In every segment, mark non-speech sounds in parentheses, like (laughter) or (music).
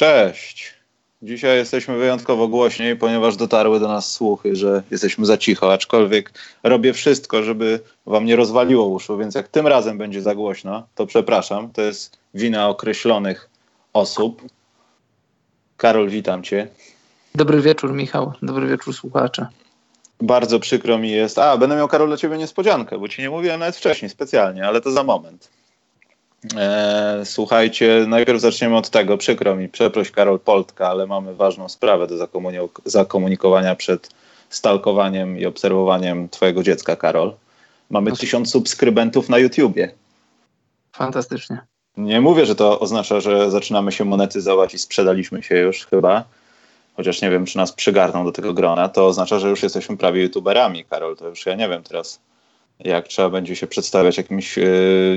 Cześć. Dzisiaj jesteśmy wyjątkowo głośniej, ponieważ dotarły do nas słuchy, że jesteśmy za cicho, aczkolwiek robię wszystko, żeby wam nie rozwaliło uszu, więc jak tym razem będzie za głośno, to przepraszam. To jest wina określonych osób. Karol, witam cię. Dobry wieczór, Michał. Dobry wieczór, słuchacze. Bardzo przykro mi jest. A, będę miał, Karol, dla ciebie niespodziankę, bo ci nie mówiłem nawet wcześniej specjalnie, ale to za moment. E, słuchajcie, najpierw zaczniemy od tego. Przykro mi, przeproś Karol Poltka, ale mamy ważną sprawę do zakomunikowania przed stalkowaniem i obserwowaniem twojego dziecka, Karol. Mamy tysiąc subskrybentów na YouTubie. Fantastycznie. Nie mówię, że to oznacza, że zaczynamy się monetyzować i sprzedaliśmy się już chyba, chociaż nie wiem, czy nas przygarną do tego grona. To oznacza, że już jesteśmy prawie YouTuberami, Karol. To już ja nie wiem teraz jak trzeba będzie się przedstawiać jakimś, e,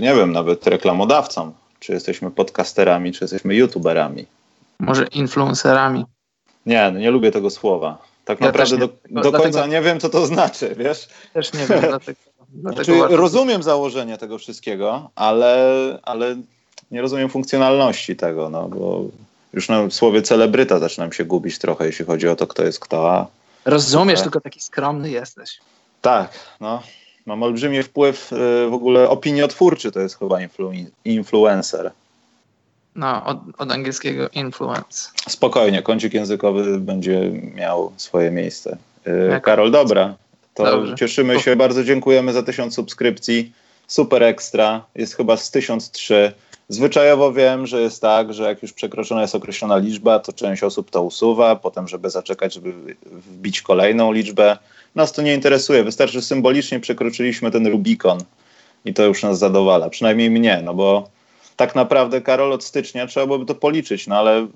nie wiem, nawet reklamodawcom. Czy jesteśmy podcasterami, czy jesteśmy youtuberami. Może influencerami. Nie, no nie lubię tego słowa. Tak ja naprawdę do, do dlatego, końca nie wiem, co to znaczy, wiesz? Też nie wiem, (laughs) dlatego, dlatego znaczy, rozumiem założenie tego wszystkiego, ale, ale nie rozumiem funkcjonalności tego, no bo już na słowie celebryta zaczynam się gubić trochę, jeśli chodzi o to, kto jest kto. A, Rozumiesz, tylko taki skromny jesteś. Tak, no mam olbrzymi wpływ y, w ogóle opiniotwórczy, to jest chyba influ, influencer. No, od, od, angielskiego influence. Spokojnie, kącik językowy będzie miał swoje miejsce. Y, Karol, dobra. To Dobrze. cieszymy się, bardzo dziękujemy za tysiąc subskrypcji. Super ekstra, jest chyba z 1003. Zwyczajowo wiem, że jest tak, że jak już przekroczona jest określona liczba, to część osób to usuwa, potem, żeby zaczekać, żeby wbić kolejną liczbę. Nas to nie interesuje. Wystarczy, że symbolicznie przekroczyliśmy ten Rubikon i to już nas zadowala. Przynajmniej mnie, no bo tak naprawdę, Karol, od stycznia trzeba byłoby to policzyć, no ale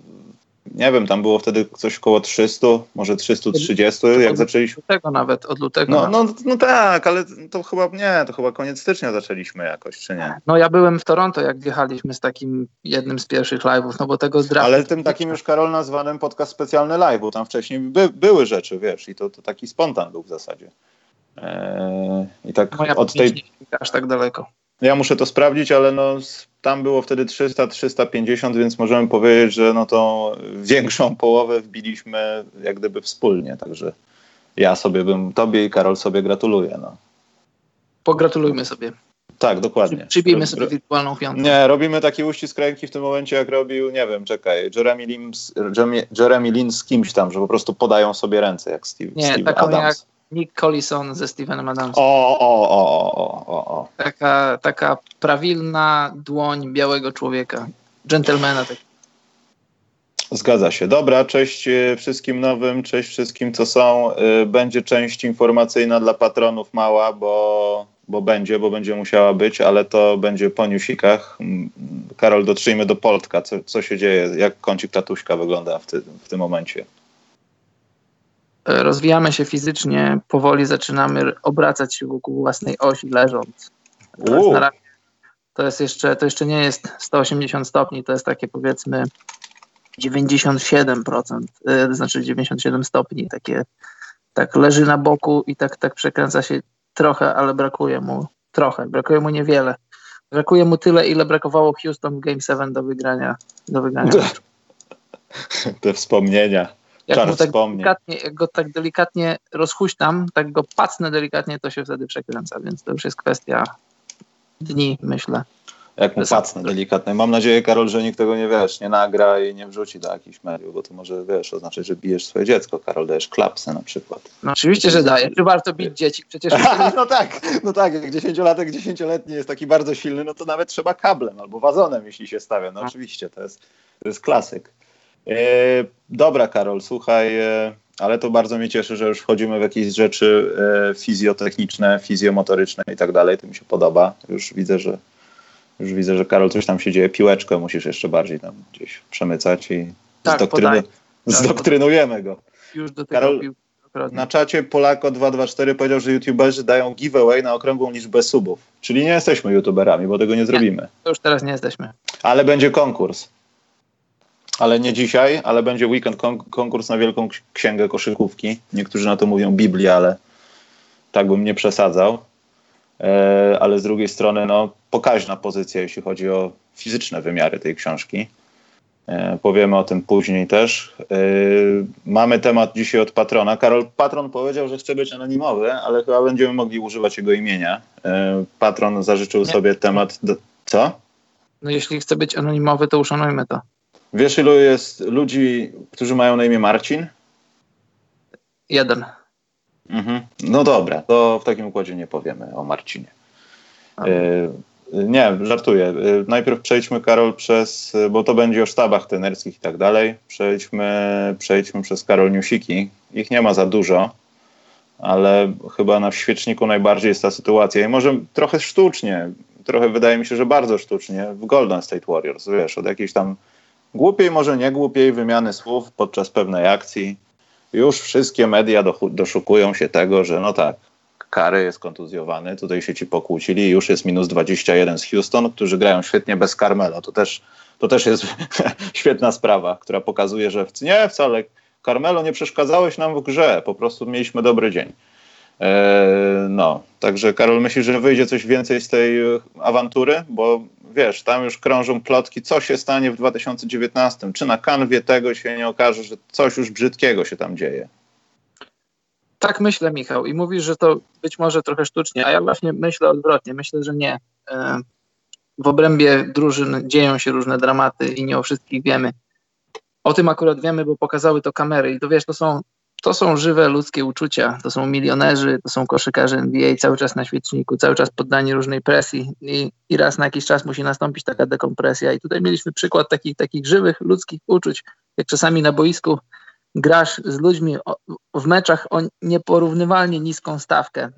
nie wiem, tam było wtedy coś około 300, może 330, od, jak zaczęliśmy. Od lutego nawet, od lutego. No, no, no tak, ale to chyba nie, to chyba koniec stycznia zaczęliśmy jakoś, czy nie? No ja byłem w Toronto, jak wjechaliśmy z takim jednym z pierwszych live'ów, no bo tego zdradzę. Ale tym takim już, Karol, nazwanym podcast specjalny live, bo tam wcześniej by, były rzeczy, wiesz, i to, to taki spontan był w zasadzie. Eee, I tak Moja od tej... Aż tak daleko. Ja muszę to sprawdzić, ale no, tam było wtedy 300-350, więc możemy powiedzieć, że no to większą połowę wbiliśmy jak gdyby wspólnie. Także ja sobie bym, tobie i Karol sobie gratuluję. No. Pogratulujmy sobie. Tak, dokładnie. Przybijmy sobie wirtualną piątkę. Nie, robimy taki uścisk ręki w tym momencie, jak robił, nie wiem, czekaj, Jeremy Lin, Jeremy Lin z kimś tam, że po prostu podają sobie ręce, jak Steve, nie, Steve taką Adams. Jak Nick Collison ze Stevenem Adamsem. O, o, o, o, o, o. Taka, taka prawilna dłoń białego człowieka. Gentlemana. Tak. Zgadza się. Dobra, cześć e, wszystkim nowym, cześć wszystkim, co są. E, będzie część informacyjna dla patronów mała, bo, bo będzie, bo będzie musiała być, ale to będzie po newsikach. Karol, dotrzyjmy do Poltka. Co, co się dzieje? Jak kącik tatuśka wygląda w, ty, w tym momencie? Rozwijamy się fizycznie, powoli zaczynamy obracać się wokół własnej osi leżąc. To jest, to jest, jeszcze, to jeszcze nie jest 180 stopni, to jest takie powiedzmy 97%, to znaczy 97 stopni, takie tak leży na boku i tak, tak przekręca się trochę, ale brakuje mu trochę, brakuje mu niewiele. Brakuje mu tyle, ile brakowało Houston Game 7 do wygrania. Do wygrania. (laughs) Te wspomnienia. Jak, tak delikatnie, jak go tak delikatnie rozhuśtam, tak go pacnę delikatnie, to się wtedy przekręca, więc to już jest kwestia dni, myślę. Jak mu pacnę delikatnie. Mam nadzieję, Karol, że nikt tego nie wiesz, nie nagra i nie wrzuci do jakichś mediów, bo to może wiesz, oznaczać, że bijesz swoje dziecko. Karol, dajesz klapsę na przykład. No oczywiście, że daję. Czy warto bić dzieci? Przecież. (laughs) no tak, no tak. Jak dziesięciolatek, dziesięcioletni jest taki bardzo silny, no to nawet trzeba kablem albo wazonem, jeśli się stawia. No, no. oczywiście, to jest, to jest klasyk. E, dobra, Karol, słuchaj, e, ale to bardzo mnie cieszy, że już wchodzimy w jakieś rzeczy e, fizjotechniczne, fizjomotoryczne i tak dalej. To mi się podoba. Już widzę, że już widzę, że Karol coś tam się dzieje. Piłeczkę musisz jeszcze bardziej tam gdzieś przemycać i tak, zdoktynu- zdoktrynujemy go. Już do tego Karol, na czacie Polako224 powiedział, że youtuberzy dają giveaway na okrągłą liczbę subów. Czyli nie jesteśmy youtuberami, bo tego nie zrobimy. Nie, to już teraz nie jesteśmy. Ale będzie konkurs ale nie dzisiaj, ale będzie weekend konkurs na Wielką Księgę Koszykówki. Niektórzy na to mówią Biblia, ale tak bym nie przesadzał. E, ale z drugiej strony, no, pokaźna pozycja, jeśli chodzi o fizyczne wymiary tej książki. E, powiemy o tym później też. E, mamy temat dzisiaj od patrona. Karol, patron powiedział, że chce być anonimowy, ale chyba będziemy mogli używać jego imienia. E, patron zażyczył Nie. sobie temat. Do... Co? No jeśli chce być anonimowy, to uszanujmy to. Wiesz, ilu jest ludzi, którzy mają na imię Marcin? Jeden. Mhm. No dobra, to w takim układzie nie powiemy o Marcinie. Nie, żartuję. Najpierw przejdźmy, Karol, przez, bo to będzie o sztabach tenerskich i tak dalej. Przejdźmy, przejdźmy przez Karol Newsiki. Ich nie ma za dużo, ale chyba na świeczniku najbardziej jest ta sytuacja. I może trochę sztucznie, trochę wydaje mi się, że bardzo sztucznie w Golden State Warriors, wiesz, od jakiejś tam głupiej, może nie głupiej wymiany słów podczas pewnej akcji. Już wszystkie media doszukują się tego, że no tak, Kary jest kontuzjowany, tutaj się ci pokłócili, już jest minus 21 z Houston, którzy grają świetnie bez Carmelo. To też, to też jest (laughs) świetna sprawa, która pokazuje, że nie wcale Carmelo nie przeszkadzałeś nam w grze, po prostu mieliśmy dobry dzień. Eee, no, także Karol myśli, że wyjdzie coś więcej z tej awantury, bo wiesz, tam już krążą plotki, co się stanie w 2019, czy na kanwie tego się nie okaże, że coś już brzydkiego się tam dzieje. Tak myślę, Michał, i mówisz, że to być może trochę sztucznie, a ja właśnie myślę odwrotnie. Myślę, że nie. E, w obrębie drużyn dzieją się różne dramaty i nie o wszystkich wiemy. O tym akurat wiemy, bo pokazały to kamery i to wiesz, to są, to są żywe ludzkie uczucia, to są milionerzy, to są koszykarze NBA cały czas na świeczniku, cały czas poddani różnej presji i, i raz na jakiś czas musi nastąpić taka dekompresja i tutaj mieliśmy przykład takich, takich żywych ludzkich uczuć, jak czasami na boisku grasz z ludźmi w meczach o nieporównywalnie niską stawkę.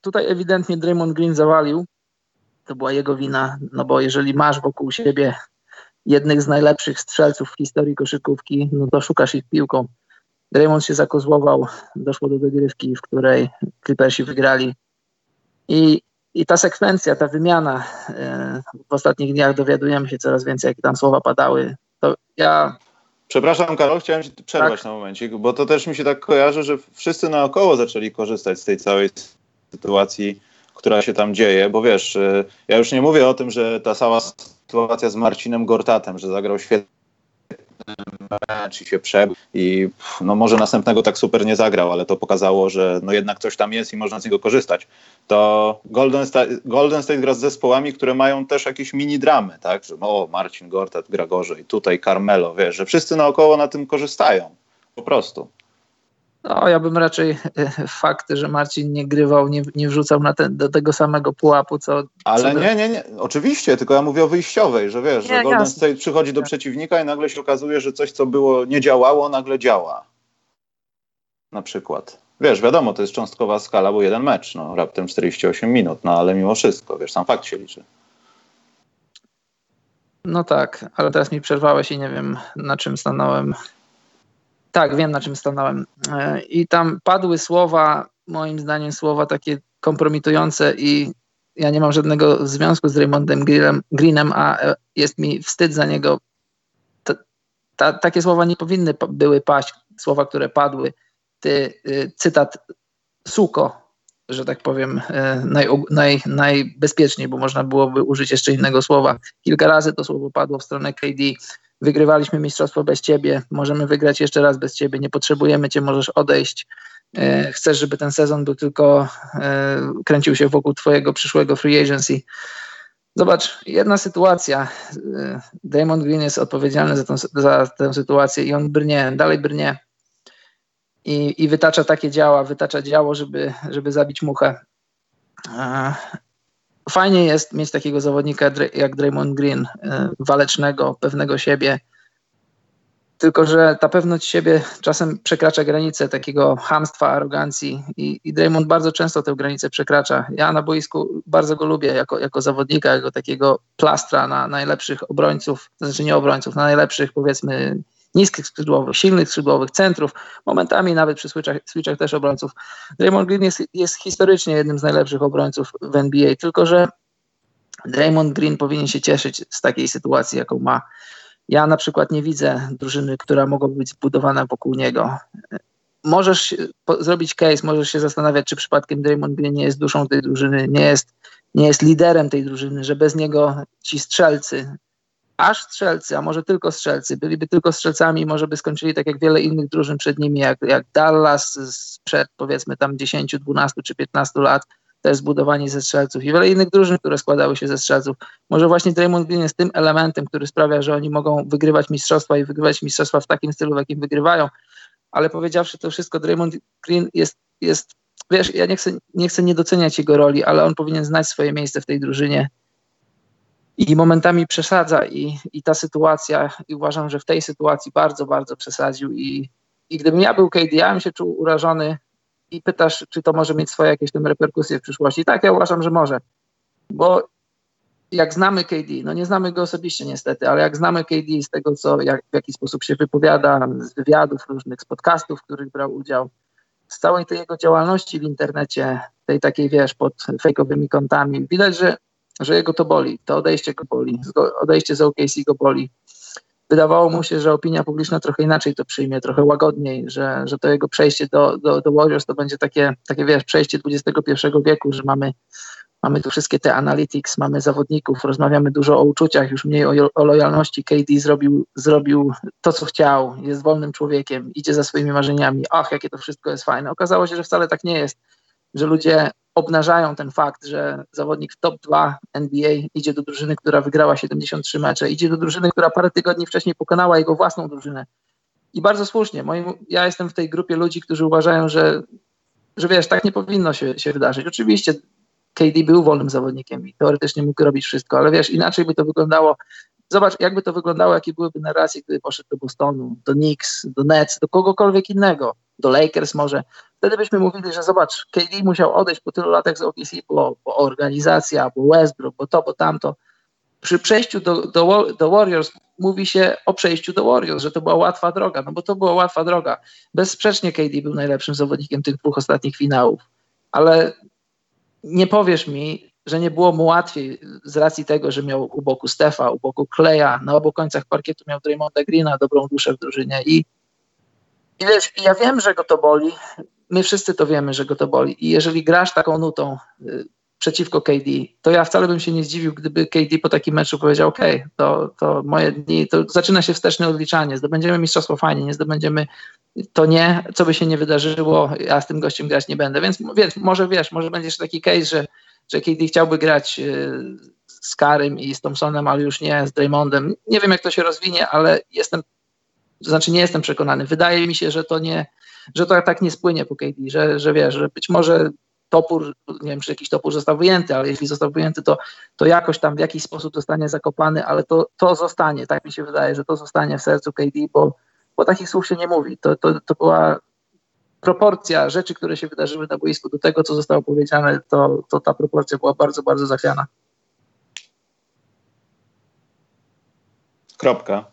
Tutaj ewidentnie Draymond Green zawalił. To była jego wina, no bo jeżeli masz wokół siebie jednych z najlepszych strzelców w historii koszykówki, no to szukasz ich piłką. Draymond się zakozłował, doszło do dogrywki, w której Clippersi wygrali. I, I ta sekwencja, ta wymiana, yy, w ostatnich dniach dowiadujemy się coraz więcej, jakie tam słowa padały. To ja Przepraszam, Karol, chciałem ci przerwać tak. na momencik, bo to też mi się tak kojarzy, że wszyscy naokoło zaczęli korzystać z tej całej sytuacji, która się tam dzieje, bo wiesz, y, ja już nie mówię o tym, że ta cała sytuacja z Marcinem Gortatem, że zagrał świetnie mecz i się przebił i no może następnego tak super nie zagrał, ale to pokazało, że no jednak coś tam jest i można z niego korzystać. To Golden State, Golden State gra z zespołami, które mają też jakieś mini dramy, tak, że o Marcin Gortat gra gorzej, tutaj Carmelo, wiesz, że wszyscy naokoło na tym korzystają, po prostu. No, ja bym raczej e, fakt, że Marcin nie grywał, nie, nie wrzucał na ten, do tego samego pułapu, co. Ale co nie, nie, nie. Oczywiście, tylko ja mówię o wyjściowej, że wiesz, nie, że Golden jasne. State przychodzi do przeciwnika i nagle się okazuje, że coś, co było nie działało, nagle działa. Na przykład. Wiesz, wiadomo, to jest cząstkowa skala, bo jeden mecz, no, raptem 48 minut, no ale mimo wszystko, wiesz, sam fakt się liczy. No tak, ale teraz mi przerwałeś i nie wiem, na czym stanąłem. Tak, wiem na czym stanąłem. E, I tam padły słowa, moim zdaniem słowa takie kompromitujące i ja nie mam żadnego związku z Raymondem Greenem, a e, jest mi wstyd za niego. Ta, ta, takie słowa nie powinny były paść, słowa, które padły. Ty, y, cytat suko, że tak powiem, e, naj, naj, najbezpieczniej, bo można byłoby użyć jeszcze innego słowa. Kilka razy to słowo padło w stronę KD wygrywaliśmy mistrzostwo bez ciebie, możemy wygrać jeszcze raz bez ciebie, nie potrzebujemy cię, możesz odejść. E, chcesz, żeby ten sezon był tylko, e, kręcił się wokół twojego przyszłego free agency. Zobacz, jedna sytuacja. E, Damon Green jest odpowiedzialny za, tą, za tę sytuację i on brnie, dalej brnie. I, i wytacza takie działa, wytacza działo, żeby, żeby zabić muchę fajnie jest mieć takiego zawodnika jak Draymond Green, e, walecznego, pewnego siebie. Tylko, że ta pewność siebie czasem przekracza granicę takiego hamstwa, arogancji i, i Draymond bardzo często tę granicę przekracza. Ja na boisku bardzo go lubię jako, jako zawodnika, jako takiego plastra na najlepszych obrońców, znaczy nie obrońców, na najlepszych powiedzmy niskich skrzydłowych, silnych skrzydłowych, centrów, momentami nawet przy switchach, switchach też obrońców. Draymond Green jest, jest historycznie jednym z najlepszych obrońców w NBA, tylko że Draymond Green powinien się cieszyć z takiej sytuacji, jaką ma. Ja na przykład nie widzę drużyny, która mogłaby być zbudowana wokół niego. Możesz zrobić case, możesz się zastanawiać, czy przypadkiem Draymond Green nie jest duszą tej drużyny, nie jest, nie jest liderem tej drużyny, że bez niego ci strzelcy aż strzelcy, a może tylko strzelcy, byliby tylko strzelcami, może by skończyli tak jak wiele innych drużyn przed nimi, jak, jak Dallas sprzed powiedzmy tam 10, 12 czy 15 lat, też zbudowani ze strzelców. I wiele innych drużyn, które składały się ze strzelców. Może właśnie Draymond Green jest tym elementem, który sprawia, że oni mogą wygrywać mistrzostwa i wygrywać mistrzostwa w takim stylu, w jakim wygrywają, ale powiedziawszy to wszystko, Draymond Green jest, jest wiesz, ja nie chcę, nie chcę nie doceniać jego roli, ale on powinien znać swoje miejsce w tej drużynie i momentami przesadza i, i ta sytuacja, i uważam, że w tej sytuacji bardzo, bardzo przesadził i, i gdybym ja był KD, ja bym się czuł urażony i pytasz, czy to może mieć swoje jakieś tam reperkusje w przyszłości. Tak, ja uważam, że może, bo jak znamy KD, no nie znamy go osobiście niestety, ale jak znamy KD z tego, co, jak, w jaki sposób się wypowiada, z wywiadów różnych, z podcastów, w których brał udział, z całej tej jego działalności w internecie, tej takiej, wiesz, pod fejkowymi kontami, widać, że, że jego to boli, to odejście go boli, odejście z OKC go boli. Wydawało mu się, że opinia publiczna trochę inaczej to przyjmie, trochę łagodniej, że, że to jego przejście do, do, do Warriors to będzie takie, takie, wiesz, przejście XXI wieku, że mamy Mamy tu wszystkie te analytics, mamy zawodników, rozmawiamy dużo o uczuciach, już mniej o, o lojalności. KD zrobił, zrobił to, co chciał, jest wolnym człowiekiem, idzie za swoimi marzeniami. Ach, jakie to wszystko jest fajne. Okazało się, że wcale tak nie jest, że ludzie obnażają ten fakt, że zawodnik top 2 NBA idzie do drużyny, która wygrała 73 mecze, idzie do drużyny, która parę tygodni wcześniej pokonała jego własną drużynę. I bardzo słusznie. Moim, ja jestem w tej grupie ludzi, którzy uważają, że, że wiesz, tak nie powinno się, się wydarzyć. Oczywiście KD był wolnym zawodnikiem i teoretycznie mógł robić wszystko, ale wiesz, inaczej by to wyglądało. Zobacz, jakby to wyglądało, jakie byłyby narracje, gdyby poszedł do Bostonu, do Knicks, do Nets, do kogokolwiek innego, do Lakers może. Wtedy byśmy mówili, że zobacz, KD musiał odejść po tylu latach z OKC, bo, bo organizacja, bo Westbrook, bo to, bo tamto. Przy przejściu do, do, do Warriors mówi się o przejściu do Warriors, że to była łatwa droga, no bo to była łatwa droga. Bezsprzecznie KD był najlepszym zawodnikiem tych dwóch ostatnich finałów, ale nie powiesz mi, że nie było mu łatwiej z racji tego, że miał u boku Stefa, u boku Kleja, na obu końcach parkietu miał Draymonda Greena, dobrą duszę w drużynie i, i wiesz, ja wiem, że go to boli, my wszyscy to wiemy, że go to boli. I jeżeli grasz taką nutą y, przeciwko KD, to ja wcale bym się nie zdziwił, gdyby KD po takim meczu powiedział, ok, to, to moje dni, to zaczyna się wsteczne odliczanie, zdobędziemy mistrzostwo fajnie, nie zdobędziemy, to nie, co by się nie wydarzyło, ja z tym gościem grać nie będę, więc, więc może wiesz, może będzie jeszcze taki case, że, że KD chciałby grać y, z Karym i z Thompsonem, ale już nie z Draymondem. Nie wiem, jak to się rozwinie, ale jestem, to znaczy nie jestem przekonany. Wydaje mi się, że to nie, że to tak nie spłynie po KD, że, że wiesz, że być może topór, nie wiem, czy jakiś topór został wyjęty, ale jeśli został wyjęty, to, to jakoś tam w jakiś sposób zostanie zakopany, ale to, to zostanie, tak mi się wydaje, że to zostanie w sercu KD, bo, bo takich słów się nie mówi. To, to, to była proporcja rzeczy, które się wydarzyły na boisku do tego, co zostało powiedziane, to, to ta proporcja była bardzo, bardzo zachwiana. Kropka.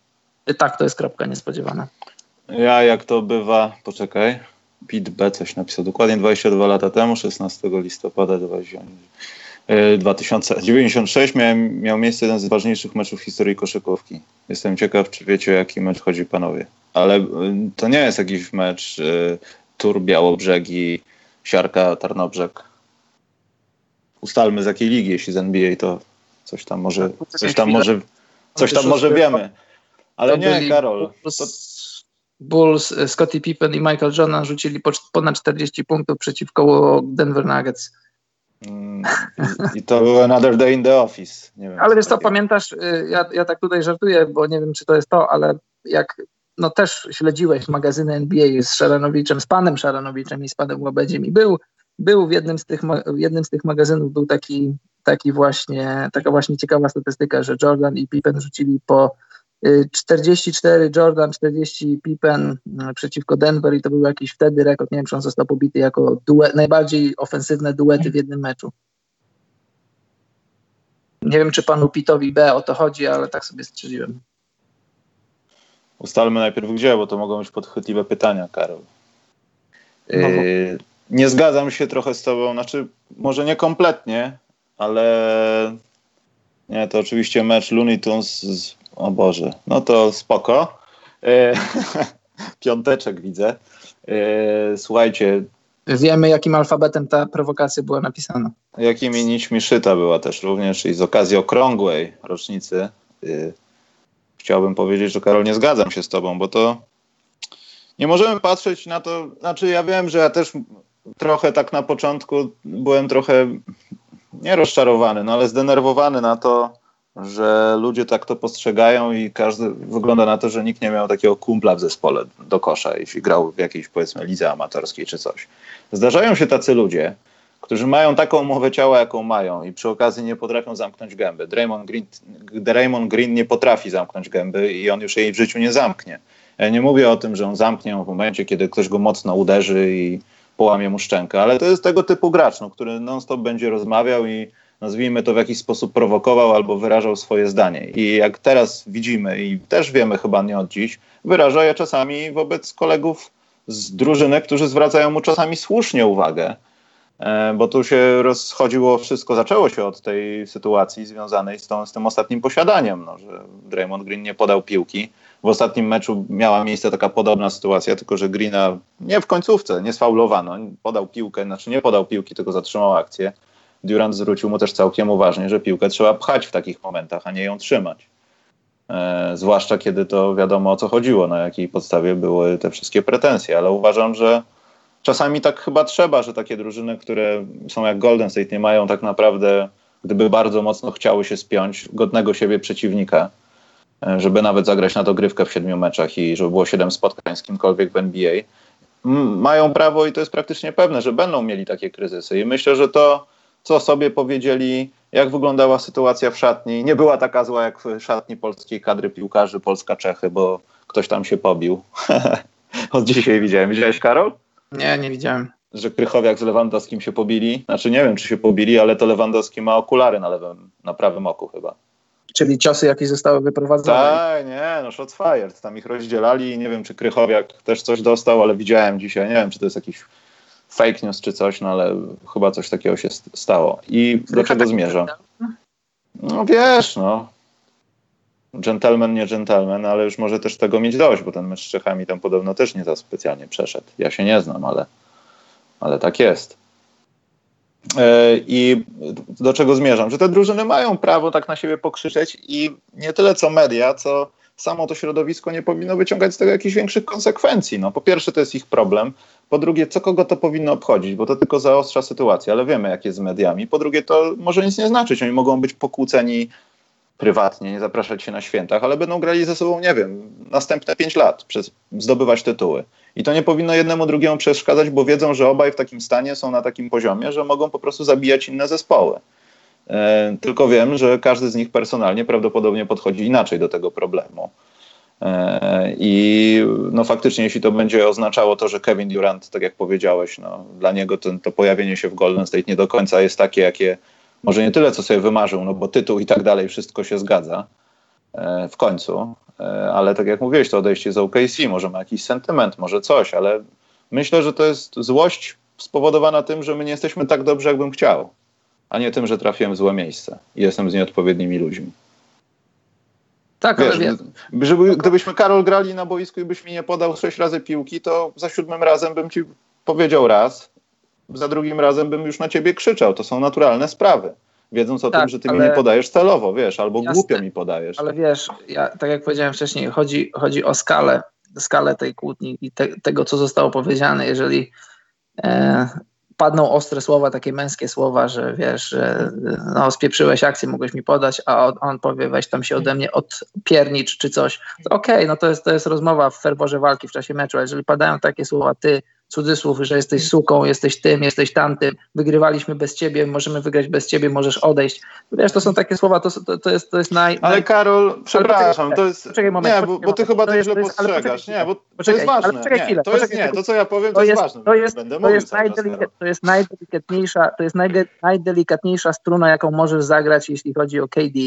Tak, to jest kropka niespodziewana. Ja, jak to bywa, poczekaj, Pit B coś napisał dokładnie 22 lata temu, 16 listopada 2096 miałem, miał miejsce jeden z ważniejszych meczów w historii koszykówki. Jestem ciekaw, czy wiecie, o jaki mecz chodzi panowie. Ale y, to nie jest jakiś mecz y, Tur Białobrzegi, Siarka Tarnobrzeg. Ustalmy z jakiej ligi, jeśli z NBA, to coś tam może, coś tam może, coś tam może wiemy. Ale nie, Karol. To, Bulls, e, Scottie Pippen i Michael Jordan rzucili ponad 40 punktów przeciwko Denver Nuggets. Mm, I to był Another Day in the Office. Wiem, ale wiesz co, pamiętasz, y, ja, ja tak tutaj żartuję, bo nie wiem, czy to jest to, ale jak no też śledziłeś magazyny NBA z Szaranowiczem, z panem Szaranowiczem i z panem Łabedziem i był, był w jednym z tych, w jednym z tych magazynów był taki, taki właśnie, taka właśnie ciekawa statystyka, że Jordan i Pippen rzucili po 44 Jordan, 40 Pippen mm, przeciwko Denver i to był jakiś wtedy rekord. Nie wiem, czy on został pobity jako duet, najbardziej ofensywne duety w jednym meczu. Nie wiem, czy panu Pitowi B o to chodzi, ale tak sobie strzeliłem. Ustalmy najpierw gdzie, bo to mogą być podchwytliwe pytania, Karol. No. Yy, nie zgadzam się trochę z tobą, znaczy może nie kompletnie, ale nie, to oczywiście mecz Looney Tunes z o Boże, no to spoko. E, (laughs) piąteczek widzę. E, słuchajcie. Wiemy, jakim alfabetem ta prowokacja była napisana. Jakimi nićmi szyta była też również i z okazji okrągłej rocznicy chciałbym powiedzieć, że Karol, nie zgadzam się z tobą, bo to nie możemy patrzeć na to, znaczy ja wiem, że ja też trochę tak na początku byłem trochę nie rozczarowany, no ale zdenerwowany na to, że ludzie tak to postrzegają i każdy wygląda na to, że nikt nie miał takiego kumpla w zespole do kosza, jeśli grał w jakiejś powiedzmy lidze amatorskiej czy coś. Zdarzają się tacy ludzie, którzy mają taką umowę ciała, jaką mają i przy okazji nie potrafią zamknąć gęby. Draymond Green, Draymond Green nie potrafi zamknąć gęby i on już jej w życiu nie zamknie. Ja nie mówię o tym, że on zamknie ją w momencie, kiedy ktoś go mocno uderzy i połamie mu szczękę, ale to jest tego typu gracz, no, który non-stop będzie rozmawiał i nazwijmy to w jakiś sposób prowokował albo wyrażał swoje zdanie. I jak teraz widzimy i też wiemy chyba nie od dziś, wyraża je czasami wobec kolegów z drużyny, którzy zwracają mu czasami słusznie uwagę, bo tu się rozchodziło wszystko, zaczęło się od tej sytuacji związanej z, tą, z tym ostatnim posiadaniem, no, że Draymond Green nie podał piłki. W ostatnim meczu miała miejsce taka podobna sytuacja, tylko że Greena nie w końcówce, nie sfaulowano, podał piłkę, znaczy nie podał piłki, tylko zatrzymał akcję. Durant zwrócił mu też całkiem uważnie, że piłkę trzeba pchać w takich momentach, a nie ją trzymać. E, zwłaszcza kiedy to wiadomo o co chodziło, na jakiej podstawie były te wszystkie pretensje, ale uważam, że czasami tak chyba trzeba, że takie drużyny, które są jak Golden State, nie mają tak naprawdę, gdyby bardzo mocno chciały się spiąć, godnego siebie przeciwnika, e, żeby nawet zagrać na dogrywkę w siedmiu meczach i żeby było siedem spotkań z kimkolwiek w NBA, mają prawo i to jest praktycznie pewne, że będą mieli takie kryzysy. I myślę, że to co sobie powiedzieli, jak wyglądała sytuacja w szatni. Nie była taka zła jak w szatni polskiej kadry piłkarzy Polska-Czechy, bo ktoś tam się pobił. (laughs) Od dzisiaj widziałem. Widziałeś, Karol? Nie, nie widziałem. Że Krychowiak z Lewandowskim się pobili. Znaczy nie wiem, czy się pobili, ale to Lewandowski ma okulary na lewym, na prawym oku chyba. Czyli ciosy jakieś zostały wyprowadzone? Tak, nie, no shots fired. Tam ich rozdzielali i nie wiem, czy Krychowiak też coś dostał, ale widziałem dzisiaj. Nie wiem, czy to jest jakiś fake news czy coś, no ale chyba coś takiego się stało. I do czego zmierzam? No wiesz, no. Gentleman, nie gentleman, ale już może też tego mieć dość, bo ten mecz z Czechami tam podobno też nie za specjalnie przeszedł. Ja się nie znam, ale, ale tak jest. E, I do czego zmierzam? Że te drużyny mają prawo tak na siebie pokrzyczeć i nie tyle co media, co samo to środowisko nie powinno wyciągać z tego jakichś większych konsekwencji. No, po pierwsze, to jest ich problem. Po drugie, co kogo to powinno obchodzić, bo to tylko zaostrza sytuację, ale wiemy, jak jest z mediami. Po drugie, to może nic nie znaczyć. Oni mogą być pokłóceni prywatnie, nie zapraszać się na świętach, ale będą grali ze sobą, nie wiem, następne pięć lat, przez, zdobywać tytuły. I to nie powinno jednemu drugiemu przeszkadzać, bo wiedzą, że obaj w takim stanie są na takim poziomie, że mogą po prostu zabijać inne zespoły. E, tylko wiem, że każdy z nich personalnie prawdopodobnie podchodzi inaczej do tego problemu. E, I no faktycznie, jeśli to będzie oznaczało to, że Kevin Durant, tak jak powiedziałeś, no, dla niego to, to pojawienie się w Golden State nie do końca jest takie, jakie może nie tyle, co sobie wymarzył, no bo tytuł i tak dalej, wszystko się zgadza e, w końcu, ale tak jak mówiłeś, to odejście z OKC, może ma jakiś sentyment, może coś, ale myślę, że to jest złość spowodowana tym, że my nie jesteśmy tak dobrze, jakbym chciał a nie tym, że trafiłem w złe miejsce i jestem z nieodpowiednimi ludźmi. Tak, Wiesz, ale. Żeby, gdybyśmy Karol grali na boisku i byś mi nie podał sześć razy piłki, to za siódmym razem bym ci powiedział raz, za drugim razem bym już na ciebie krzyczał. To są naturalne sprawy. Wiedząc o tak, tym, że ty ale... mi nie podajesz celowo, wiesz, albo Jasne, głupio mi podajesz. Ale wiesz, ja, tak jak powiedziałem wcześniej, chodzi, chodzi o skalę, skalę tej kłótni i te, tego, co zostało powiedziane. Jeżeli e, padną ostre słowa, takie męskie słowa, że wiesz, że no, spieprzyłeś akcję, mogłeś mi podać, a on, on powie, weź tam się ode mnie odpiernicz czy coś. Okej, okay, no to jest, to jest rozmowa w ferworze walki w czasie meczu, ale jeżeli padają takie słowa, ty, cudzysłów, że jesteś suką, jesteś tym, jesteś tamtym, wygrywaliśmy bez ciebie, możemy wygrać bez ciebie, możesz odejść. Wiesz, to są takie słowa, to, to, to jest, to jest naj... Ale Karol, przepraszam, to jest... Poczekaj moment. Nie, bo, bo ty chyba to źle postrzegasz. Nie, bo to jest ważne. Poczekaj chwilę. To jest, nie, to co ja powiem, to, to jest, ważne. To jest, Będę to jest, najdelikat, to jest najdelikatniejsza, to jest najdelikatniejsza struna, jaką możesz zagrać, jeśli chodzi o KD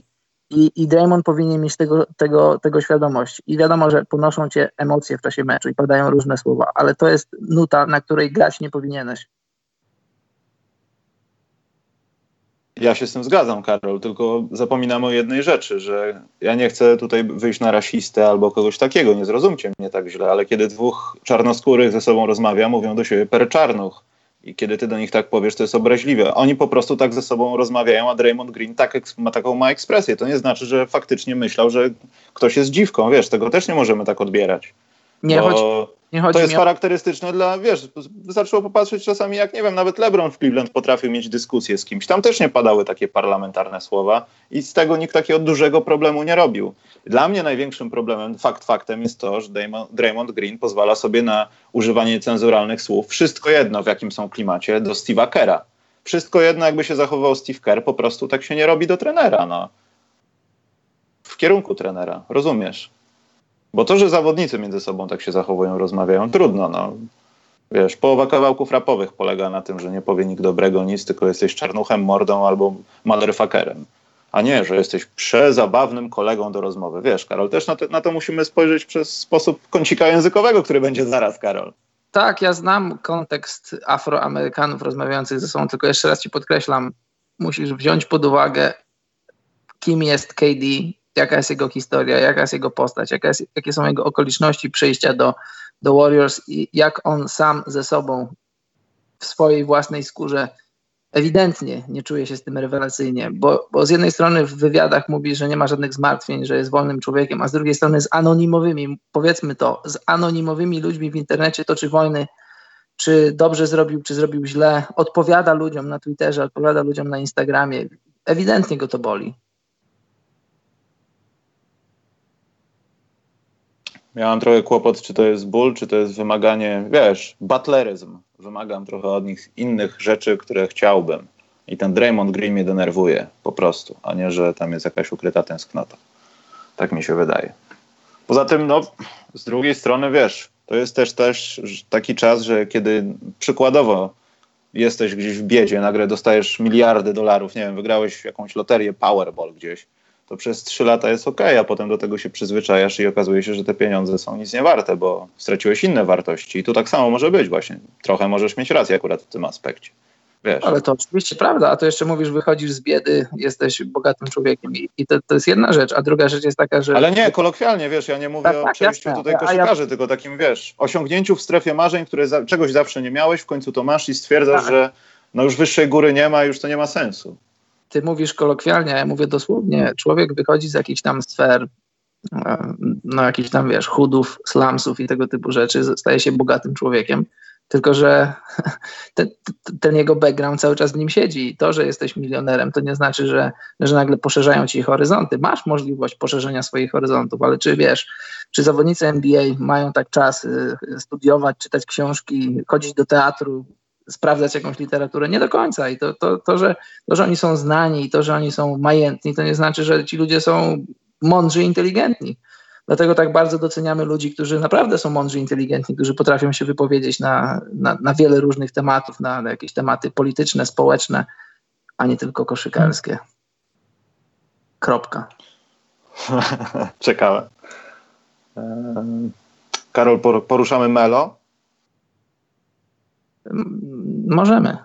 i, I Draymond powinien mieć tego, tego, tego świadomość. I wiadomo, że ponoszą cię emocje w czasie meczu i padają różne słowa, ale to jest nuta, na której grać nie powinieneś. Ja się z tym zgadzam, Karol, tylko zapominam o jednej rzeczy, że ja nie chcę tutaj wyjść na rasistę albo kogoś takiego, nie zrozumcie mnie tak źle, ale kiedy dwóch czarnoskórych ze sobą rozmawia, mówią do siebie per czarnuch I kiedy ty do nich tak powiesz, to jest obraźliwe. Oni po prostu tak ze sobą rozmawiają, a Draymond Green tak, ma taką ma ekspresję. To nie znaczy, że faktycznie myślał, że ktoś jest dziwką. Wiesz, tego też nie możemy tak odbierać. Nie, bo... chodzi, nie chodzi to jest charakterystyczne dla, wiesz, wystarczyło popatrzeć czasami, jak nie wiem, nawet LeBron w Cleveland potrafił mieć dyskusję z kimś. Tam też nie padały takie parlamentarne słowa i z tego nikt takiego dużego problemu nie robił. Dla mnie największym problemem, fakt faktem, jest to, że Draymond Green pozwala sobie na używanie cenzuralnych słów. Wszystko jedno, w jakim są klimacie, do Steve'a Kera. Wszystko jedno, jakby się zachował Steve Kerr, po prostu tak się nie robi do trenera, no. W kierunku trenera, rozumiesz? Bo to, że zawodnicy między sobą tak się zachowują, rozmawiają, trudno. No. Wiesz, połowa kawałków rapowych polega na tym, że nie powie nikt dobrego nic, tylko jesteś czarnuchem, mordą albo motherfuckerem. A nie, że jesteś przezabawnym kolegą do rozmowy. Wiesz, Karol, też na to, na to musimy spojrzeć przez sposób kącika językowego, który będzie zaraz, Karol. Tak, ja znam kontekst Afroamerykanów rozmawiających ze sobą, tylko jeszcze raz ci podkreślam, musisz wziąć pod uwagę, kim jest KD, jaka jest jego historia, jaka jest jego postać, jaka jest, jakie są jego okoliczności przejścia do, do Warriors i jak on sam ze sobą w swojej własnej skórze ewidentnie nie czuje się z tym rewelacyjnie, bo, bo z jednej strony w wywiadach mówi, że nie ma żadnych zmartwień, że jest wolnym człowiekiem, a z drugiej strony z anonimowymi, powiedzmy to, z anonimowymi ludźmi w internecie toczy wojny, czy dobrze zrobił, czy zrobił źle, odpowiada ludziom na Twitterze, odpowiada ludziom na Instagramie. Ewidentnie go to boli. Miałam trochę kłopot, czy to jest ból, czy to jest wymaganie, wiesz, butleryzm. Wymagam trochę od nich innych rzeczy, które chciałbym. I ten Draymond Green mnie denerwuje po prostu, a nie, że tam jest jakaś ukryta tęsknota. Tak mi się wydaje. Poza tym, no, z drugiej strony, wiesz, to jest też, też taki czas, że kiedy przykładowo jesteś gdzieś w biedzie, nagle dostajesz miliardy dolarów, nie wiem, wygrałeś jakąś loterię Powerball gdzieś, to przez trzy lata jest ok, a potem do tego się przyzwyczajasz i okazuje się, że te pieniądze są nic nie warte, bo straciłeś inne wartości. I tu tak samo może być właśnie. Trochę możesz mieć rację akurat w tym aspekcie. Wiesz. Ale to oczywiście prawda, a to jeszcze mówisz, wychodzisz z biedy, jesteś bogatym człowiekiem i, i to, to jest jedna rzecz, a druga rzecz jest taka, że... Ale nie, kolokwialnie, wiesz, ja nie mówię tak, o tak, przejściu jasne. tutaj koszykarzy, ja... tylko takim, wiesz, osiągnięciu w strefie marzeń, które za, czegoś zawsze nie miałeś, w końcu to masz i stwierdzasz, tak. że no już wyższej góry nie ma, już to nie ma sensu ty mówisz kolokwialnie, a ja mówię dosłownie, człowiek wychodzi z jakichś tam sfer, no jakichś tam, wiesz, chudów, slumsów i tego typu rzeczy, staje się bogatym człowiekiem, tylko że (laughs) ten, ten, jego background cały czas w nim siedzi. I to, że jesteś milionerem, to nie znaczy, że, że nagle poszerzają ci horyzonty. Masz możliwość poszerzenia swoich horyzontów, ale czy wiesz, czy zawodnicy NBA mają tak czas y, studiować, czytać książki, chodzić do teatru, sprawdzać jakąś literaturę. Nie do końca. I to, to, to, że, to, że oni są znani i to, że oni są majętni, to nie znaczy, że ci ludzie są mądrzy i inteligentni. Dlatego tak bardzo doceniamy ludzi, którzy naprawdę są mądrzy, inteligentni, którzy potrafią się wypowiedzieć na, na, na wiele różnych tematów, na, na jakieś tematy polityczne, społeczne, a nie tylko koszykarskie. Kropka. (laughs) Czekałem. Karol, poruszamy Melo? Możemy.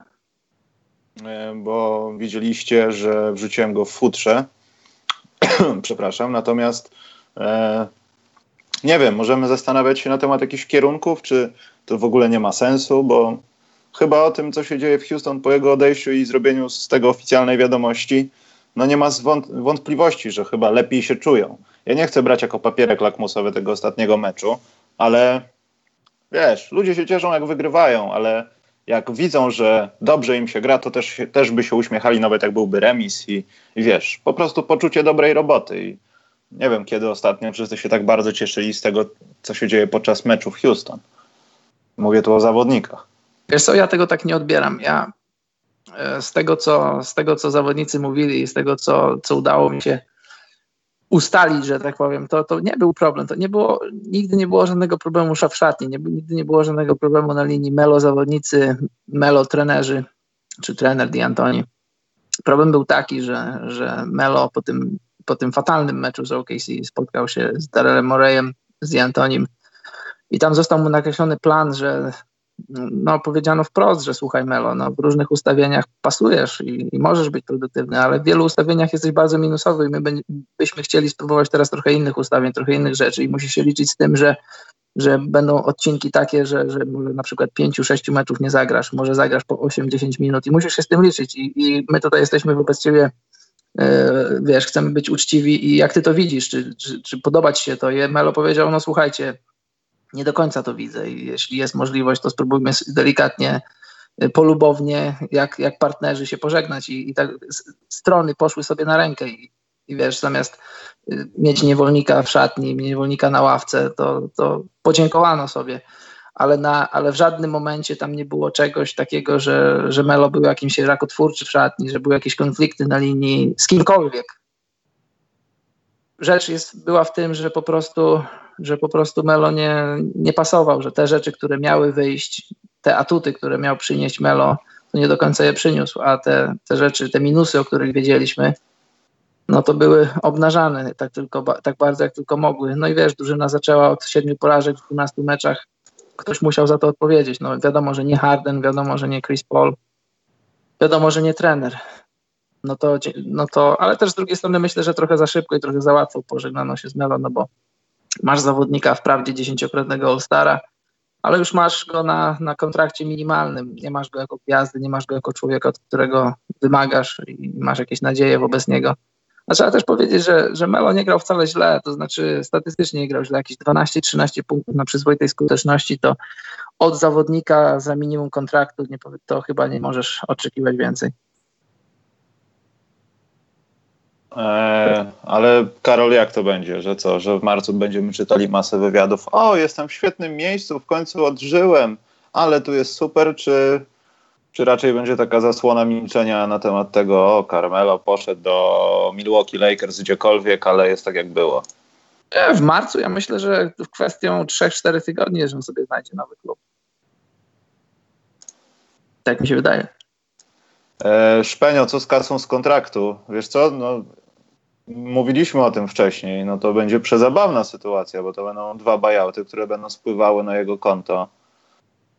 E, bo widzieliście, że wrzuciłem go w futrze. (clears throat) Przepraszam, natomiast e, nie wiem, możemy zastanawiać się na temat jakichś kierunków, czy to w ogóle nie ma sensu, bo chyba o tym, co się dzieje w Houston po jego odejściu i zrobieniu z tego oficjalnej wiadomości, no nie ma wątpliwości, że chyba lepiej się czują. Ja nie chcę brać jako papierek lakmusowy tego ostatniego meczu, ale wiesz, ludzie się cieszą jak wygrywają, ale jak widzą, że dobrze im się gra, to też, też by się uśmiechali, nawet jak byłby remis i, i wiesz, po prostu poczucie dobrej roboty. I nie wiem, kiedy ostatnio wszyscy się tak bardzo cieszyli z tego, co się dzieje podczas meczu w Houston. Mówię tu o zawodnikach. Wiesz co, ja tego tak nie odbieram. Ja e, z tego, co, z tego, co zawodnicy mówili i z tego, co, co udało mi się ustalić, że tak powiem, to, to nie był problem. To nie było, nigdy nie było żadnego problemu w szatni, nie, nigdy nie było żadnego problemu na linii melo zawodnicy, melo trenerzy, czy trener Di Antoni. Problem był taki, że, że Melo po tym, po tym fatalnym meczu z OKC spotkał się z Darrellem Moreyem, z Di Antonim i tam został mu nakreślony plan, że no, powiedziano wprost, że słuchaj Melo, no, w różnych ustawieniach pasujesz i, i, możesz być produktywny, ale w wielu ustawieniach jesteś bardzo minusowy i my by, byśmy chcieli spróbować teraz trochę innych ustawień, trochę innych rzeczy i musisz się liczyć z tym, że, że będą odcinki takie, że, że na przykład 5-6 meczów nie zagrasz, może zagrasz po 8-10 minut i musisz się z tym liczyć i, i my tutaj jesteśmy wobec ciebie e, wiesz, chcemy być uczciwi i jak ty to widzisz, czy, czy, czy podobać się to? I Melo powiedział, no słuchajcie, nie do końca to widzę i jeśli jest możliwość, to spróbujmy delikatnie, y, polubownie, jak, jak partnerzy się pożegnać i, i tak strony poszły sobie na rękę i, i wiesz, zamiast y, mieć niewolnika w szatni, niewolnika na ławce, to, to podziękowano sobie. Ale, na, ale w żadnym momencie tam nie było czegoś takiego, że, że Melo był jakimś rakotwórczy w szatni, że były jakieś konflikty na linii z kimkolwiek. Rzecz jest, była w tym, że po prostu że po prostu Melo nie, nie pasował, że te rzeczy, które miały wyjść, te atuty, które miał przynieść Melo, to nie do końca je przyniósł, a te, te rzeczy, te minusy, o których wiedzieliśmy, no to były obnażane tak, tylko, tak bardzo, jak tylko mogły. No i wiesz, drużyna zaczęła od siedmiu porażek w 12 meczach. Ktoś musiał za to odpowiedzieć. No wiadomo, że nie Harden, wiadomo, że nie Chris Paul, wiadomo, że nie trener. No to, no to, ale też z drugiej strony myślę, że trochę za szybko i trochę za łatwo pożegnano się z Melo, no bo masz zawodnika wprawdzie dziesięciokrotnego All-Stara, ale już masz go na, na kontrakcie minimalnym. Nie masz go jako gwiazdy, nie masz go jako człowieka, od którego wymagasz i masz jakieś nadzieje wobec niego. A trzeba też powiedzieć, że, że Melo nie grał wcale źle, to znaczy statystycznie nie grał źle, jakieś 12-13 punktów na przyzwoitej skuteczności, to od zawodnika za minimum kontraktu nie, to chyba nie możesz oczekiwać więcej. E, ale Karol, jak to będzie? Że co, że w marcu będziemy czytali masę wywiadów? O, jestem w świetnym miejscu, w końcu odżyłem, ale tu jest super, czy, czy raczej będzie taka zasłona milczenia na temat tego, o, Carmelo poszedł do Milwaukee Lakers gdziekolwiek, ale jest tak jak było? E, w marcu ja myślę, że w kwestią 3-4 tygodni, że on sobie znajdzie nowy klub. Tak mi się wydaje. E, Szpenio, co z kasą z kontraktu? Wiesz co, no, mówiliśmy o tym wcześniej, no to będzie przezabawna sytuacja, bo to będą dwa buyouty, które będą spływały na jego konto.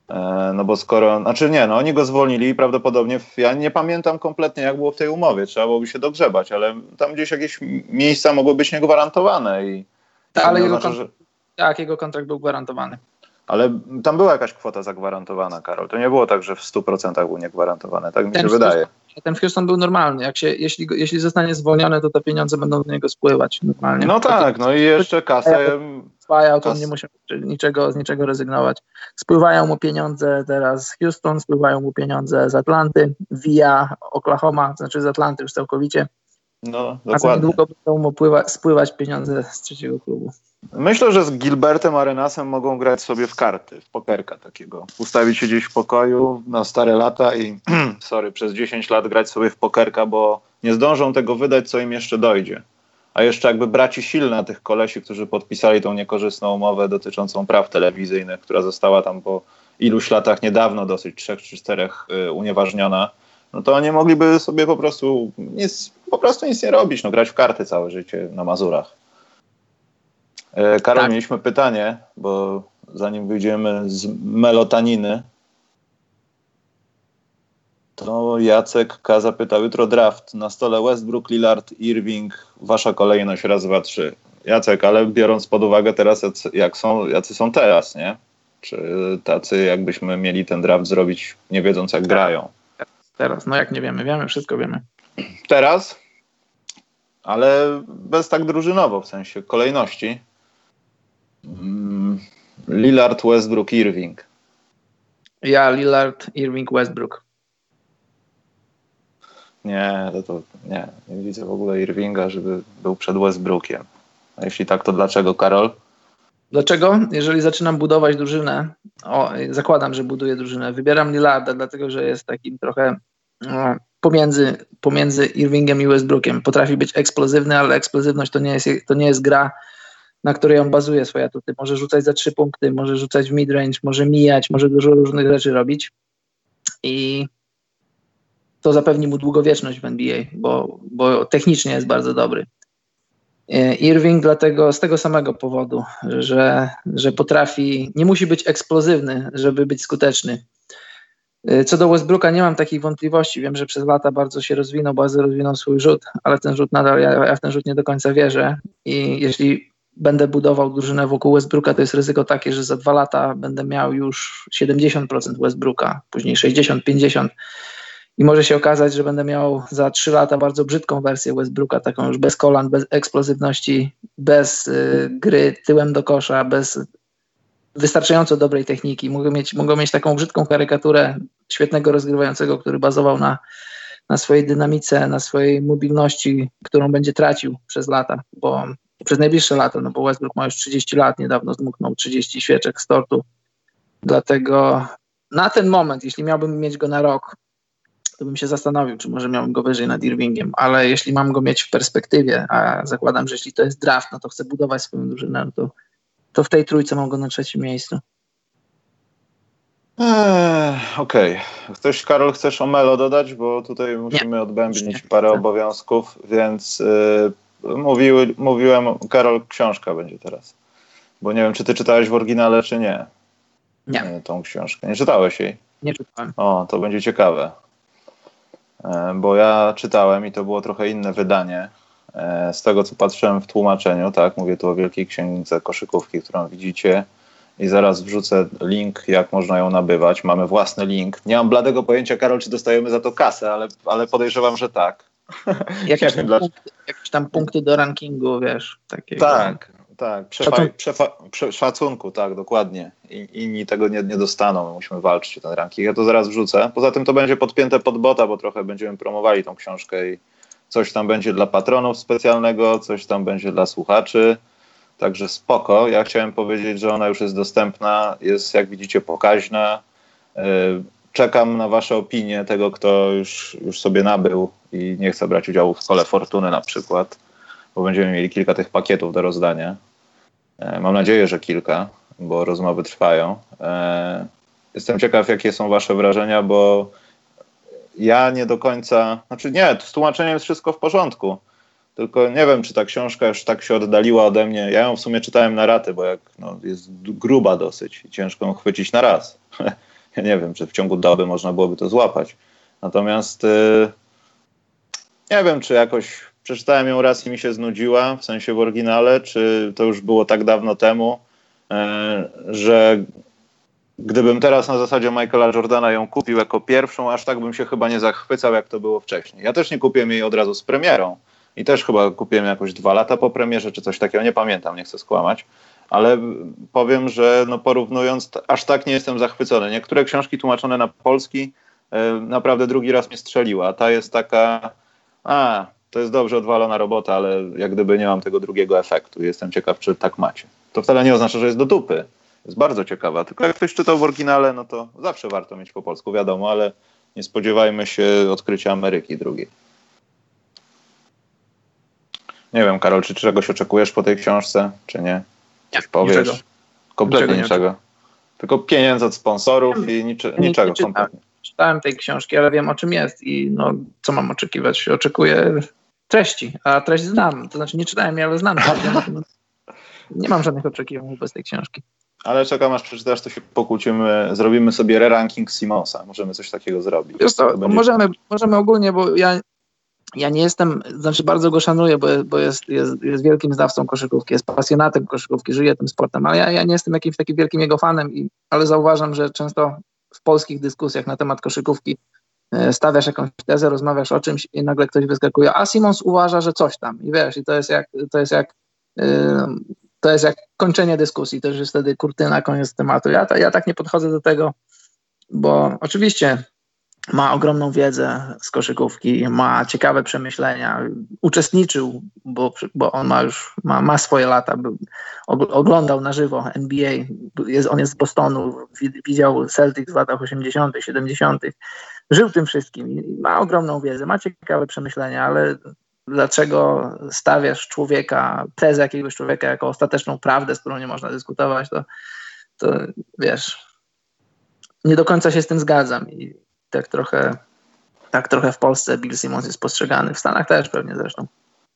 E, no bo skoro, znaczy nie, no oni go zwolnili i prawdopodobnie, ja nie pamiętam kompletnie jak było w tej umowie, trzeba byłoby się dogrzebać, ale tam gdzieś jakieś miejsca mogły być niegwarantowane i... Tak, ale jego, znaczy, że... tak, jego kontrakt był gwarantowany. Ale tam była jakaś kwota zagwarantowana, Karol. To nie było tak, że w 100% był niegwarantowany. Tak mi ten się wydaje. Ten Houston był normalny. Jak się, jeśli, jeśli zostanie zwolniony, to te pieniądze będą do niego spływać normalnie. No tak, no i jeszcze kasę. Buyout, on nie musiał niczego, z niczego rezygnować. Spływają mu pieniądze teraz z Houston, spływają mu pieniądze z Atlanty, via Oklahoma, znaczy z Atlanty już całkowicie. No, dokładnie. A niedługo będą mu pływa, spływać pieniądze z trzeciego klubu. Myślę, że z Gilbertem Arenasem mogą grać sobie w karty, w pokerka takiego. Ustawić się gdzieś w pokoju na stare lata i, (clears throat) sorry, przez 10 lat grać sobie w pokerka, bo nie zdążą tego wydać, co im jeszcze dojdzie. A jeszcze jakby braci silna tych kolesi, którzy podpisali tą niekorzystną umowę dotyczącą praw telewizyjnych, która została tam po iluś latach niedawno, dosyć trzech czy czterech, y, unieważniona, no to oni mogliby sobie po prostu nic, po prostu nic nie robić, no grać w karty całe życie na Mazurach. E, Karol, tak. mieliśmy pytanie, bo zanim wyjdziemy z melotaniny, to Jacek K. zapytał jutro draft. Na stole Westbrook, Lillard, Irving. Wasza kolejność raz, dwa, trzy. Jacek, ale biorąc pod uwagę teraz, jak są, jacy są teraz, nie? Czy tacy, jakbyśmy mieli ten draft zrobić, nie wiedząc, jak grają? Teraz, no jak nie wiemy, wiemy, wszystko wiemy. Teraz? Ale bez tak drużynowo, w sensie kolejności. Mm, Lillard, Westbrook, Irving. Ja, Lillard, Irving, Westbrook. Nie, to, to nie. Nie widzę w ogóle Irvinga, żeby był przed Westbrookiem. A jeśli tak, to dlaczego, Karol? Dlaczego? Jeżeli zaczynam budować drużynę, o, zakładam, że buduję drużynę, wybieram Lillarda, dlatego że jest takim trochę no, pomiędzy, pomiędzy Irvingiem i Westbrookiem. Potrafi być eksplozywny, ale eksplozywność to nie jest, to nie jest gra, na której on bazuje swoje atuty. Może rzucać za trzy punkty, może rzucać w midrange, może mijać, może dużo różnych rzeczy robić. I to zapewni mu długowieczność w NBA, bo, bo technicznie jest bardzo dobry. E, Irving dlatego z tego samego powodu, że, że potrafi, nie musi być eksplozywny, żeby być skuteczny. E, co do Westbrooka nie mam takich wątpliwości. Wiem, że przez lata bardzo się rozwinął, bardzo rozwinął swój rzut, ale ten rzut nadal, ja, ja w ten rzut nie do końca wierzę i jeśli będę budował drużynę wokół Westbrooka, to jest ryzyko takie, że za dwa lata będę miał już 70% Westbrooka, później 60, 50 i może się okazać, że będę miał za trzy lata bardzo brzydką wersję Westbrooka, taką już bez kolan, bez eksplozywności, bez y, gry tyłem do kosza, bez wystarczająco dobrej techniki. Mogę mieć, mogę mieć taką brzydką karykaturę świetnego rozgrywającego, który bazował na, na swojej dynamice, na swojej mobilności, którą będzie tracił przez lata, bo przez najbliższe lata, no bo Westbrook ma już 30 lat, niedawno zdmuchnął 30 świeczek z tortu. Dlatego na ten moment, jeśli miałbym mieć go na rok, to bym się zastanowił, czy może miałbym go wyżej nad Irvingiem, ale jeśli mam go mieć w perspektywie, a zakładam, że jeśli to jest draft, no to chcę budować swoją drużynę, no to, to w tej trójce mam go na trzecim miejscu. Eee, Okej. Okay. Ktoś, Karol, chcesz o Melo dodać? Bo tutaj musimy Nie. odbębnić parę obowiązków, więc yy, mówiły, mówiłem, Karol, książka będzie teraz. Bo nie wiem, czy ty czytałeś w oryginale, czy nie. Nie. Tą książkę. Nie czytałeś jej? Nie czytałem. O, to będzie ciekawe. E, bo ja czytałem i to było trochę inne wydanie. E, z tego, co patrzyłem w tłumaczeniu, tak, mówię tu o Wielkiej Księdze Koszykówki, którą widzicie i zaraz wrzucę link, jak można ją nabywać. Mamy własny link. Nie mam bladego pojęcia, Karol, czy dostajemy za to kasę, ale, ale podejrzewam, że tak. (laughs) Jakieś, tam punkty, jakieś tam punkty do rankingu, wiesz. Takiego. Tak, tak. Przefa, przefa, prze, szacunku, tak, dokładnie. I, inni tego nie, nie dostaną. My musimy walczyć o ten ranking. Ja to zaraz wrzucę. Poza tym to będzie podpięte pod bota, bo trochę będziemy promowali tą książkę i coś tam będzie dla patronów specjalnego, coś tam będzie dla słuchaczy. Także spoko. Ja chciałem powiedzieć, że ona już jest dostępna, jest jak widzicie pokaźna. Y, czekam na Wasze opinie tego, kto już, już sobie nabył i nie chce brać udziału w kole fortuny na przykład, bo będziemy mieli kilka tych pakietów do rozdania. E, mam nadzieję, że kilka, bo rozmowy trwają. E, jestem ciekaw, jakie są Wasze wrażenia, bo ja nie do końca, znaczy nie, z tłumaczeniem jest wszystko w porządku. Tylko nie wiem, czy ta książka już tak się oddaliła ode mnie. Ja ją w sumie czytałem na raty, bo jak no, jest gruba dosyć i ciężko ją chwycić na raz. (laughs) ja nie wiem, czy w ciągu doby można byłoby to złapać. Natomiast yy, nie wiem, czy jakoś przeczytałem ją raz i mi się znudziła, w sensie w oryginale, czy to już było tak dawno temu, yy, że gdybym teraz na zasadzie Michaela Jordana ją kupił jako pierwszą, aż tak bym się chyba nie zachwycał, jak to było wcześniej. Ja też nie kupiłem jej od razu z premierą i też chyba kupiłem jakoś dwa lata po premierze, czy coś takiego, nie pamiętam, nie chcę skłamać, ale powiem, że no porównując, aż tak nie jestem zachwycony. Niektóre książki tłumaczone na polski e, naprawdę drugi raz mnie strzeliła, a ta jest taka, a, to jest dobrze odwalona robota, ale jak gdyby nie mam tego drugiego efektu. Jestem ciekaw, czy tak macie. To wcale nie oznacza, że jest do dupy. Jest bardzo ciekawa, tylko jak ktoś czytał w oryginale, no to zawsze warto mieć po polsku, wiadomo, ale nie spodziewajmy się odkrycia Ameryki drugiej. Nie wiem, Karol, czy czegoś oczekujesz po tej książce, czy nie? Nie, powiesz? Niczego. Kompletnie niczego. niczego. Tylko pieniędzy od sponsorów i niczy, nie, niczego. Nie czytałem, czytałem tej książki, ale wiem o czym jest i no, co mam oczekiwać? Oczekuję treści, a treść znam. To znaczy nie czytałem, ale znam. nie mam żadnych oczekiwań wobec tej książki. Ale czekam aż przeczytasz, to się pokłócimy, zrobimy sobie re-ranking Simonsa. Możemy coś takiego zrobić. Wiesz to, będzie... możemy, możemy ogólnie, bo ja ja nie jestem, znaczy bardzo go szanuję, bo, bo jest, jest, jest wielkim znawcą koszykówki, jest pasjonatem koszykówki, żyje tym sportem, ale ja, ja nie jestem jakimś takim wielkim jego fanem, i, ale zauważam, że często w polskich dyskusjach na temat koszykówki e, stawiasz jakąś tezę, rozmawiasz o czymś i nagle ktoś wyskakuje, a Simons uważa, że coś tam i wiesz, i to jest jak, to jest jak yy, to jest jak kończenie dyskusji, to już jest wtedy kurtyna, koniec tematu. Ja, ja tak nie podchodzę do tego, bo oczywiście ma ogromną wiedzę z koszykówki, ma ciekawe przemyślenia, uczestniczył, bo, bo on ma już ma, ma swoje lata, był, oglądał na żywo NBA, jest, on jest z Bostonu, widział Celtics w latach 80., 70., żył tym wszystkim i ma ogromną wiedzę, ma ciekawe przemyślenia, ale dlaczego stawiasz człowieka, tezę jakiegoś człowieka jako ostateczną prawdę, z którą nie można dyskutować, to, to wiesz, nie do końca się z tym zgadzam i tak trochę, tak trochę w Polsce Bill Simmons jest postrzegany, w Stanach też pewnie zresztą.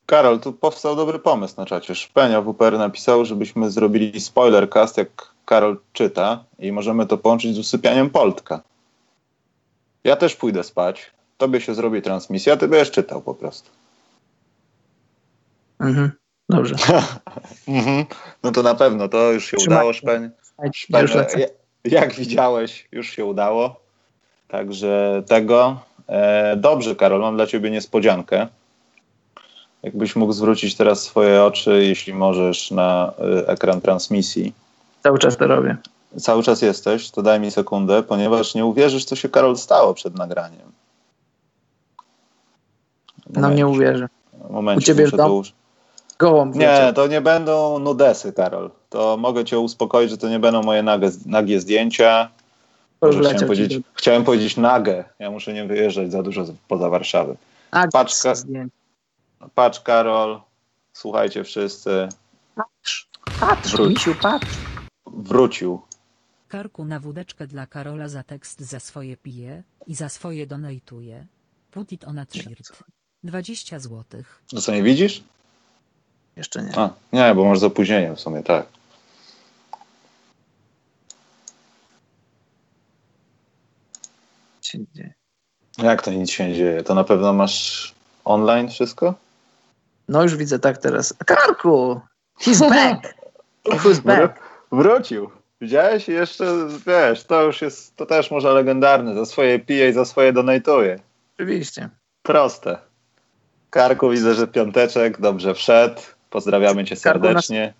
Karol, tu powstał dobry pomysł na czacie. Szpenio WPR napisał, żebyśmy zrobili spoilercast, jak Karol czyta i możemy to połączyć z usypianiem Poltka. Ja też pójdę spać, tobie się zrobi transmisja, ty będziesz czytał po prostu. Mhm, dobrze. (laughs) mhm. No to na pewno, to już się Trzymaj. udało, Szpen. Szpen jak widziałeś, już się udało. Także tego. E, dobrze, Karol, mam dla ciebie niespodziankę. Jakbyś mógł zwrócić teraz swoje oczy, jeśli możesz, na y, ekran transmisji. Cały czas to robię. Cały czas jesteś, to daj mi sekundę, ponieważ nie uwierzysz, co się Karol stało przed nagraniem. Nam nie uwierzy. U ciebie domu? Gołąb nie, to nie będą nudesy, Karol. To mogę cię uspokoić, że to nie będą moje nagie, nagie zdjęcia. Chciałem powiedzieć, chciałem powiedzieć nagę. Ja muszę nie wyjeżdżać za dużo poza Warszawę. Paczka, patrz Karol, słuchajcie wszyscy. Patrz, patrz, Wróć. misiu, patrz. Wrócił. Karku na wódeczkę dla Karola za tekst za swoje pije i za swoje donajtuje. Put it on a shirt. 20 złotych. No co, nie widzisz? Jeszcze nie. A, nie, bo masz z opóźnieniem w sumie, tak. Się dzieje. Jak to nic się nie dzieje? To na pewno masz online wszystko? No już widzę tak teraz. Karku! He's back! Who's back? Wrócił. Widziałeś? jeszcze, wiesz, to już jest, to też może legendarne. Za swoje pije i za swoje donajtuje. Oczywiście. Proste. Karku widzę, że piąteczek dobrze wszedł. Pozdrawiamy cię serdecznie.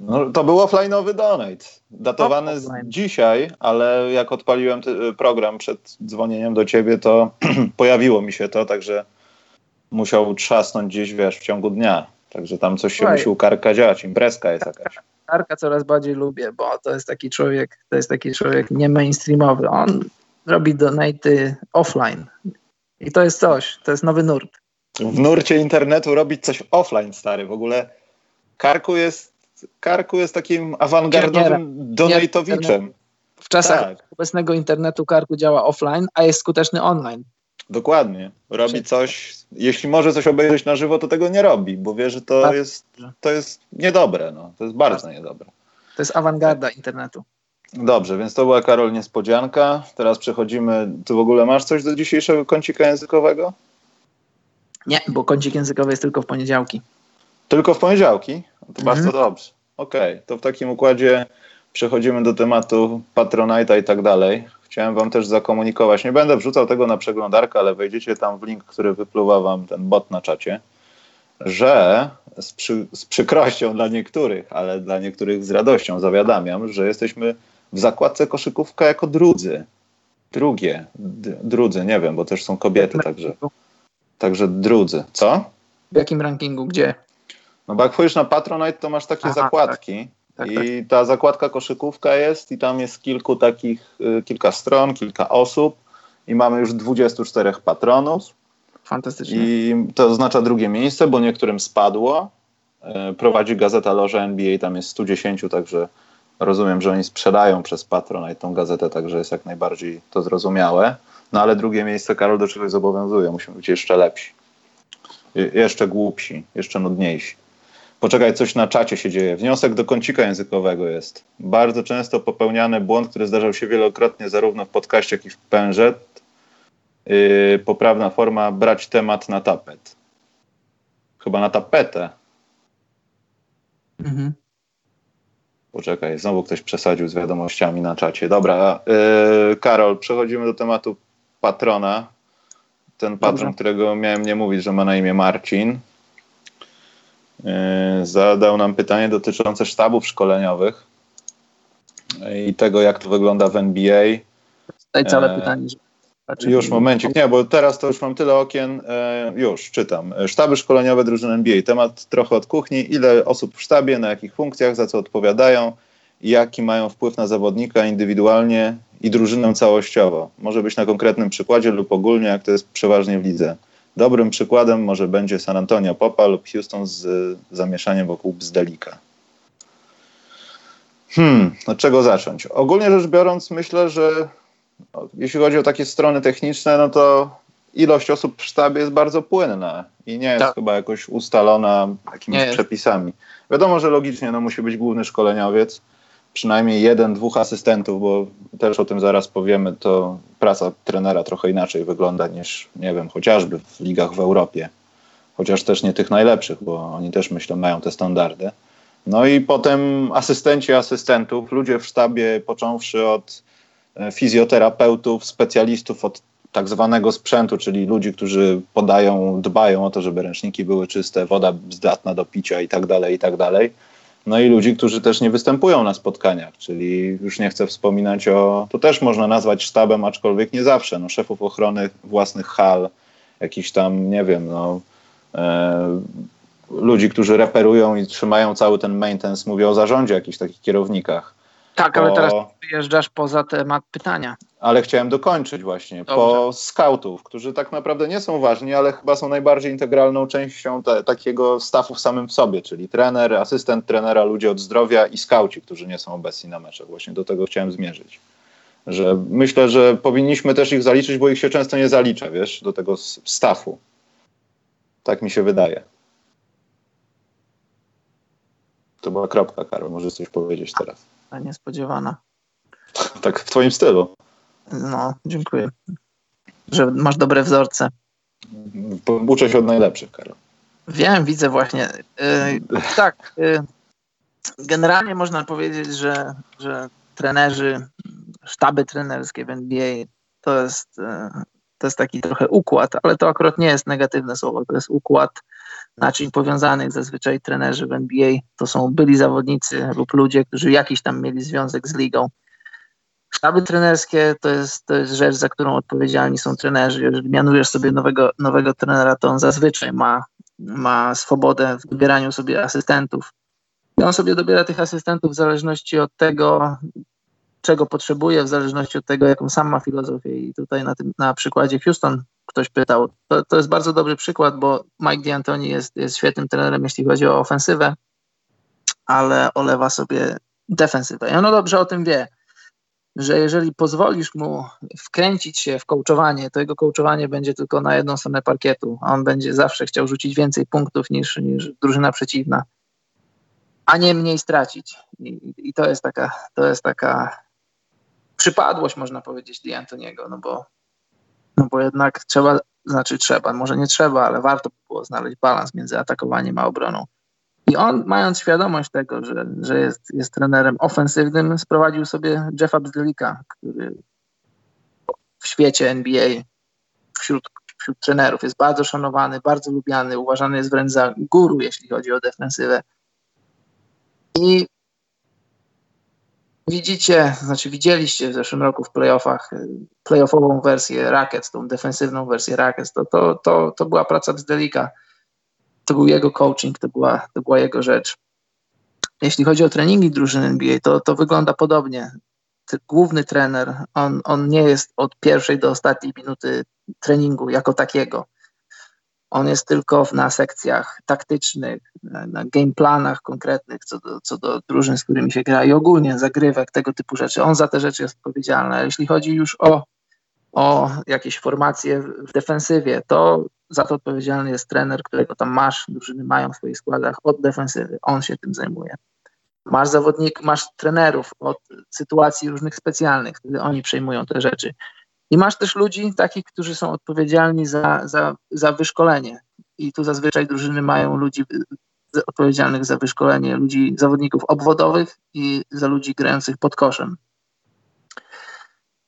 Tak? No, to był offline'owy donate. Datowany z dzisiaj, ale jak odpaliłem program przed dzwonieniem do ciebie, to (clears throat) pojawiło mi się to, także musiał trzasnąć gdzieś, wiesz, w ciągu dnia. Także tam coś się Słuchaj. musi u Karka dziać, imprezka jest jakaś. Karka coraz bardziej lubię, bo to jest taki człowiek, to jest taki człowiek nie mainstreamowy. On robi donaty offline. I to jest coś, to jest nowy nurt. W nurcie internetu robić coś offline, stary. W ogóle Karku jest, Karku jest takim awangardowym donatowiczem. W czasach tak. obecnego internetu Karku działa offline, a jest skuteczny online. Dokładnie. Robi coś, jeśli może coś obejrzeć na żywo, to tego nie robi, bo wie, że to, jest, to jest niedobre. No. To jest bardzo niedobre. To jest awangarda internetu. Dobrze, więc to była Karol niespodzianka. Teraz przechodzimy. Ty w ogóle masz coś do dzisiejszego kącika językowego? Nie, bo kącik językowy jest tylko w poniedziałki. Tylko w poniedziałki? To mhm. bardzo dobrze. Okej, okay, to w takim układzie przechodzimy do tematu Patronite'a i tak dalej. Chciałem wam też zakomunikować, nie będę wrzucał tego na przeglądarkę, ale wejdziecie tam w link, który wypluwa wam ten bot na czacie, że z, przy, z przykrością dla niektórych, ale dla niektórych z radością zawiadamiam, że jesteśmy w zakładce koszykówka jako drudzy. Drugie, drudzy, nie wiem, bo też są kobiety, także, także drudzy. Co? W jakim rankingu? Gdzie? No bo jak wchodzisz na Patronite, to masz takie Aha, zakładki. Tak. Tak, I tak. ta zakładka koszykówka jest i tam jest kilku takich, y, kilka stron, kilka osób i mamy już 24 patronów. Fantastycznie. I to oznacza drugie miejsce, bo niektórym spadło. Y, prowadzi gazeta Loże NBA, tam jest 110, także rozumiem, że oni sprzedają przez Patronite tą gazetę, także jest jak najbardziej to zrozumiałe. No ale drugie miejsce Karol do czegoś zobowiązuje, musimy być jeszcze lepsi. jeszcze głupsi, jeszcze nudniejsi. Poczekaj, coś na czacie się dzieje. Wniosek do kącika językowego jest. Bardzo często popełniany błąd, który zdarzał się wielokrotnie zarówno w podcaście, jak i w pęże. Yy, poprawna forma brać temat na tapet. Chyba na tapetę. Mhm. Poczekaj, znowu ktoś przesadził z wiadomościami na czacie. Dobra, yy, Karol, przechodzimy do tematu patrona. Ten patron, Dobrze. którego miałem nie mówić, że ma na imię Marcin. E, zadał nam pytanie dotyczące sztabów szkoleniowych i tego, jak to wygląda w NBA. Tutaj całe e, pytanie. Już momencik, nie, bo teraz to już mam tyle okien, e, już czytam. Sztaby szkoleniowe drużyny NBA. Temat trochę od kuchni. Ile osób w sztabie, na jakich funkcjach, za co odpowiadają jaki mają wpływ na zawodnika indywidualnie i drużynę całościowo. Może być na konkretnym przykładzie lub ogólnie, jak to jest przeważnie w lidze. Dobrym przykładem może będzie San Antonio Popa lub Houston z zamieszaniem wokół Bzdelika. Hmm, od czego zacząć? Ogólnie rzecz biorąc, myślę, że no, jeśli chodzi o takie strony techniczne, no to ilość osób w sztabie jest bardzo płynna i nie jest tak. chyba jakoś ustalona jakimiś nie przepisami. Jest. Wiadomo, że logicznie no, musi być główny szkoleniowiec, przynajmniej jeden, dwóch asystentów, bo też o tym zaraz powiemy, to praca trenera trochę inaczej wygląda niż, nie wiem, chociażby w ligach w Europie. Chociaż też nie tych najlepszych, bo oni też myślę mają te standardy. No i potem asystenci asystentów, ludzie w sztabie, począwszy od e, fizjoterapeutów, specjalistów od tak zwanego sprzętu, czyli ludzi, którzy podają, dbają o to, żeby ręczniki były czyste, woda zdatna do picia i tak dalej, i tak dalej. No i ludzi, którzy też nie występują na spotkaniach, czyli już nie chcę wspominać o, to też można nazwać sztabem, aczkolwiek nie zawsze, no szefów ochrony własnych hal, jakiś tam, nie wiem, no e, ludzi, którzy reperują i trzymają cały ten maintenance, mówię o zarządzie, jakichś takich kierownikach. Tak, ale o... teraz wyjeżdżasz poza temat pytania. Ale chciałem dokończyć właśnie. Dobrze. Po scoutów, którzy tak naprawdę nie są ważni, ale chyba są najbardziej integralną częścią te, takiego staffu w samym w sobie, czyli trener, asystent trenera, ludzie od zdrowia i skauci, którzy nie są obecni na meczach. Właśnie do tego chciałem zmierzyć. Że myślę, że powinniśmy też ich zaliczyć, bo ich się często nie zalicza, wiesz, do tego staffu. Tak mi się wydaje. To była kropka, Karol. Możesz coś powiedzieć teraz. A niespodziewana. Tak w twoim stylu. No, dziękuję. Że masz dobre wzorce. Uczę się od najlepszych, Karol. Wiem, widzę właśnie. Yy, tak. Yy, generalnie można powiedzieć, że, że trenerzy, sztaby trenerskie w NBA to jest, yy, to jest taki trochę układ, ale to akurat nie jest negatywne słowo, to jest układ naczyń powiązanych. Zazwyczaj trenerzy w NBA to są byli zawodnicy lub ludzie, którzy jakiś tam mieli związek z ligą. Sztaby trenerskie to jest, to jest rzecz, za którą odpowiedzialni są trenerzy. Jeżeli mianujesz sobie nowego, nowego trenera, to on zazwyczaj ma, ma swobodę w wybieraniu sobie asystentów. I on sobie dobiera tych asystentów w zależności od tego, czego potrzebuje, w zależności od tego, jaką sam ma filozofię. I tutaj na, tym, na przykładzie Houston ktoś pytał. To, to jest bardzo dobry przykład, bo Mike D'Antoni jest, jest świetnym trenerem, jeśli chodzi o ofensywę, ale olewa sobie defensywę. I ono dobrze o tym wie, że jeżeli pozwolisz mu wkręcić się w kołczowanie, to jego kołczowanie będzie tylko na jedną stronę parkietu. On będzie zawsze chciał rzucić więcej punktów niż, niż drużyna przeciwna, a nie mniej stracić. I, i to jest taka, to jest taka przypadłość, można powiedzieć, D'Antoniego, no bo no bo jednak trzeba, znaczy trzeba, może nie trzeba, ale warto było znaleźć balans między atakowaniem a obroną. I on, mając świadomość tego, że, że jest, jest trenerem ofensywnym, sprowadził sobie Jeffa Bzdylika, który w świecie NBA wśród, wśród trenerów jest bardzo szanowany, bardzo lubiany, uważany jest wręcz za guru, jeśli chodzi o defensywę. I widzicie, znaczy widzieliście w zeszłym roku w playoffach y, playoffową wersję Rackets, tą defensywną wersję Rackets, to, to, to, to była praca Bzdelika. To był jego coaching, to była, to była jego rzecz. Jeśli chodzi o treningi drużyny NBA, to, to wygląda podobnie. Główny trener, on, on nie jest od pierwszej do ostatniej minuty treningu jako takiego on jest tylko na sekcjach taktycznych, na gameplanach konkretnych co do, co do drużyn, z którymi się gra i ogólnie zagrywek, tego typu rzeczy. On za te rzeczy jest odpowiedzialny. Jeśli chodzi już o, o jakieś formacje w defensywie, to za to odpowiedzialny jest trener, którego tam masz, drużyny mają w swoich składach od defensywy. On się tym zajmuje. Masz zawodnik, masz trenerów od sytuacji różnych specjalnych, wtedy oni przejmują te rzeczy. I masz też ludzi takich, którzy są odpowiedzialni za, za, za wyszkolenie. I tu zazwyczaj drużyny mają ludzi odpowiedzialnych za wyszkolenie ludzi, zawodników obwodowych i za ludzi grających pod koszem.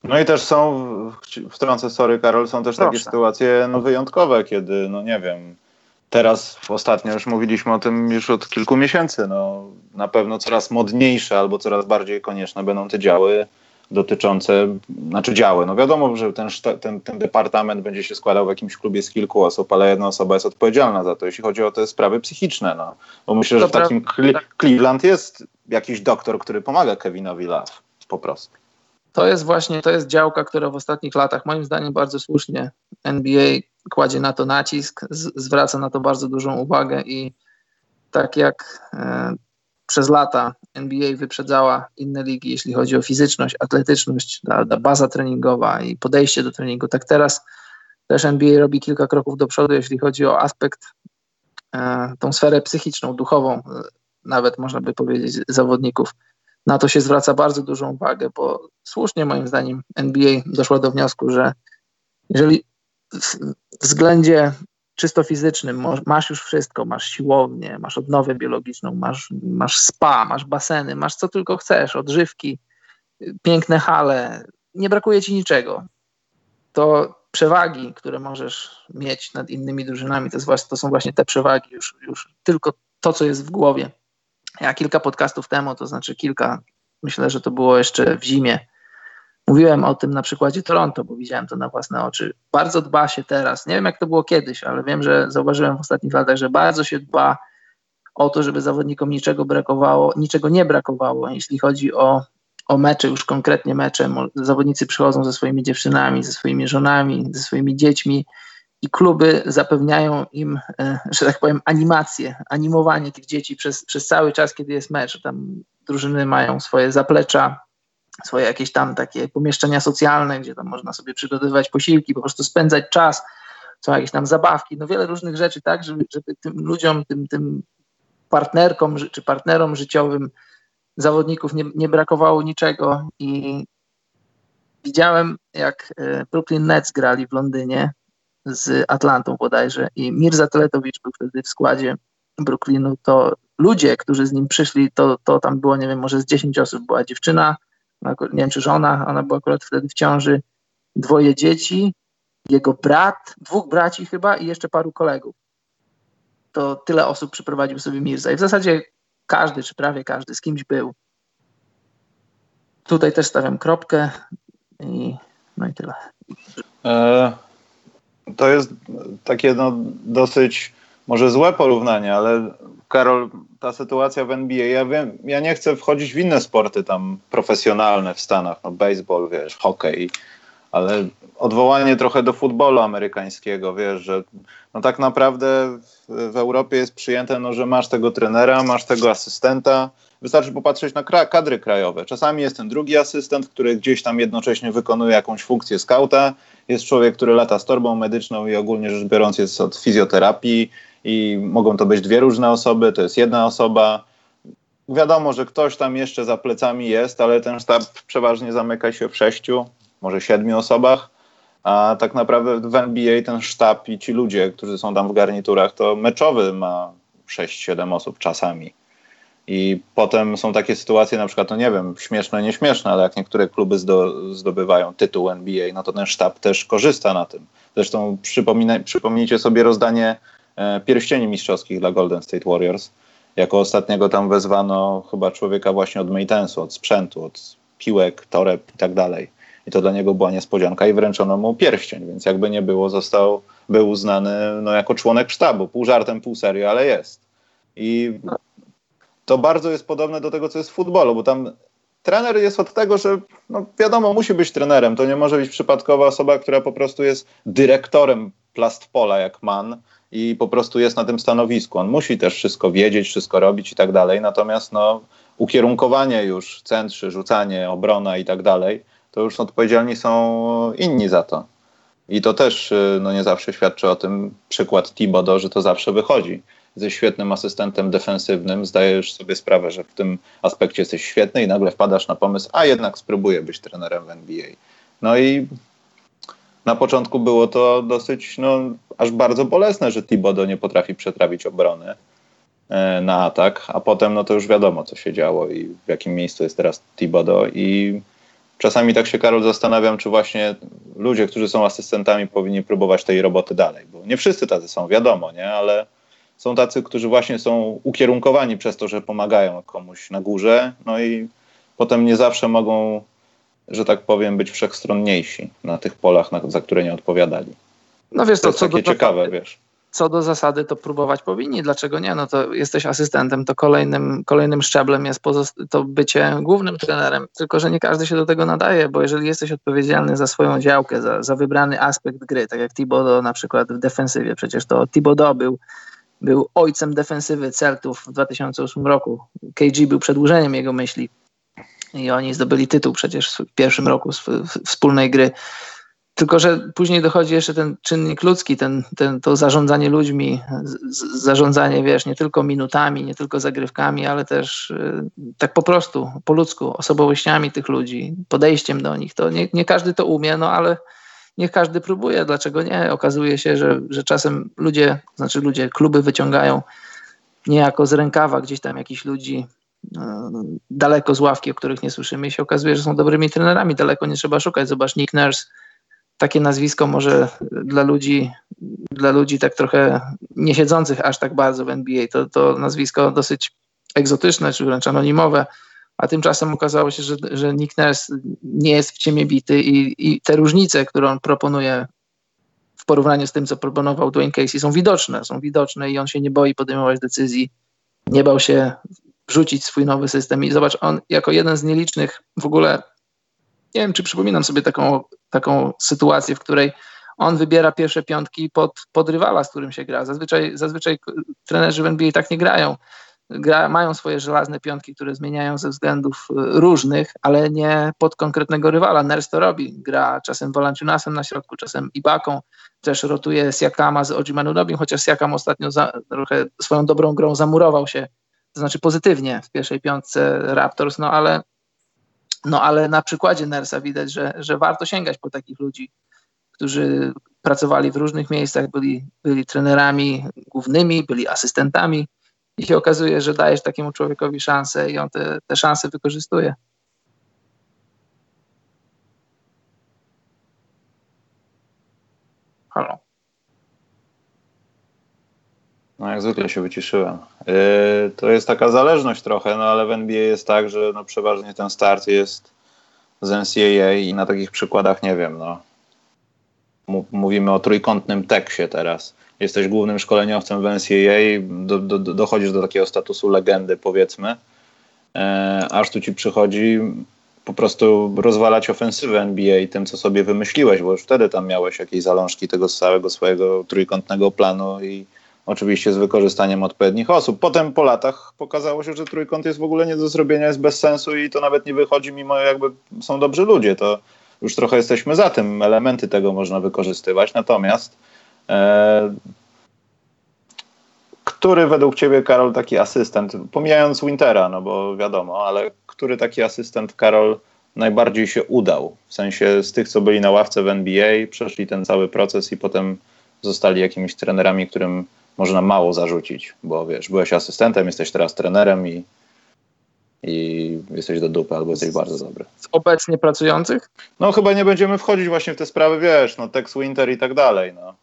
No i też są, wtrącę, sorry Karol, są też Proszę. takie sytuacje no, wyjątkowe, kiedy, no nie wiem, teraz ostatnio już mówiliśmy o tym już od kilku miesięcy, no na pewno coraz modniejsze albo coraz bardziej konieczne będą te działy dotyczące, znaczy działy. No wiadomo, że ten, ten, ten departament będzie się składał w jakimś klubie z kilku osób, ale jedna osoba jest odpowiedzialna za to, jeśli chodzi o te sprawy psychiczne. No. Bo myślę, że w takim Cleveland jest jakiś doktor, który pomaga Kevinowi Love po prostu. To jest właśnie, to jest działka, która w ostatnich latach, moim zdaniem bardzo słusznie, NBA kładzie na to nacisk, zwraca na to bardzo dużą uwagę i tak jak e, przez lata NBA wyprzedzała inne ligi, jeśli chodzi o fizyczność, atletyczność, ta, ta baza treningowa i podejście do treningu. Tak teraz też NBA robi kilka kroków do przodu, jeśli chodzi o aspekt, e, tą sferę psychiczną, duchową, e, nawet można by powiedzieć, zawodników. Na to się zwraca bardzo dużą uwagę, bo słusznie moim zdaniem NBA doszła do wniosku, że jeżeli w względzie czysto fizycznym masz już wszystko, masz siłownię, masz odnowę biologiczną, masz, masz spa, masz baseny, masz co tylko chcesz, odżywki, piękne hale, nie brakuje ci niczego. To przewagi, które możesz mieć nad innymi drużynami, to, właśnie, to są właśnie te przewagi, już, już tylko to, co jest w głowie. Ja kilka podcastów temu, to znaczy kilka, myślę, że to było jeszcze w zimie, mówiłem o tym na przykładzie Toronto, bo widziałem to na własne oczy. Bardzo dba się teraz, nie wiem jak to było kiedyś, ale wiem, że zauważyłem w ostatnich latach, że bardzo się dba o to, żeby zawodnikom niczego brakowało, niczego nie brakowało, jeśli chodzi o o mecze, już konkretnie mecze, zawodnicy przychodzą ze swoimi dziewczynami, ze swoimi żonami, ze swoimi dziećmi i kluby zapewniają im, e, że tak powiem, animację, animowanie tych dzieci przez, przez cały czas, kiedy jest mecz. Tam drużyny mają swoje zaplecza, swoje jakieś tam takie pomieszczenia socjalne, gdzie tam można sobie przygotowywać posiłki, po prostu spędzać czas, są jakieś tam zabawki, no wiele różnych rzeczy, tak, żeby, żeby tym ludziom, tym, tym partnerkom czy partnerom życiowym zawodników nie, nie brakowało niczego i widziałem, jak e, Brooklyn Nets grali w Londynie z Atlantą bodajże i Mirza Teletowicz był wtedy w składzie Brooklynu, to ludzie, którzy z nim przyszli, to, to tam było, nie wiem, może z 10 osób, była dziewczyna, nie wiem czy żona, ona była akurat wtedy w ciąży, dwoje dzieci, jego brat, dwóch braci chyba i jeszcze paru kolegów. To tyle osób przyprowadził sobie Mirza. I w zasadzie każdy, czy prawie każdy z kimś był. Tutaj też stawiam kropkę i no i tyle. E, to jest takie no, dosyć może złe porównanie, ale Karol, ta sytuacja w NBA, ja wiem, ja nie chcę wchodzić w inne sporty tam profesjonalne w Stanach, no baseball, wiesz, hokej, ale odwołanie trochę do futbolu amerykańskiego, wiesz, że no tak naprawdę w, w, Europie jest przyjęte, no, że masz tego trenera, masz tego asystenta, wystarczy popatrzeć na kra kadry krajowe. Czasami jest ten drugi asystent, który gdzieś tam jednocześnie wykonuje jakąś funkcję skauta, jest człowiek, który lata z torbą medyczną i ogólnie rzecz biorąc jest od fizjoterapii i mogą to być dwie różne osoby, to jest jedna osoba. Wiadomo, że ktoś tam jeszcze za plecami jest, ale ten sztab przeważnie zamyka się w sześciu, może siedmiu osobach, a tak naprawdę w NBA ten sztab i ci ludzie, którzy są tam w garniturach, to meczowy ma 6-7 osób czasami. I potem są takie sytuacje, na przykład, no nie wiem, śmieszne, nieśmieszne, ale jak niektóre kluby zdo, zdobywają tytuł NBA, no to ten sztab też korzysta na tym. Zresztą przypomnijcie sobie rozdanie pierścieni mistrzowskich dla Golden State Warriors. Jako ostatniego tam wezwano chyba człowieka właśnie od maintenance'u, od sprzętu, od piłek, toreb i tak dalej i to dla niego była niespodzianka i wręczono mu pierścień, więc jakby nie było, został, był uznany no, jako członek sztabu, pół żartem, pół serio, ale jest. I to bardzo jest podobne do tego, co jest w futbolu, bo tam trener jest od tego, że no wiadomo, musi być trenerem. To nie może być przypadkowa osoba, która po prostu jest dyrektorem plastpola jak man i po prostu jest na tym stanowisku. On musi też wszystko wiedzieć, wszystko robić i tak dalej. Natomiast no, ukierunkowanie już, centrzy, rzucanie, obrona i tak dalej, to już odpowiedzialni są inni za to. I to też y, no, nie zawsze świadczy o tym przykład Tibodo, że to zawsze wychodzi. Ze świetnym asystentem defensywnym zdajesz sobie sprawę, że w tym aspekcie jesteś świetny i nagle wpadasz na pomysł, a jednak spróbuję być trenerem w NBA. No i na początku było to dosyć, no, aż bardzo bolesne, że Tibodo nie potrafi przetrawić obrony e, na atak, a potem no to już wiadomo, co się działo i w jakim miejscu jest teraz Tibodo i czasami tak się, Karol, zastanawiam, czy właśnie ludzie, którzy są asystentami, powinni próbować tej roboty dalej. Bo nie wszyscy tacy są, wiadomo, nie? Ale są tacy, którzy właśnie są ukierunkowani przez to, że pomagają komuś na górze, no i potem nie zawsze mogą, że tak powiem, być wszechstronniejsi na tych polach, na, za które nie odpowiadali. No wiesz, to, to jest takie ciekawe, wiesz co do zasady to próbować powinni. Dlaczego nie? No to jesteś asystentem, to kolejnym, kolejnym szczeblem jest to bycie głównym trenerem. Tylko, że nie każdy się do tego nadaje, bo jeżeli jesteś odpowiedzialny za swoją działkę, za, za wybrany aspekt gry, tak jak Thibodeau na przykład w defensywie, przecież to Thibodeau był, był ojcem defensywy Celtów w 2008 roku. KG był przedłużeniem jego myśli i oni zdobyli tytuł przecież w pierwszym roku wspólnej gry tylko, że później dochodzi jeszcze ten czynnik ludzki, ten, ten, to zarządzanie ludźmi, z, zarządzanie, wiesz, nie tylko minutami, nie tylko zagrywkami, ale też y, tak po prostu, po ludzku, osobowościami tych ludzi, podejściem do nich. To nie, nie każdy to umie, no ale niech każdy próbuje, dlaczego nie? Okazuje się, że, że czasem ludzie, znaczy ludzie, kluby wyciągają niejako z rękawa gdzieś tam jakichś ludzi daleko z ławki, o których nie słyszymy i się okazuje, że są dobrymi trenerami, daleko nie trzeba szukać. Zobacz, Nick Nurse takie nazwisko może dla ludzi, dla ludzi tak trochę nie siedzących aż tak bardzo w NBA, to, to nazwisko dosyć egzotyczne, czy wręcz anonimowe, a tymczasem okazało się, że, że Nick Nurse nie jest w ciemię bity i, i te różnice, które on proponuje w porównaniu z tym, co proponował Dwayne Casey, są widoczne, są widoczne i on się nie boi podejmować decyzji, nie bał się wrzucić swój nowy system i zobacz, on jako jeden z nielicznych w ogóle nie wiem, czy przypominam sobie taką, taką sytuację, w której on wybiera pierwsze piątki pod, pod rywala, z którym się gra. Zazwyczaj, zazwyczaj trenerzy w NBA tak nie grają. Gra, mają swoje żelazne piątki, które zmieniają ze względów y, różnych, ale nie pod konkretnego rywala. Ners to robi. Gra czasem Valanciunasem na środku, czasem Ibaką. Też rotuje Siakama z Ojimanunobim, chociaż Siakam ostatnio za, trochę swoją dobrą grą zamurował się, to znaczy pozytywnie w pierwszej piątce Raptors, no ale no ale na przykładzie Nersa widać, że, że warto sięgać po takich ludzi, którzy pracowali w różnych miejscach, byli, byli trenerami głównymi, byli asystentami i się okazuje, że dajesz takiemu człowiekowi szansę i on te, te szanse wykorzystuje. Halo. No jak zwykle się wyciszyłem. Yy, to jest taka zależność trochę, no ale w NBA jest tak, że no przeważnie ten start jest z NCAA i na takich przykładach nie wiem, no. Mówimy o trójkątnym teksie teraz. Jesteś głównym szkoleniowcem w NCAA, do, do, dochodzisz do takiego statusu legendy, powiedzmy, e, aż tu ci przychodzi po prostu rozwalać ofensywę NBA tym, co sobie wymyśliłeś, bo już wtedy tam miałeś jakieś zalążki tego całego swojego trójkątnego planu i Oczywiście z wykorzystaniem odpowiednich osób. Potem po latach pokazało się, że trójkąt jest w ogóle nie do zrobienia, jest bez sensu i to nawet nie wychodzi, mimo jakby są dobrzy ludzie. To już trochę jesteśmy za tym, elementy tego można wykorzystywać. Natomiast e, który według Ciebie, Karol, taki asystent, pomijając Wintera, no bo wiadomo, ale który taki asystent, Karol, najbardziej się udał? W sensie z tych, co byli na ławce w NBA, przeszli ten cały proces i potem zostali jakimiś trenerami, którym można mało zarzucić, bo wiesz, byłeś asystentem, jesteś teraz trenerem i, i jesteś do dupy albo jesteś bardzo dobry. Z obecnie pracujących? No chyba nie będziemy wchodzić właśnie w te sprawy, wiesz, no Tex Winter i tak dalej, no.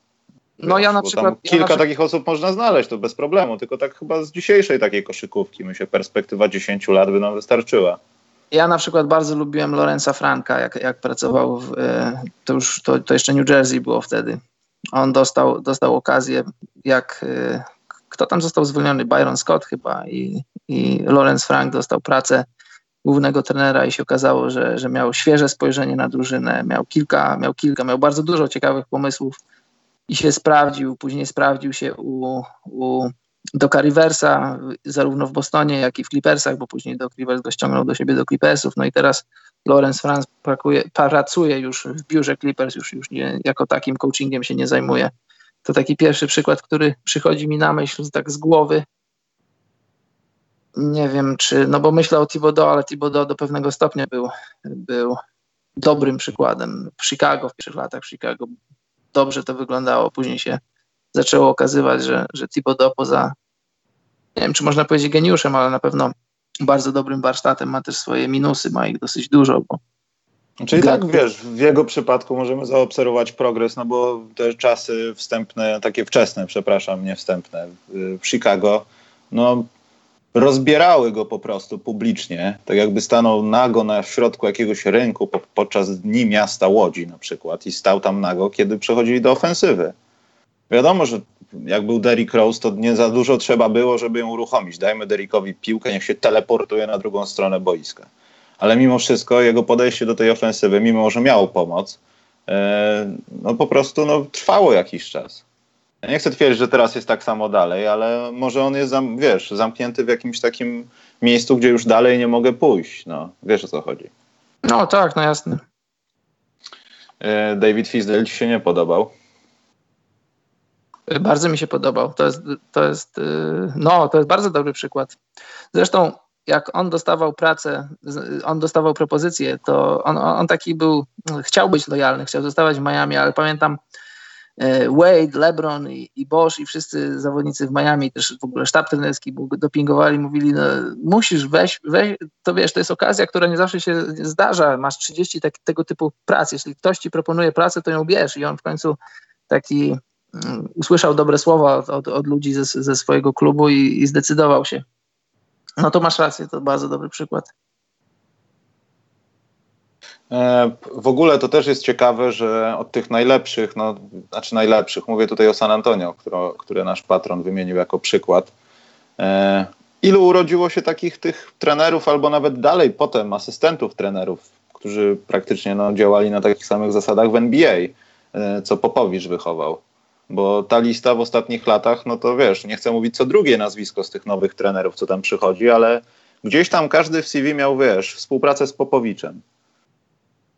Wiesz, no ja na przykład... kilka na... takich osób można znaleźć, to bez problemu, tylko tak chyba z dzisiejszej takiej koszykówki, myślę, perspektywa 10 lat by nam wystarczyła. Ja na przykład bardzo lubiłem Lorenza Franka, jak, jak pracował w, e, to już, to, to jeszcze New Jersey było wtedy on dostał, dostał okazję, jak y, kto tam został zwolniony? Byron Scott chyba i, i Lawrence Frank dostał pracę głównego trenera i się okazało, że, że miał świeże spojrzenie na drużynę, miał kilka, miał kilka, miał bardzo dużo ciekawych pomysłów i się sprawdził, później sprawdził się u, u Doka Riversa, zarówno w Bostonie, jak i w Clippersach, bo później Doc Rivers go ściągnął do siebie do Clippersów, no i teraz Lawrence Franz pracuje, pracuje już w biurze Clippers, już, już nie, jako takim coachingiem się nie zajmuje. To taki pierwszy przykład, który przychodzi mi na myśl tak z głowy. Nie wiem, czy, no bo myślę o Thibodeau, ale Thibodeau do pewnego stopnia był, był dobrym przykładem. W Chicago, w pierwszych latach w Chicago dobrze to wyglądało, później się zaczęło okazywać, że, że Thibodeau poza, nie wiem, czy można powiedzieć geniuszem, ale na pewno bardzo dobrym warsztatem, ma też swoje minusy, ma ich dosyć dużo, bo Czyli tak, wiesz, w jego przypadku możemy zaobserwować progres, no bo te czasy wstępne, takie wczesne, przepraszam, nie wstępne, w Chicago, no rozbierały go po prostu publicznie, tak jakby stanął nago na środku jakiegoś rynku po, podczas Dni Miasta Łodzi na przykład i stał tam nago, kiedy przechodzili do ofensywy. Wiadomo, że jak był Derrick Rose, to nie za dużo trzeba było, żeby ją uruchomić. Dajmy Derrickowi piłkę, niech się teleportuje na drugą stronę boiska. Ale mimo wszystko jego podejście do tej ofensywy, mimo że miało pomoc, e, no po prostu no, trwało jakiś czas. Ja nie chcę twierdzić, że teraz jest tak samo dalej, ale może on jest, wiesz, zamknięty w jakimś takim miejscu, gdzie już dalej nie mogę pójść. No, wiesz o co chodzi. No tak, no jasne. E, David Fisdale ci się nie podobał? Bardzo mi się podobał. To jest, to jest, y, no, to jest bardzo dobry przykład. Zresztą jak on dostawał pracę, on dostawał propozycję, to on, on taki był, chciał być lojalny, chciał zostawać w Miami, ale pamiętam e, Wade, LeBron i, i Bosch i wszyscy zawodnicy w Miami, też w ogóle sztab trenerski dopingowali, mówili, no musisz, weź, weź, to wiesz, to jest okazja, która nie zawsze się zdarza, masz 30 tak, tego typu prac, jeśli ktoś ci proponuje pracę, to ją bierz i on w końcu taki usłyszał dobre słowa od, od, od ludzi ze, ze, swojego klubu i, i zdecydował się. No to masz rację, to bardzo dobry przykład. E, w ogóle to też jest ciekawe, że od tych najlepszych, no, znaczy najlepszych, mówię tutaj o San Antonio, które, które nasz patron wymienił jako przykład. E, ilu urodziło się takich tych trenerów, albo nawet dalej potem asystentów trenerów, którzy praktycznie no, działali na takich samych zasadach w NBA, e, co Popowicz wychował? Bo ta lista w ostatnich latach, no to wiesz, nie chcę mówić co drugie nazwisko z tych nowych trenerów, co tam przychodzi, ale gdzieś tam każdy w CV miał, wiesz, współpracę z Popowiczem.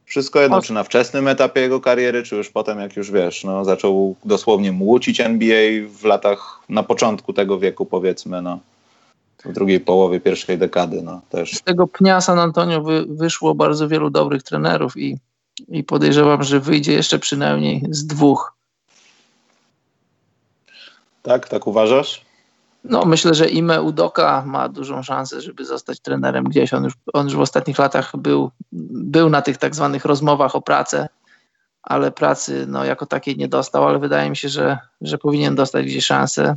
Wszystko jedno, czy na wczesnym etapie jego kariery, czy już potem, jak już wiesz, no, zaczął dosłownie młócić NBA w latach, na początku tego wieku, powiedzmy, no, w drugiej połowie pierwszej dekady, no, też. Z tego pnia San Antonio wy, wyszło bardzo wielu dobrych trenerów i, i podejrzewam, że wyjdzie jeszcze przynajmniej z dwóch tak? Tak uważasz? No, myślę, że Ime Udoka ma dużą szansę, żeby zostać trenerem gdzieś. On już, on już w ostatnich latach był, był na tych tak zwanych rozmowach o pracę, ale pracy no, jako takiej nie dostał, ale wydaje mi się, że, że powinien dostać gdzieś szansę.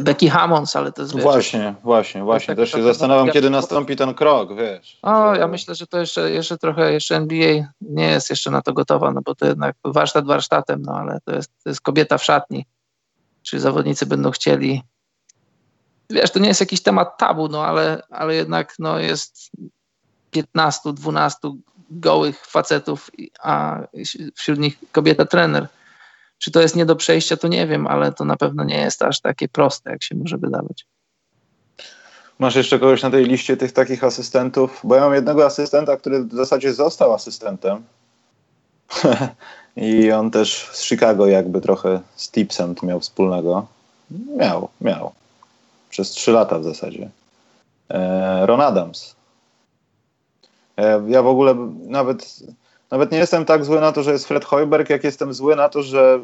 Becky Hammons, ale to jest... Wiesz, właśnie, właśnie, właśnie. Tak, Też się zastanawiam, kiedy nastąpi ten krok, wiesz. O, ja myślę, że to jeszcze, jeszcze trochę, jeszcze NBA nie jest jeszcze na to gotowa, no bo to jednak warsztat warsztatem, no ale to jest, to jest kobieta w szatni czy zawodnicy będą chcieli. Wiesz, to nie jest jakiś temat tabu, no ale, ale jednak no, jest 15, 12 gołych facetów, a wśród nich kobieta trener. Czy to jest nie do przejścia, to nie wiem, ale to na pewno nie jest aż takie proste, jak się może wydawać. Masz jeszcze kogoś na tej liście tych takich asystentów? Bo ja mam jednego asystenta, który w zasadzie został asystentem. (laughs) I on też z Chicago jakby trochę z Tipsem to miał wspólnego. Miał, miał. Przez trzy lata w zasadzie. E, Ron Adams. E, ja w ogóle nawet, nawet nie jestem tak zły na to, że jest Fred Hoiberg, jak jestem zły na to, że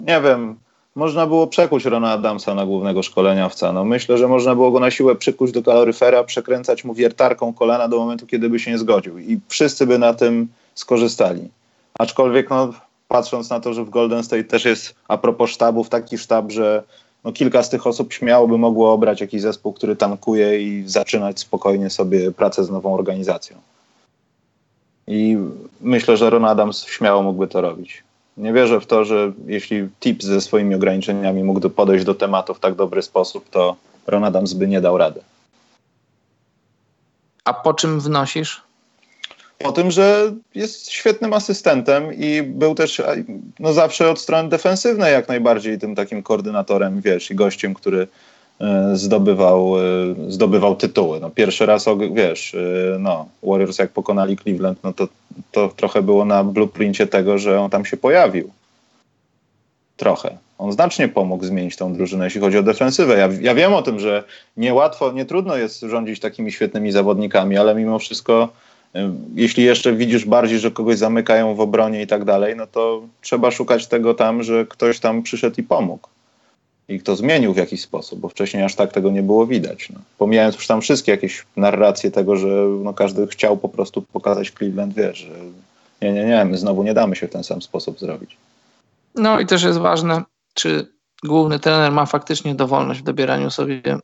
nie wiem, można było przekuć Rona Adamsa na głównego szkoleniowca. No myślę, że można było go na siłę przykuć do kaloryfera, przekręcać mu wiertarką kolana do momentu, kiedy by się nie zgodził. I wszyscy by na tym skorzystali. Aczkolwiek no, patrząc na to, że w Golden State też jest a propos sztabów taki sztab, że no, kilka z tych osób śmiało by mogło obrać jakiś zespół, który tankuje i zaczynać spokojnie sobie pracę z nową organizacją. I myślę, że Ron Adams śmiało mógłby to robić. Nie wierzę w to, że jeśli Tips ze swoimi ograniczeniami mógłby podejść do tematu w tak dobry sposób, to Ron Adams by nie dał rady. A po czym wnosisz? O tym, że jest świetnym asystentem i był też no, zawsze od strony defensywnej jak najbardziej tym takim koordynatorem, wiesz, i gościem, który e, zdobywał, e, zdobywał tytuły. No, pierwszy raz, wiesz, e, no, Warriors jak pokonali Cleveland, no to, to trochę było na blueprincie tego, że on tam się pojawił. Trochę. On znacznie pomógł zmienić tą drużynę, jeśli chodzi o defensywę. Ja, ja wiem o tym, że niełatwo, nie trudno jest rządzić takimi świetnymi zawodnikami, ale mimo wszystko jeśli jeszcze widzisz bardziej, że kogoś zamykają w obronie i tak dalej, no to trzeba szukać tego tam, że ktoś tam przyszedł i pomógł. I kto zmienił w jakiś sposób, bo wcześniej aż tak tego nie było widać. No. Pomijając już tam wszystkie jakieś narracje tego, że no, każdy chciał po prostu pokazać Cleveland, wiesz, że nie, nie, nie, my znowu nie damy się w ten sam sposób zrobić. No i też jest ważne, czy główny trener ma faktycznie dowolność w dobieraniu sobie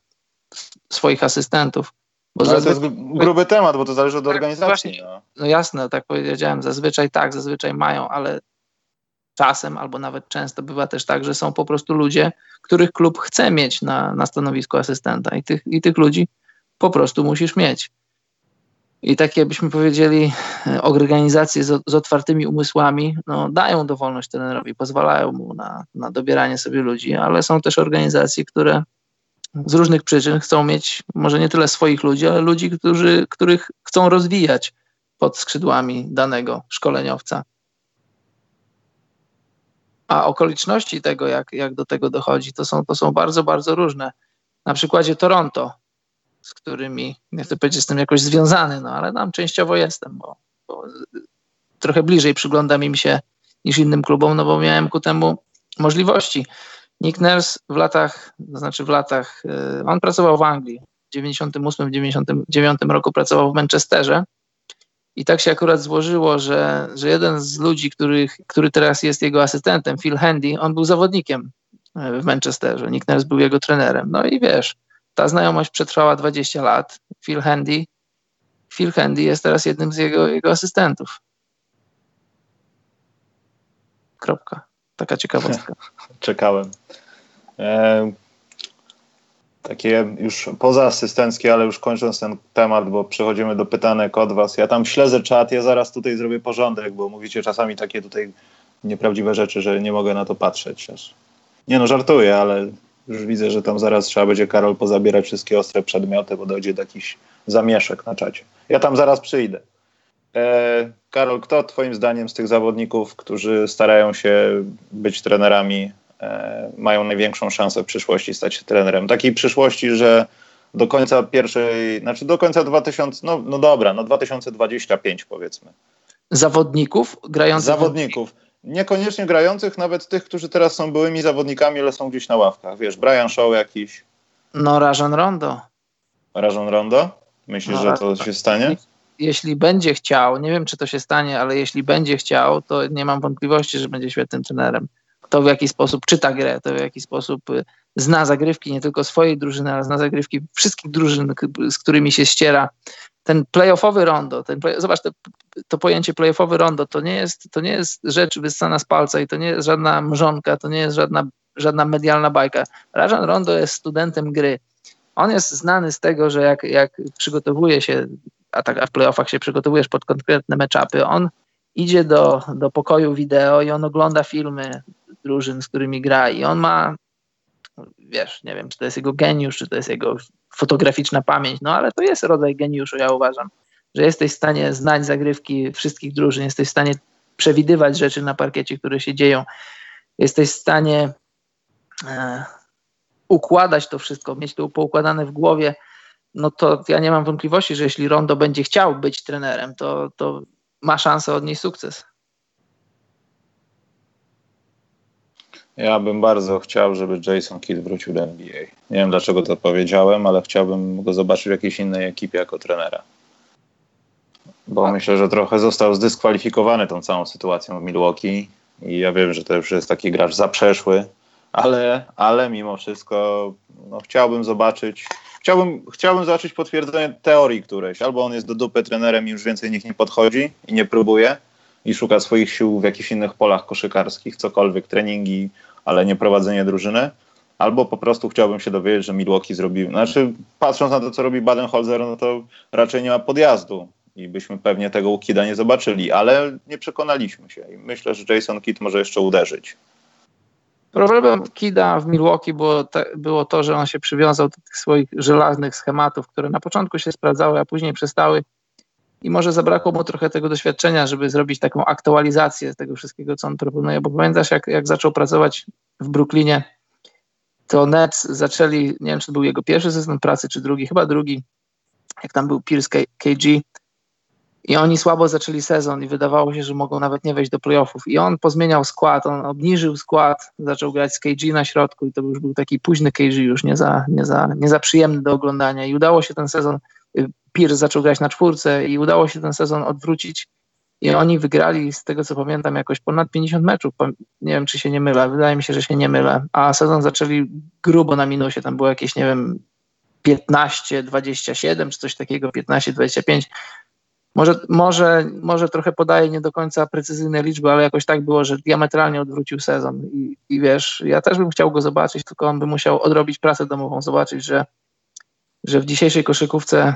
swoich asystentów bo to jest gruby temat, bo to zależy od tak, organizacji. No. no jasne, tak powiedziałem, zazwyczaj tak, zazwyczaj mają, ale czasem albo nawet często bywa też tak, że są po prostu ludzie, których klub chce mieć na, na stanowisku asystenta i tych, i tych ludzi po prostu musisz mieć. I takie, byśmy powiedzieli, organizacje z, z otwartymi umysłami no, dają dowolność trenerowi, pozwalają mu na, na dobieranie sobie ludzi, ale są też organizacje, które z różnych przyczyn chcą mieć może nie tyle swoich ludzi, ale ludzi, którzy, których chcą rozwijać pod skrzydłami danego szkoleniowca. A okoliczności tego, jak, jak do tego dochodzi, to są, to są bardzo, bardzo różne. Na przykładzie Toronto, z którymi, nie chcę powiedzieć, jestem jakoś związany, no ale tam częściowo jestem, bo, bo trochę bliżej przyglądam im się niż innym klubom, no bo miałem ku temu możliwości. Nick Nurse w latach, to znaczy w latach, y, on pracował w Anglii. W 98, 99 roku pracował w Manchesterze. I tak się akurat złożyło, że, że jeden z ludzi, który, który teraz jest jego asystentem, Phil Handy, on był zawodnikiem y, w Manchesterze. Nick Nurse był jego trenerem. No i wiesz, ta znajomość przetrwała 20 lat. Phil Handy, Phil Handy jest teraz jednym z jego, jego asystentów. Kropka. Taka ciekawostka. (laughs) Czekałem. E, takie już poza asystenckie, ale już kończąc ten temat, bo przechodzimy do pytanek od Was. Ja tam śledzę czat, ja zaraz tutaj zrobię porządek, bo mówicie czasami takie tutaj nieprawdziwe rzeczy, że nie mogę na to patrzeć. Nie no, żartuję, ale już widzę, że tam zaraz trzeba będzie Karol pozabierać wszystkie ostre przedmioty, bo dojdzie do jakichś zamieszek na czacie. Ja tam zaraz przyjdę. E, Karol, kto Twoim zdaniem z tych zawodników, którzy starają się być trenerami, e, mają największą szansę w przyszłości stać się trenerem? Takiej przyszłości, że do końca pierwszej, znaczy do końca 2000, no, no dobra, no 2025 powiedzmy. Zawodników grających? Zawodników. Niekoniecznie grających, nawet tych, którzy teraz są byłymi zawodnikami, ale są gdzieś na ławkach. Wiesz, Brian Shaw jakiś. No, Rajon Rondo. Rajon Rondo? Myślisz, no, że to się stanie? Jeśli będzie chciał, nie wiem czy to się stanie, ale jeśli będzie chciał, to nie mam wątpliwości, że będzie świetnym trenerem. To w jaki sposób czyta grę, to w jaki sposób y, zna zagrywki nie tylko swojej drużyny, ale zna zagrywki wszystkich drużyn, z którymi się ściera. Ten playoffowy rondo, ten play, zobacz, to, to pojęcie playoffowy rondo to nie, jest, to nie jest rzecz wyssana z palca i to nie jest żadna mrzonka, to nie jest żadna, żadna medialna bajka. Rajan Rondo jest studentem gry. On jest znany z tego, że jak, jak przygotowuje się a tak a w playoffach się przygotowujesz pod konkretne meczapy, on idzie do, do pokoju wideo i on ogląda filmy drużyn, z którymi gra i on ma, wiesz, nie wiem, czy to jest jego geniusz, czy to jest jego fotograficzna pamięć, no ale to jest rodzaj geniuszu, ja uważam, że jesteś w stanie znać zagrywki wszystkich drużyn, jesteś w stanie przewidywać rzeczy na parkiecie, które się dzieją, jesteś w stanie e, układać to wszystko, mieć to poukładane w głowie, no to ja nie mam wątpliwości, że jeśli Rondo będzie chciał być trenerem, to, to ma szansę odnieść sukces. Ja bym bardzo chciał, żeby Jason Kidd wrócił do NBA. Nie wiem dlaczego to powiedziałem, ale chciałbym go zobaczyć w jakiejś innej ekipie jako trenera. Bo A. myślę, że trochę został zdyskwalifikowany tą całą sytuacją w Milwaukee i ja wiem, że to już jest taki gracz zaprzeszły, ale, ale mimo wszystko no, chciałbym zobaczyć chciałbym, chciałbym zobaczyć potwierdzenie teorii którejś. Albo on jest do dupy trenerem i już więcej niech nie podchodzi i nie próbuje i szuka swoich sił w jakichś innych polach koszykarskich, cokolwiek, treningi, ale nie prowadzenie drużyny. Albo po prostu chciałbym się dowiedzieć, że Milwaukee zrobił. Znaczy, patrząc na to, co robi Badenholzer, no to raczej nie ma podjazdu i byśmy pewnie tego u Kida nie zobaczyli, ale nie przekonaliśmy się i myślę, że Jason Kidd może jeszcze uderzyć. Problemem Kida w Milwaukee było, te, było to, że on się przywiązał do tych swoich żelaznych schematów, które na początku się sprawdzały, a później przestały. I może zabrakło mu trochę tego doświadczenia, żeby zrobić taką aktualizację tego wszystkiego, co on proponuje. Bo pamiętasz, jak, jak zaczął pracować w Brooklynie, to Nets zaczęli, nie wiem, czy to był jego pierwszy sezon pracy, czy drugi, chyba drugi, jak tam był Pierce KG, i oni słabo zaczęli sezon i wydawało się, że mogą nawet nie wejść do playoffów. I on pozmieniał skład, on obniżył skład, zaczął grać z KG na środku i to już był taki późny KG już, nie za, nie za, nie za przyjemny do oglądania. I udało się ten sezon, y, Pierce zaczął grać na czwórce i udało się ten sezon odwrócić. I oni wygrali, z tego co pamiętam, jakoś ponad 50 meczów. Nie wiem, czy się nie mylę, wydaje mi się, że się nie mylę. A sezon zaczęli grubo na minusie, tam było jakieś, nie wiem, 15, 27 czy coś takiego, 15, 25 może, może, może trochę podaję nie do końca precyzyjne liczby, ale jakoś tak było, że diametralnie odwrócił sezon. I, I wiesz, ja też bym chciał go zobaczyć, tylko on by musiał odrobić pracę domową, zobaczyć, że, że w dzisiejszej koszykówce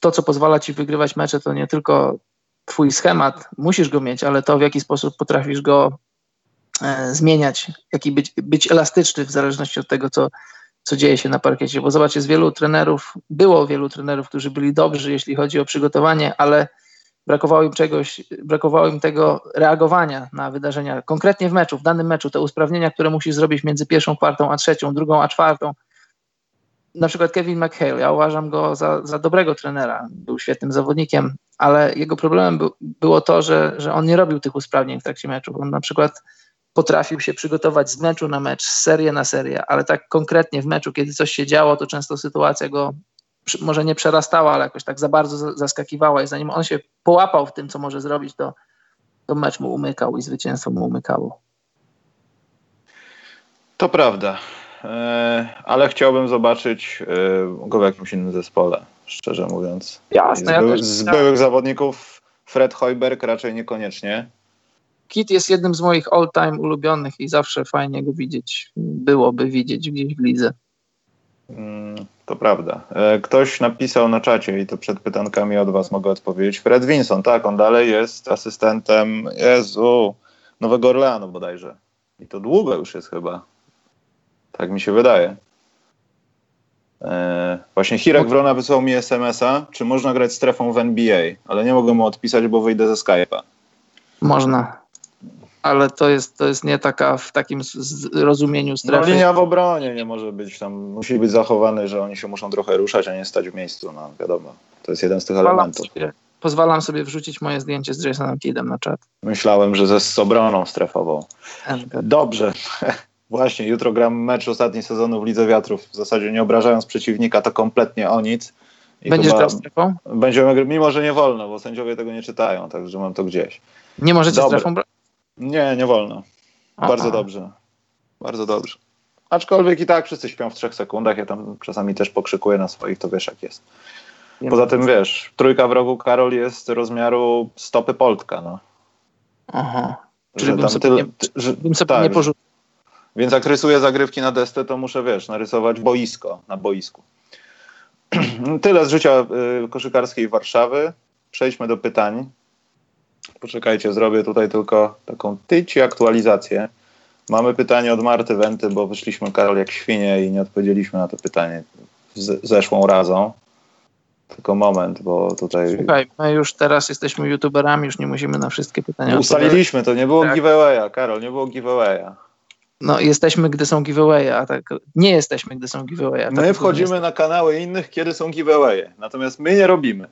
to, co pozwala ci wygrywać mecze, to nie tylko twój schemat, musisz go mieć, ale to, w jaki sposób potrafisz go e, zmieniać, jaki być, być elastyczny w zależności od tego, co, co dzieje się na parkiecie, bo zobaczcie, z wielu trenerów, było wielu trenerów, którzy byli dobrzy, jeśli chodzi o przygotowanie, ale brakowało im czegoś, brakowało im tego reagowania na wydarzenia, konkretnie w meczu, w danym meczu, te usprawnienia, które musisz zrobić między pierwszą kwartą a trzecią, drugą a czwartą. Na przykład Kevin McHale, ja uważam go za, za dobrego trenera, był świetnym zawodnikiem, ale jego problemem by, było to, że, że on nie robił tych usprawnień w trakcie meczu. On na przykład potrafił się przygotować z meczu na mecz, z serii na serię, ale tak konkretnie w meczu, kiedy coś się działo, to często sytuacja go może nie przerastała, ale jakoś tak za bardzo zaskakiwała i zanim on się połapał w tym, co może zrobić, to, to mecz mu umykał i zwycięstwo mu umykało. To prawda, e, ale chciałbym zobaczyć e, go w jakimś innym zespole, szczerze mówiąc. Jasne. Z, byłych, z byłych zawodników Fred Hoiberg raczej niekoniecznie. Kit jest jednym z moich all-time ulubionych i zawsze fajnie go widzieć, byłoby widzieć gdzieś w lidze. Mm, to prawda. E, ktoś napisał na czacie i to przed pytankami od was mogę odpowiedzieć. Fred Vinson, tak, on dalej jest asystentem, Jezu, Nowego Orleanu bodajże. I to długo już jest chyba. Tak mi się wydaje. Eee, właśnie Hirek Wrona wysłał mi SMS-a, czy można grać strefą w NBA, ale nie mogę mu odpisać, bo wyjdę ze Skype'a. Można ale to jest, to jest nie taka w takim rozumieniu strefy. No linia w obronie nie może być tam, musi być zachowany, że oni się muszą trochę ruszać, a nie stać w miejscu, no wiadomo. To jest jeden z tych pozwalam elementów. Sobie, pozwalam sobie wrzucić moje zdjęcie z Jasonem Kidem na czat. Myślałem, że ze z obroną strefową. Dobrze. (laughs) Właśnie, jutro gram mecz ostatni sezonu w Lidze Wiatrów. W zasadzie nie obrażając przeciwnika, to kompletnie o nic. I Będziesz grał strefą? Będziemy, mimo że nie wolno, bo sędziowie tego nie czytają, także mam to gdzieś. Nie możecie Dobre. strefą nie, nie wolno. Bardzo dobrze. Bardzo dobrze. Aczkolwiek i tak wszyscy śpią w trzech sekundach. Ja tam czasami też pokrzykuję na swoich, to wiesz jak jest. Poza tym wiesz, trójka w rogu Karol jest rozmiaru stopy Poltka. No. Aha. Czyli bym sobie, tyle, nie, że, bym sobie tak, nie porzucił. Więc jak rysuję zagrywki na desce, to muszę, wiesz, narysować boisko na boisku. (clears throat) Tyle z życia y, koszykarskiej Warszawy. Przejdźmy do pytań. Poczekajcie, zrobię tutaj tylko taką tyci aktualizację. Mamy pytanie od Marty Wenty, bo wyszliśmy Karol jak świnie i nie odpowiedzieliśmy na to pytanie z, zeszłą razą. Tylko moment, bo tutaj. Słuchaj, my już teraz jesteśmy youtuberami, już nie musimy na wszystkie pytania Ustaliliśmy, to nie było tak. giveawaya, Karol, nie było giveawaya. No, jesteśmy, gdy są giveaway, a tak nie jesteśmy, gdy są giveaway. My tak wchodzimy na kanały innych, kiedy są giveawaye. Natomiast my nie robimy.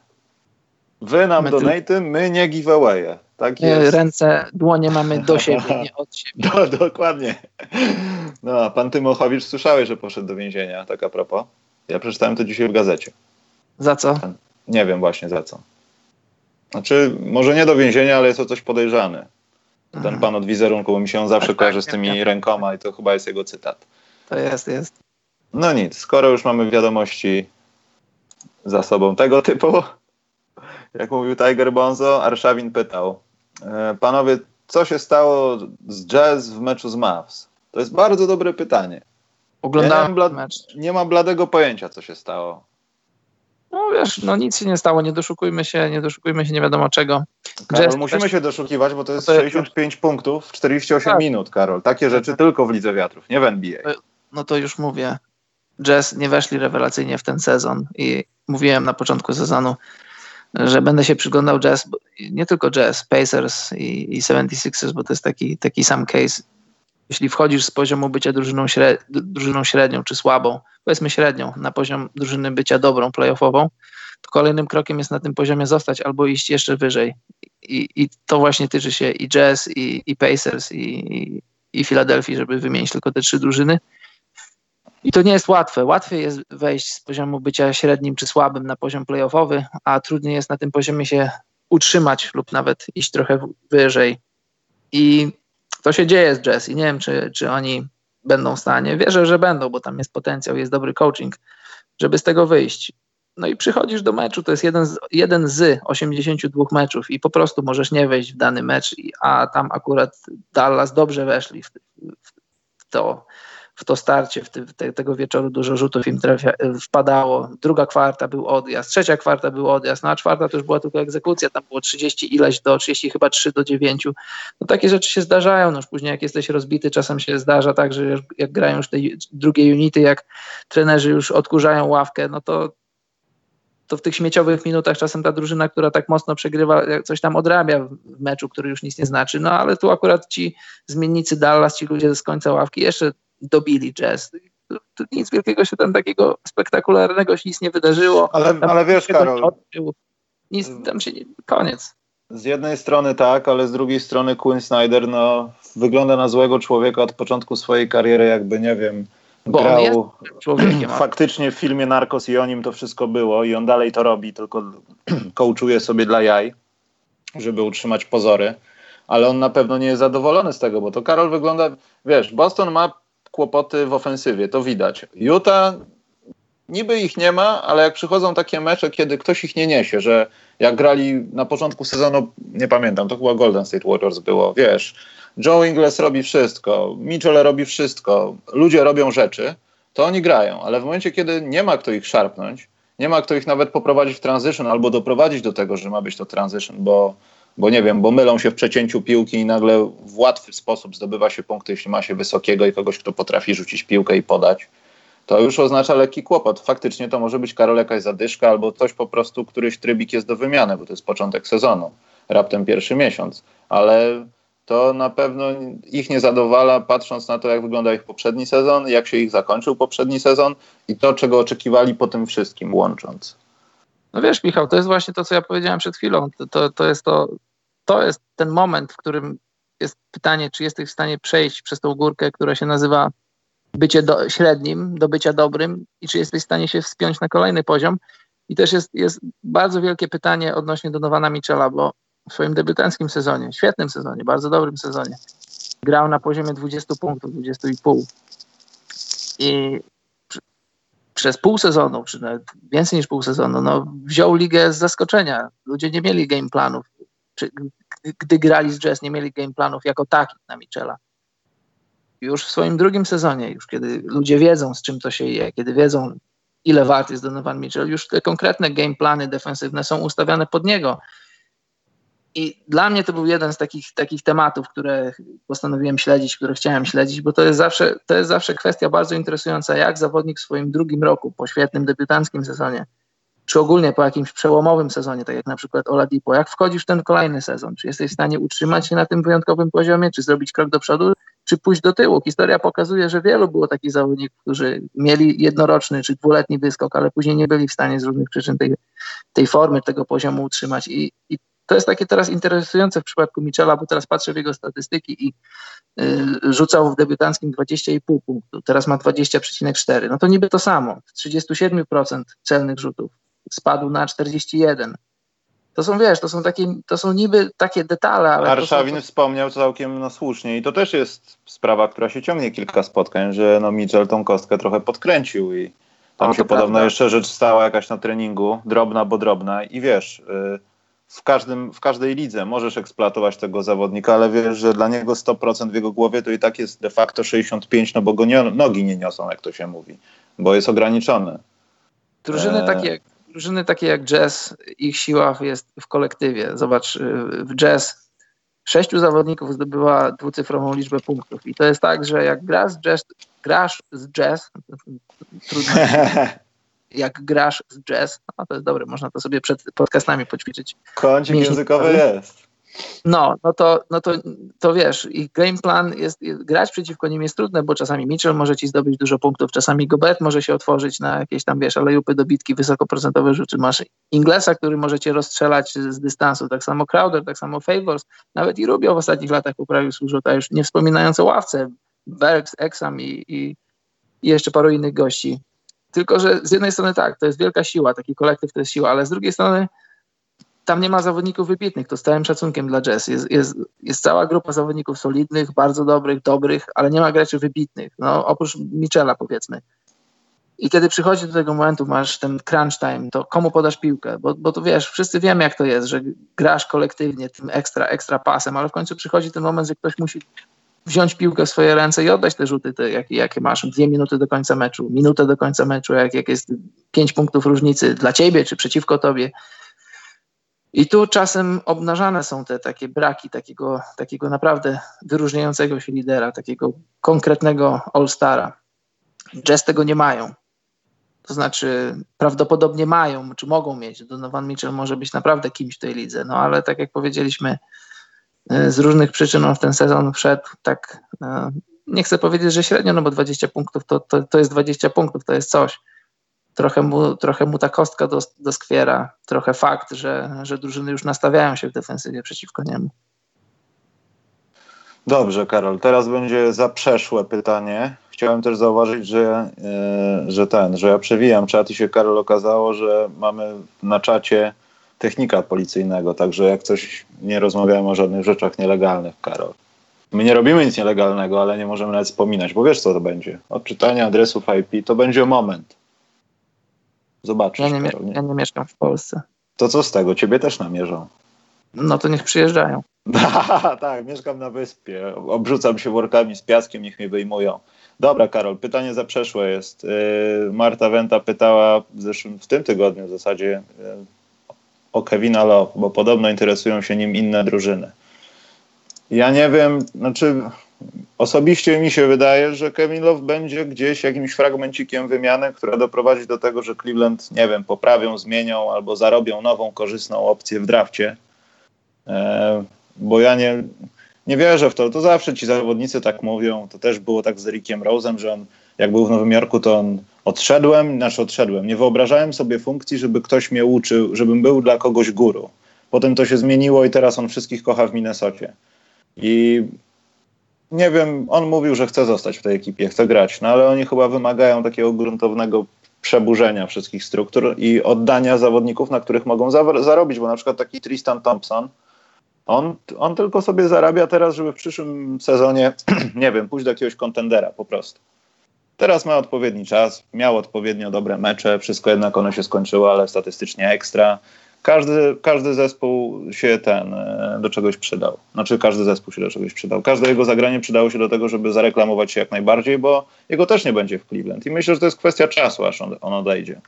Wy nam my donaty, my nie giveawaye. Tak jest. Ręce, dłonie mamy do siebie, (laughs) nie od siebie. Do, dokładnie. No, a pan Tymochowicz słyszałeś, że poszedł do więzienia, tak a propos. Ja przeczytałem to dzisiaj w gazecie. Za co? Nie wiem właśnie za co. Znaczy, może nie do więzienia, ale jest o coś podejrzany. Ten pan od wizerunku, bo mi się on zawsze tak, kojarzy tak, z tymi tak, rękoma i to chyba jest jego cytat. To jest, jest. No nic, skoro już mamy wiadomości za sobą tego typu, jak mówił Tiger Bonzo, Arszawin pytał, e, panowie, co się stało z Jazz w meczu z Mavs? To jest bardzo dobre pytanie. Oglądałem ja nie, mecz. nie mam bladego pojęcia, co się stało. No wiesz, no nic się nie stało, nie doszukujmy się, nie doszukujmy się nie wiadomo czego. Karol, musimy też... się doszukiwać, bo to jest to 65 punktów w 48 tak. minut, Karol. Takie rzeczy tak. tylko w Lidze Wiatrów, nie w NBA. No to już mówię. Jazz nie weszli rewelacyjnie w ten sezon i mówiłem na początku sezonu, że będę się przyglądał jazz, nie tylko jazz, Pacers i, i 76ers, bo to jest taki, taki sam case. Jeśli wchodzisz z poziomu bycia drużyną, drużyną średnią czy słabą, powiedzmy średnią, na poziom drużyny bycia dobrą, playoffową, to kolejnym krokiem jest na tym poziomie zostać albo iść jeszcze wyżej. I, i to właśnie tyczy się i Jazz, i, i Pacers, i, i, żeby wymienić tylko te trzy drużyny. I to nie jest łatwe. Łatwiej jest wejść z poziomu bycia średnim czy słabym na poziom playoffowy, a trudniej jest na tym poziomie się utrzymać lub nawet iść trochę wyżej. I to się dzieje z Jazz i nie wiem, czy, czy oni będą w stanie. Wierzę, że będą, bo tam jest potencjał, jest dobry coaching, żeby z tego wyjść. No i przychodzisz do meczu, to jest jeden z, jeden z 82 meczów i po prostu możesz nie wejść w dany mecz, a tam akurat Dallas dobrze weszli w, w, w to w to starcie, w te, tego wieczoru dużo rzutów im trafia, wpadało. Druga kwarta był odjazd, trzecia kwarta był odjazd, no a czwarta to już była tylko egzekucja, tam było 30 ileś do 30, chyba 3 do 9. No takie rzeczy się zdarzają, no już później jak jesteś rozbity, czasem się zdarza tak, że jak grają już te drugie unity, jak trenerzy już odkurzają ławkę, no to to w tych śmieciowych minutach czasem ta drużyna, która tak mocno przegrywa, coś tam odrabia w meczu, który już nic nie znaczy. No ale tu akurat ci zmiennicy Dallas, ci ludzie z końca ławki jeszcze dobili jazz. Tu, tu nic wielkiego się tam takiego spektakularnego się nic nie wydarzyło. Ale, ale wiesz, Karol. Nic tam się nie, koniec. Z jednej strony tak, ale z drugiej strony Quinn Snyder no, wygląda na złego człowieka od początku swojej kariery, jakby nie wiem, Bo grał człowiekiem. (clears throat) faktycznie w filmie Narcos i o nim to wszystko było i on dalej to robi, tylko (clears throat) kołczuje sobie dla jaj, żeby utrzymać pozory. Ale on na pewno nie jest zadowolony z tego, bo to Karol wygląda, wiesz, Boston ma kłopoty w ofensywie, to widać. Utah niby ich nie ma, ale jak przychodzą takie mecze, kiedy ktoś ich nie niesie, że jak grali na początku sezonu, nie pamiętam, to chyba Golden State Warriors było, wiesz, Joe Ingles robi wszystko, Mitchell robi wszystko, ludzie robią rzeczy, to oni grają, ale w momencie, kiedy nie ma kto ich szarpnąć, nie ma kto ich nawet poprowadzić w transition albo doprowadzić do tego, że ma być to transition, bo, bo nie wiem, bo mylą się w przecięciu piłki i nagle w łatwy sposób zdobywa się punkty, jeśli ma się wysokiego i kogoś, kto potrafi rzucić piłkę i podać to już oznacza lekki kłopot. Faktycznie to może być Karol jakaś zadyszka albo coś po prostu, któryś trybik jest do wymiany, bo to jest początek sezonu, raptem pierwszy miesiąc, ale to na pewno ich nie zadowala, patrząc na to, jak wygląda ich poprzedni sezon, jak się ich zakończył poprzedni sezon i to, czego oczekiwali po tym wszystkim łącząc. No wiesz, Michał, to jest właśnie to, co ja powiedziałem przed chwilą. To, to, to, jest, to, to jest ten moment, w którym jest pytanie, czy jesteś w stanie przejść przez tą górkę, która się nazywa bycie do, średnim do bycia dobrym i czy jesteś w stanie się wspiąć na kolejny poziom. I też jest, jest bardzo wielkie pytanie odnośnie Donowana Michela, bo w swoim debiutanckim sezonie, świetnym sezonie, bardzo dobrym sezonie, grał na poziomie 20 punktów, 20,5. I przez pół sezonu, czy nawet więcej niż pół sezonu, no, wziął ligę z zaskoczenia. Ludzie nie mieli game planów. Czy, gdy grali z Jazz, nie mieli game planów jako takich na Michela już w swoim drugim sezonie, już kiedy ludzie wiedzą, z czym to się je, kiedy wiedzą, ile wart jest Donovan Mitchell, już te konkretne game plany defensywne są ustawiane pod niego. I dla mnie to był jeden z takich, takich tematów, które postanowiłem śledzić, które chciałem śledzić, bo to jest, zawsze, to jest zawsze kwestia bardzo interesująca, jak zawodnik w swoim drugim roku, po świetnym debiutanckim sezonie, czy ogólnie po jakimś przełomowym sezonie, tak jak na przykład Oladipo, jak wchodzisz w ten kolejny sezon, czy jesteś w stanie utrzymać się na tym wyjątkowym poziomie, czy zrobić krok do przodu, czy pójść do tyłu. Historia pokazuje, że wielu było takich zawodników, którzy mieli jednoroczny czy dwuletni wyskok, ale później nie byli w stanie z różnych przyczyn tej, tej formy, tego poziomu utrzymać. I, I, to jest takie teraz interesujące w przypadku Michela, bo teraz patrzę w jego statystyki i y, rzucał w debiutanckim 20,5 punktu, teraz ma 20,4. No to niby to samo. 37% celnych rzutów spadł na 41 to są, wiesz, to są takie, to są niby takie detale, ale... Arszawin są... wspomniał całkiem no, słusznie i to też jest sprawa, która się ciągnie kilka spotkań, że no Mitchell tą kostkę trochę podkręcił i tam o, się podobno prawda. jeszcze rzecz stała jakaś na treningu, drobna, bo drobna i wiesz, y, w, każdym, w każdej lidze możesz eksploatować tego zawodnika, ale wiesz, że dla niego 100% w jego głowie to i tak jest de facto 65, no bo go nie, nogi nie niosą, jak to się mówi, bo jest ograniczony. Drużyny e... takie jak drużyny takie jak jazz, ich siła jest w kolektywie. Zobacz, y, w jazz sześciu zawodników zdobywa dwucyfrową liczbę punktów. I to jest tak, że jak grasz z jazz, grasz z jazz, (laughs) trudno, (laughs) jak grasz z jazz, no to jest dobre, można to sobie przed podcastami poćwiczyć. Kącik językowy jest. No, no to, no to, to wiesz, ich game plan jest, grać przeciwko nim jest trudne, bo czasami Mitchell może ci zdobyć dużo punktów, czasami Gobert może się otworzyć na jakieś tam, wiesz, alejupy do bitki, wysokoprocentowe rzuty. Masz Inglesa, który może cię rozstrzelać z dystansu, tak samo Crowder, tak samo Favors, nawet i Rubio w ostatnich latach poprawił swój rzut, już nie wspominając o ławce, Bergs, Exam i, i, i jeszcze paru innych gości. Tylko, że z jednej strony tak, to jest wielka siła, taki kolektyw to jest siła, ale z drugiej strony tam nie ma zawodników wybitnych, to z całym szacunkiem dla Jazz. Jest, jest, jest cała grupa zawodników solidnych, bardzo dobrych, dobrych, ale nie ma graczy wybitnych, no oprócz Michela powiedzmy. I kiedy przychodzi do tego momentu, masz ten crunch time, to komu podasz piłkę? Bo, bo to wiesz, wszyscy wiemy jak to jest, że grasz kolektywnie tym ekstra, ekstra pasem, ale w końcu przychodzi ten moment, że ktoś musi wziąć piłkę w swoje ręce i oddać te rzuty, te, jakie, jakie masz, dwie minuty do końca meczu, minutę do końca meczu, jak, jak jest pięć punktów różnicy dla ciebie czy przeciwko tobie. I tu czasem obnażane są te takie braki takiego, takiego naprawdę wyróżniającego się lidera, takiego konkretnego all-stara. Jazz tego nie mają. To znaczy, prawdopodobnie mają, czy mogą mieć. Donovan Mitchell może być naprawdę kimś w tej lidze, no ale tak jak powiedzieliśmy, z różnych przyczyn on w ten sezon wszedł tak, e, nie chcę powiedzieć, że średnio, no bo 20 punktów to, to, to jest 20 punktów, to jest coś. Trochę mu, trochę mu ta kostka dos, doskwiera, trochę fakt, że, że drużyny już nastawiają się w defensywie przeciwko niemu. Dobrze, Karol. Teraz będzie zaprzeszłe pytanie. Chciałem też zauważyć, że, yy, że ten, że ja przewijam czat i się Karol okazało, że mamy na czacie technika policyjnego, także jak coś nie rozmawiamy o żadnych rzeczach nielegalnych, Karol. My nie robimy nic nielegalnego, ale nie możemy nawet wspominać, bo wiesz co to będzie. Odczytanie adresów IP to będzie moment. Zobaczysz. Ja nie, Karol, nie? ja nie mieszkam w Polsce. To co z tego? Ciebie też namierzą. No to niech przyjeżdżają. (laughs) tak, mieszkam na wyspie. Obrzucam się workami z piaskiem, niech mnie wyjmują. Dobra, Karol, pytanie zaprzeszłe jest. Yy, Marta Wenta pytała w, zeszłym, w tym tygodniu w zasadzie yy, o Kevina Love, bo podobno interesują się nim inne drużyny. Ja nie wiem, znaczy osobiście mi się wydaje, że Kevin Love będzie gdzieś jakimś fragmencikiem wymiany, która doprowadzi do tego, że Cleveland, nie wiem, poprawią, zmienią albo zarobią nową, korzystną opcję w drafcie. E, bo ja nie, nie wierzę w to. To zawsze ci zawodnicy tak mówią. To też było tak z Rickiem Rose'em, że on jak był w Nowym Jorku, to on odszedłem, znaczy odszedłem. Nie wyobrażałem sobie funkcji, żeby ktoś mnie uczył, żebym był dla kogoś guru. Potem to się zmieniło i teraz on wszystkich kocha w Minnesocie. I nie wiem, on mówił, że chce zostać w tej ekipie, chce grać, no ale oni chyba wymagają takiego gruntownego przeburzenia wszystkich struktur i oddania zawodników, na których mogą zarobić, bo na przykład taki Tristan Thompson, on, on tylko sobie zarabia teraz, żeby w przyszłym sezonie, (clears throat) nie wiem, pójść do jakiegoś kontendera po prostu. Teraz ma odpowiedni czas, miał odpowiednio dobre mecze, wszystko jednak ono się skończyło, ale statystycznie ekstra. Każdy, każdy zespół się ten e, do czegoś przydał. Znaczy każdy zespół się do czegoś przydał. Każde jego zagranie przydało się do tego, żeby zareklamować się jak najbardziej, bo jego też nie będzie w Cleveland. I myślę, że to jest kwestia czasu, aż on, on odejdzie.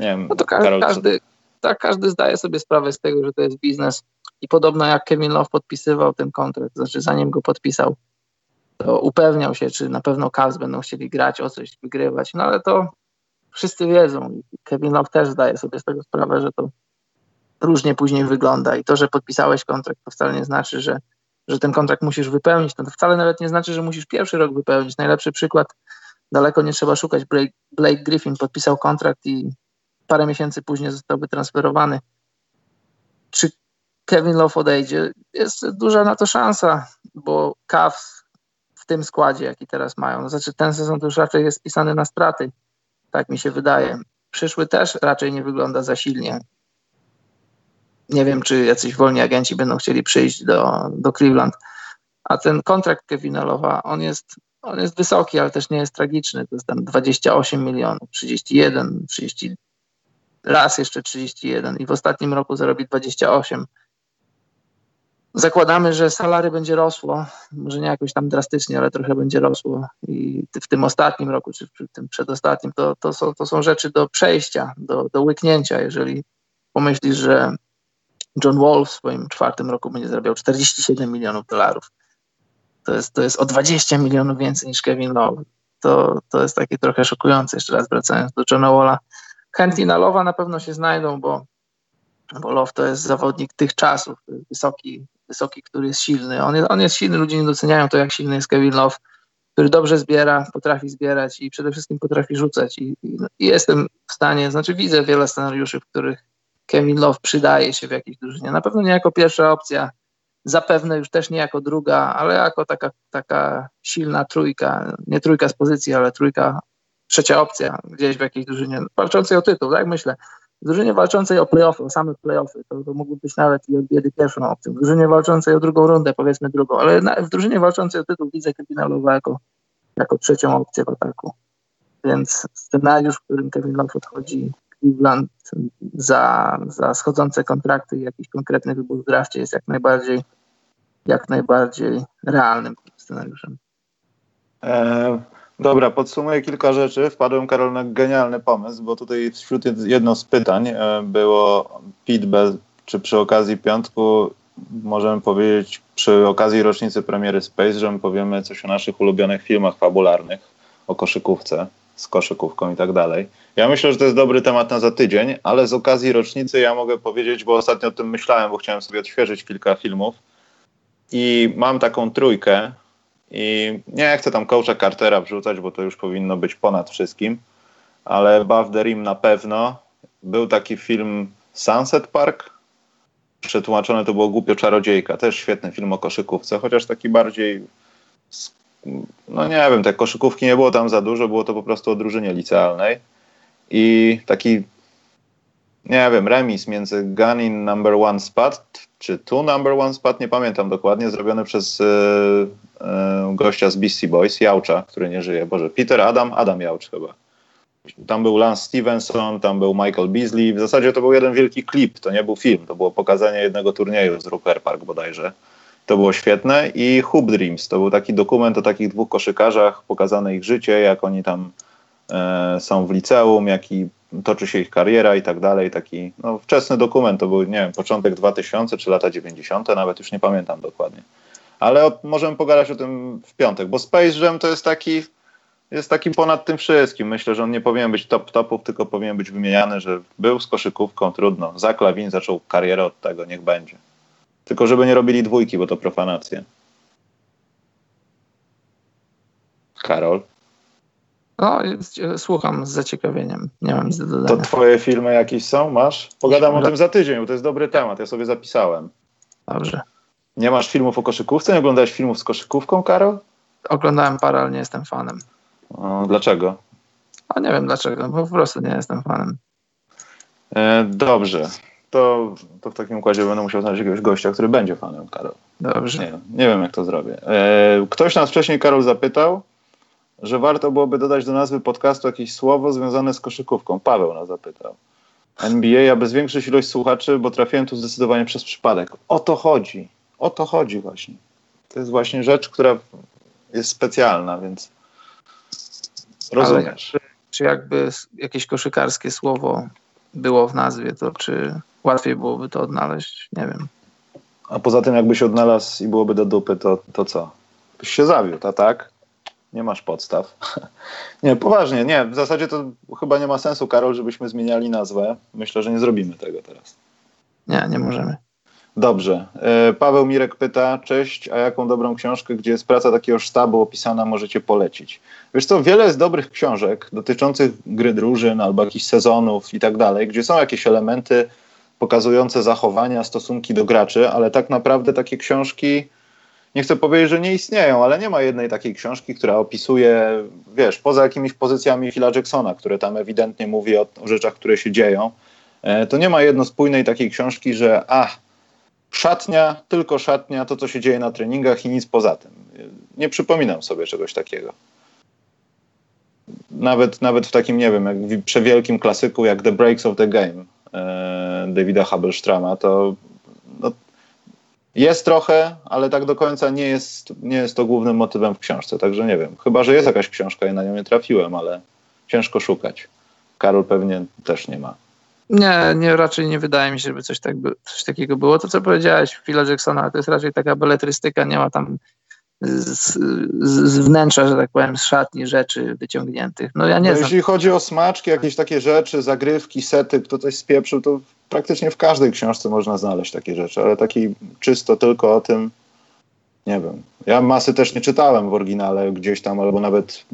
Nie wiem, no to każdy, Karol, każdy, tak, każdy zdaje sobie sprawę z tego, że to jest biznes. I podobno jak Kevin Love podpisywał ten kontrakt, znaczy zanim go podpisał, to upewniał się, czy na pewno Cavs będą chcieli grać o coś, wygrywać. No ale to wszyscy wiedzą. Kevin Love też zdaje sobie z tego sprawę, że to różnie później wygląda. I to, że podpisałeś kontrakt, to wcale nie znaczy, że, że ten kontrakt musisz wypełnić. To wcale nawet nie znaczy, że musisz pierwszy rok wypełnić. Najlepszy przykład, daleko nie trzeba szukać. Blake, Blake Griffin podpisał kontrakt i parę miesięcy później został wytransferowany. Czy Kevin Love odejdzie? Jest duża na to szansa, bo Cavs w tym składzie, jaki teraz mają, znaczy ten sezon to już raczej jest pisany na straty, tak mi się wydaje. Przyszły też raczej nie wygląda za silnie. Nie wiem, czy jacyś wolni agenci będą chcieli przyjść do, do Cleveland. A ten kontrakt Kevina Love'a, on jest, on jest wysoki, ale też nie jest tragiczny. To jest tam 28 milionów, 31, 30, raz jeszcze 31 i w ostatnim roku zarobi 28. Zakładamy, że salary będzie rosło, może nie jakoś tam drastycznie, ale trochę będzie rosło i w tym ostatnim roku, czy w tym przedostatnim, to, to, są, to są rzeczy do przejścia, do, do łyknięcia. Jeżeli pomyślisz, że John Wall w swoim czwartym roku będzie zarabiał 47 milionów dolarów, to jest, to jest o 20 milionów więcej niż Kevin Love. To, to jest takie trochę szokujące, jeszcze raz wracając do Johna Walla. Chętni na Lowa na pewno się znajdą, bo, bo Love to jest zawodnik tych czasów, wysoki, wysoki, który jest silny. On jest, on jest silny, ludzie nie doceniają to, jak silny jest Kevin Love, który dobrze zbiera, potrafi zbierać i przede wszystkim potrafi rzucać. I, i, i jestem w stanie, znaczy widzę wiele scenariuszy, w których Kevin Love przydaje się w jakiejś drużynie. Na pewno nie jako pierwsza opcja, zapewne już też nie jako druga, ale jako taka, taka silna trójka, nie trójka z pozycji, ale trójka, trzecia opcja gdzieś w jakiejś drużynie walczącej o tytuł, tak myślę. Drużynie walczącej o playoffy, o same playoffy, to, to mógłby być nawet i od pierwszą opcją. W drużynie walczącej o drugą rundę, powiedzmy drugą, ale na, w drużynie walczącej o tytuł widzę Kevina jako, jako trzecią opcję w ataku. Więc scenariusz, w którym Kevin Love odchodzi Cleveland za, za schodzące kontrakty i jakiś konkretny wybór w drafcie jest jak najbardziej, jak najbardziej realnym scenariuszem. E, dobra, podsumuję kilka rzeczy. Wpadłem, Karol, na genialny pomysł, bo tutaj wśród jedno z pytań e, było Pitbell, czy przy okazji piątku możemy powiedzieć, przy okazji rocznicy premiery Space Jam powiemy coś o naszych ulubionych filmach fabularnych, o koszykówce. z koszykówką i tak dalej. Ja myślę, że to jest dobry temat na za tydzień, ale z okazji rocznicy ja mogę powiedzieć, bo ostatnio o tym myślałem, bo chciałem sobie odświeżyć kilka filmów i mam taką trójkę i nie chcę tam coacha Cartera wrzucać, bo to już powinno być ponad wszystkim, ale Buff the Rim na pewno. Był taki film Sunset Park, przetłumaczone to było Głupio Czarodziejka, też świetny film o koszykówce, chociaż taki bardziej no nie wiem, te koszykówki nie było tam za dużo, było to po prostu o drużynie licealnej. I taki nie wiem, remis między Gun in Number One Spot czy Two Number One Spot, nie pamiętam dokładnie, zrobiony przez y, y, gościa z Beastie Boys, Jałcza, który nie żyje, Boże, Peter Adam, Adam Jałcz chyba. Tam był Lance Stevenson, tam był Michael Beasley. W zasadzie to był jeden wielki klip, to nie był film, to było pokazanie jednego turnieju z Rucker Park bodajże. To było świetne. I Hoop Dreams to był taki dokument o takich dwóch koszykarzach, pokazane ich życie, jak oni tam e, są w liceum, jaki toczy się ich kariera i tak dalej. Taki no, wczesny dokument, to był, nie wiem, początek 2000 czy lata 90., nawet już nie pamiętam dokładnie. Ale o, możemy pogadać o tym w piątek, bo Space Jam to jest taki jest taki ponad tym wszystkim. Myślę, że on nie powinien być top topów, tylko powinien być wymieniany, że był z koszykówką, trudno. Zak Lawin zaczął karierę od tego, niech będzie. Tylko żeby nie robili dwójki, bo to profanacja. Karol? No, słucham z zaciekawieniem. Nie mam nic do dodania. To twoje filmy jakieś są? Masz? Pogadam o tym za tydzień, bo to jest dobry temat. Ja sobie zapisałem. Dobrze. Nie masz filmów o koszykówce? Nie oglądałeś filmów z koszykówką, Karol? Oglądałem parę, ale nie jestem fanem. O, dlaczego? A nie wiem dlaczego, bo po prostu nie jestem fanem. E, dobrze. To, to w takim układzie będę musiał znaleźć jakiegoś gościa, który będzie fanem Karol. Dobrze. Nie, nie wiem, jak to zrobię. E, ktoś nas wcześniej, Karol, zapytał, że warto byłoby dodać do nazwy podcastu jakieś słowo związane z koszykówką. Paweł nas zapytał. NBA, a bez większej ilość słuchaczy, bo trafiłem tu zdecydowanie przez przypadek. O to chodzi. O to chodzi właśnie. To jest właśnie rzecz, która jest specjalna, więc rozumiesz. Ale, czy jakby jakieś koszykarskie słowo było w nazwie, to czy łatwiej byłoby to odnaleźć? Nie wiem. A poza tym, jakbyś odnalazł i byłoby do dupy, to, to co? Byś się zawiódł, a tak? Nie masz podstaw. (laughs) nie, poważnie, nie. W zasadzie to chyba nie ma sensu, Karol, żebyśmy zmieniali nazwę. Myślę, że nie zrobimy tego teraz. Nie, nie możemy. Dobrze. E, Paweł Mirek pyta, cześć, a jaką dobrą książkę, gdzie jest praca takiego sztabu opisana, możecie polecić? Wiesz co, wiele jest dobrych książek dotyczących gry drużyn albo jakichś sezonów i tak dalej, gdzie są jakieś elementy pokazujące zachowania, stosunki do graczy, ale tak naprawdę takie książki, nie chcę powiedzieć, że nie istnieją, ale nie ma jednej takiej książki, która opisuje, wiesz, poza jakimiś pozycjami Phila Jacksona, które tam ewidentnie mówi o, o rzeczach, które się dzieją, e, to nie ma jednospójnej takiej książki, że ach, szatnia, tylko szatnia, to co się dzieje na treningach i nic poza tym. Nie przypominam sobie czegoś takiego. Nawet, nawet w takim, nie wiem, jak przewielkim klasyku jak The Breaks of the Game e, Davida Habelstrama, to jest trochę, ale tak do końca nie jest, nie jest to głównym motywem w książce, także nie wiem. Chyba, że jest jakaś książka i na nią nie trafiłem, ale ciężko szukać. Karol pewnie też nie ma. Nie, nie, raczej nie wydaje mi się, żeby coś, tak coś takiego było. To, co powiedziałeś, Phila Jacksona, to jest raczej taka beletrystyka, nie ma tam z, z, wnętrza, że tak powiem, z szatni rzeczy wyciągniętych. No ja nie no, Jeśli chodzi o smaczki, jakieś takie rzeczy, zagrywki, sety, kto coś spieprzył, to praktycznie w każdej książce można znaleźć takie rzeczy, ale taki czysto tylko o tym, nie wiem. Ja masy też nie czytałem w oryginale gdzieś tam, albo nawet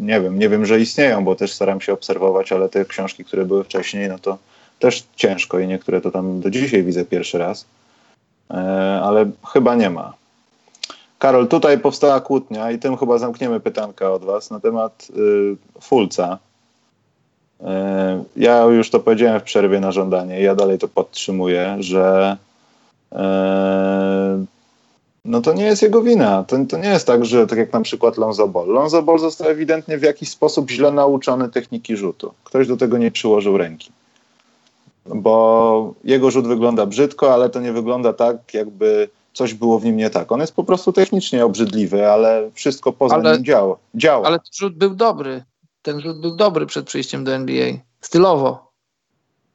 nie wiem, nie wiem, że istnieją, bo też staram się obserwować, ale te książki, które były wcześniej, no to też ciężko i niektóre to tam do dzisiaj widzę pierwszy raz, e, ale chyba nie ma. Karol, tutaj powstała kłótnia i tym chyba zamkniemy pytanka od Was na temat y, Fulca. Y, ja już to powiedziałem w przerwie na żądanie i ja dalej to podtrzymuję, że y, no to nie jest jego wina. To, to nie jest tak, że tak jak na przykład Lonzo Ball. Lonzo Ball został ewidentnie w jakiś sposób źle nauczony techniki rzutu. Ktoś do tego nie przyłożył ręki bo jego rzut wygląda brzydko, ale to nie wygląda tak, jakby coś było w nim nie tak. On jest po prostu technicznie obrzydliwy, ale wszystko poza ale, nim działa. działa. Ale ten rzut był dobry. Ten rzut był dobry przed przyjściem do NBA. Stylowo.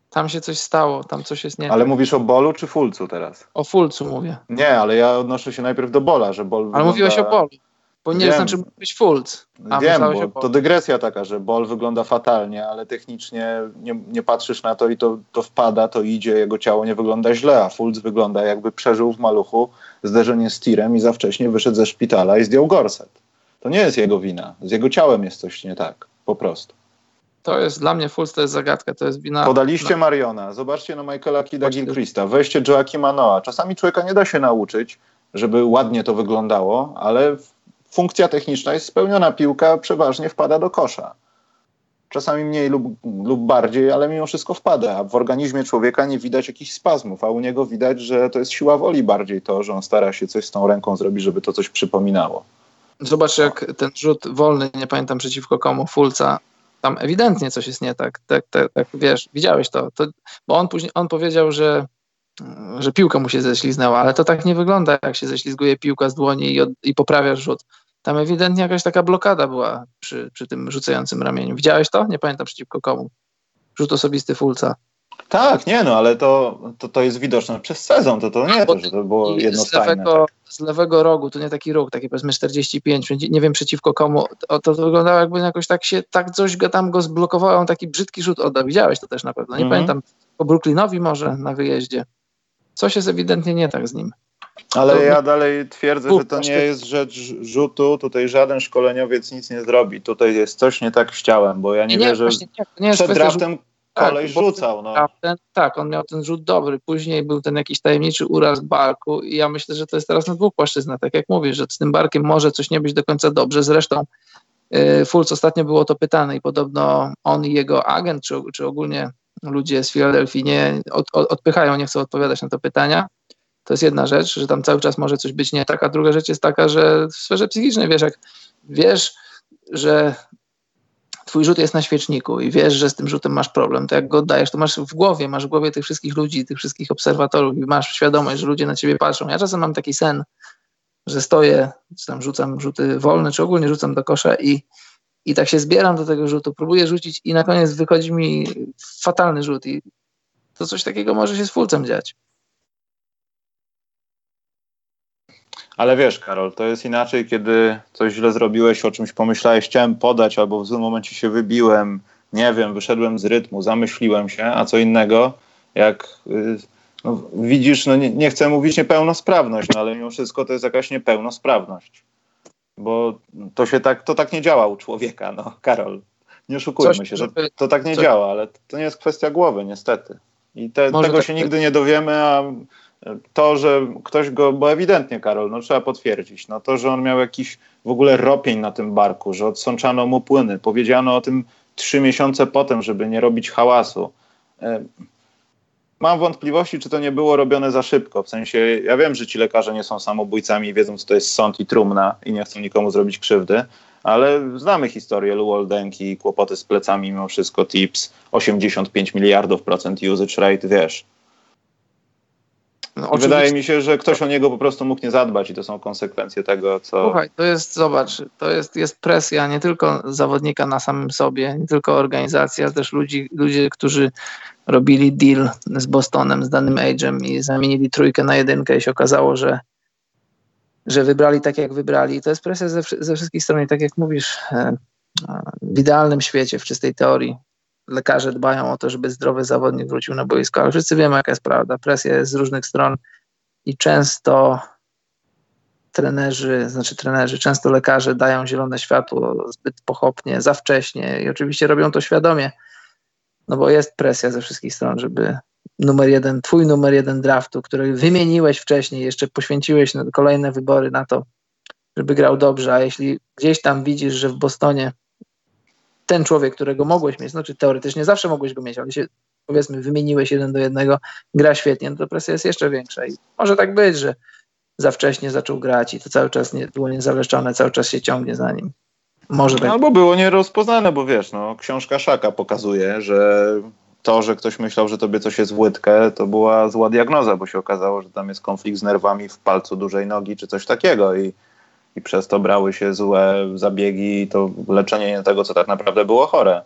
Tam się coś stało, tam coś jest nie Ale mówisz o Bolu czy Fulcu teraz? O Fulcu mówię. Nie, ale ja odnoszę się najpierw do Bola, że Bol Ale wygląda... mówiłeś o Bolu. Bo nie Wiem. znaczy być Fultz. Wiem, bo to dygresja taka, że Ball wygląda fatalnie, ale technicznie nie, nie patrzysz na to i to, to wpada, to idzie, jego ciało nie wygląda źle, a Fultz wygląda jakby przeżył w maluchu zderzenie z tirem i za wcześnie wyszedł ze szpitala i zdjął gorset. To nie jest jego wina. Z jego ciałem jest coś nie tak. Po prostu. To jest dla mnie Fultz to jest zagadka, to jest wina. Podaliście na... Mariona, zobaczcie na Michaela Kida Gilchrista, weźcie Joaquima. Czasami człowieka nie da się nauczyć, żeby ładnie to wyglądało, ale funkcja techniczna jest spełniona, piłka przeważnie wpada do kosza. Czasami mniej lub, lub bardziej, ale mimo wszystko wpada. W organizmie człowieka nie widać jakichś spazmów, a u niego widać, że to jest siła woli bardziej to, że on stara się coś z tą ręką zrobić, żeby to coś przypominało. Zobacz, jak ten rzut wolny, nie pamiętam przeciwko komu, Fulca, tam ewidentnie coś jest nie tak. Tak, tak, tak wiesz, widziałeś to, to. Bo on później on powiedział, że że piłka mu się ześliznęła, ale to tak nie wygląda, jak się ześlizguje piłka z dłoni i, od, i poprawiasz rzut. Tam ewidentnie jakaś taka blokada była przy, przy tym rzucającym ramieniu. Widziałeś to? Nie pamiętam przeciwko komu. Rzut osobisty Fulca. Tak, nie no, ale to, to, to jest widoczne przez sezon, to, to nie to, że to było jednostajne. Z lewego, tak. z lewego rogu, to nie taki róg, taki powiedzmy 45, nie wiem przeciwko komu, to, to wyglądało jakby jakoś tak się, tak coś go tam go zblokowało, on taki brzydki rzut oddał. Widziałeś to też na pewno, nie mm -hmm. pamiętam, po Brooklynowi może na wyjeździe. Coś jest ewidentnie nie tak z nim. Ale ja dalej twierdzę, że to nie jest rzecz rzutu. Tutaj żaden szkoleniowiec nic nie zrobi. Tutaj jest coś nie tak z ciałem, bo ja nie, nie wierzę. Właśnie, nie, nie przed draftem kolej tak, rzucał. No. Ten, tak, on miał ten rzut dobry. Później był ten jakiś tajemniczy uraz barku i ja myślę, że to jest teraz na dwóch płaszczyznach. Tak jak mówisz, że z tym barkiem może coś nie być do końca dobrze. Zresztą yy, Fulc ostatnio było to pytane i podobno on i jego agent, czy, czy ogólnie ludzie z Filadelfii nie od, od, odpychają, nie chcą odpowiadać na to pytania. To jest jedna rzecz, że tam cały czas może coś być nie tak, a druga rzecz jest taka, że w sferze psychicznej wiesz, jak wiesz, że twój rzut jest na świeczniku i wiesz, że z tym rzutem masz problem, to jak go oddajesz, to masz w głowie, masz w głowie tych wszystkich ludzi, tych wszystkich obserwatorów i masz świadomość, że ludzie na ciebie patrzą. Ja czasem mam taki sen, że stoję, czy tam rzucam rzuty wolne, czy ogólnie rzucam do kosza i i tak się zbieram do tego rzutu, próbuję rzucić i na koniec wychodzi mi fatalny rzut i to coś takiego może się z fulcem dziać. Ale wiesz, Karol, to jest inaczej, kiedy coś źle zrobiłeś, o czymś pomyślałeś, chciałem podać, albo w złym momencie się wybiłem, nie wiem, wyszedłem z rytmu, zamyśliłem się, a co innego, jak y, no, widzisz, no nie, nie, chcę mówić niepełnosprawność, no ale mimo wszystko to jest jakaś niepełnosprawność. Bo to się tak, to tak nie działa u człowieka, no, Karol. Nie oszukujmy Coś, się, że to tak nie działa, ale to nie jest kwestia głowy, niestety. I te, tego tak się nigdy nie dowiemy, a to, że ktoś go, bo ewidentnie, Karol, no trzeba potwierdzić, no to, że on miał jakiś w ogóle ropień na tym barku, że odsączano mu płyny, powiedziano o tym trzy miesiące potem, żeby nie robić hałasu. E, mam wątpliwości, czy to nie było robione za szybko. W sensie, ja wiem, że ci lekarze nie są samobójcami i wiedzą, co to jest sąd i trumna i nie chcą nikomu zrobić krzywdy, ale znamy historię Luoldenki, kłopoty z plecami mimo wszystko, tips, 85 miliardów procent usage rate, wiesz. No, Wydaje mi się, że ktoś o niego po prostu mógł nie zadbać i to są konsekwencje tego, co... Słuchaj, to jest, zobacz, to jest, jest presja nie tylko zawodnika na samym sobie, nie tylko organizacja, też ludzi, ludzie, którzy robili deal z Bostonem, z danym Age'em i zamienili trójkę na jedynkę i się okazało, że, że wybrali tak, jak wybrali. To jest presja ze, ze wszystkich stron i tak jak mówisz, e, w idealnym świecie, w czystej teorii, lekarze dbają o to, żeby zdrowy zawodnik wrócił na boisko, ale wszyscy wiemy, jaka jest prawda. Presja jest z różnych stron i często trenerzy, znaczy trenerzy, często lekarze dają zielone światło zbyt pochopnie, za wcześnie i oczywiście robią to świadomie, no bo jest presja ze wszystkich stron, żeby numer jeden, twój numer jeden draftu, który wymieniłeś wcześniej, jeszcze poświęciłeś kolejne wybory na to, żeby grał dobrze, a jeśli gdzieś tam widzisz, że w Bostonie ten człowiek, którego mogłeś mieć, znaczy teoretycznie zawsze mogłeś go mieć, ale się powiedzmy wymieniłeś jeden do jednego, gra świetnie, no to presja jest jeszcze większa i może tak być, że za wcześnie zaczął grać i to cały czas nie, było niezaleczone, cały czas się ciągnie za nim. Może tak. Albo było nierozpoznane, bo wiesz, no, książka Szaka pokazuje, że to, że ktoś myślał, że tobie coś jest w łydkę, to była zła diagnoza, bo się okazało, że tam jest konflikt z nerwami w palcu dużej nogi czy coś takiego i i przez to brały się złe zabiegi i to leczenie nie tego, co tak naprawdę było chore.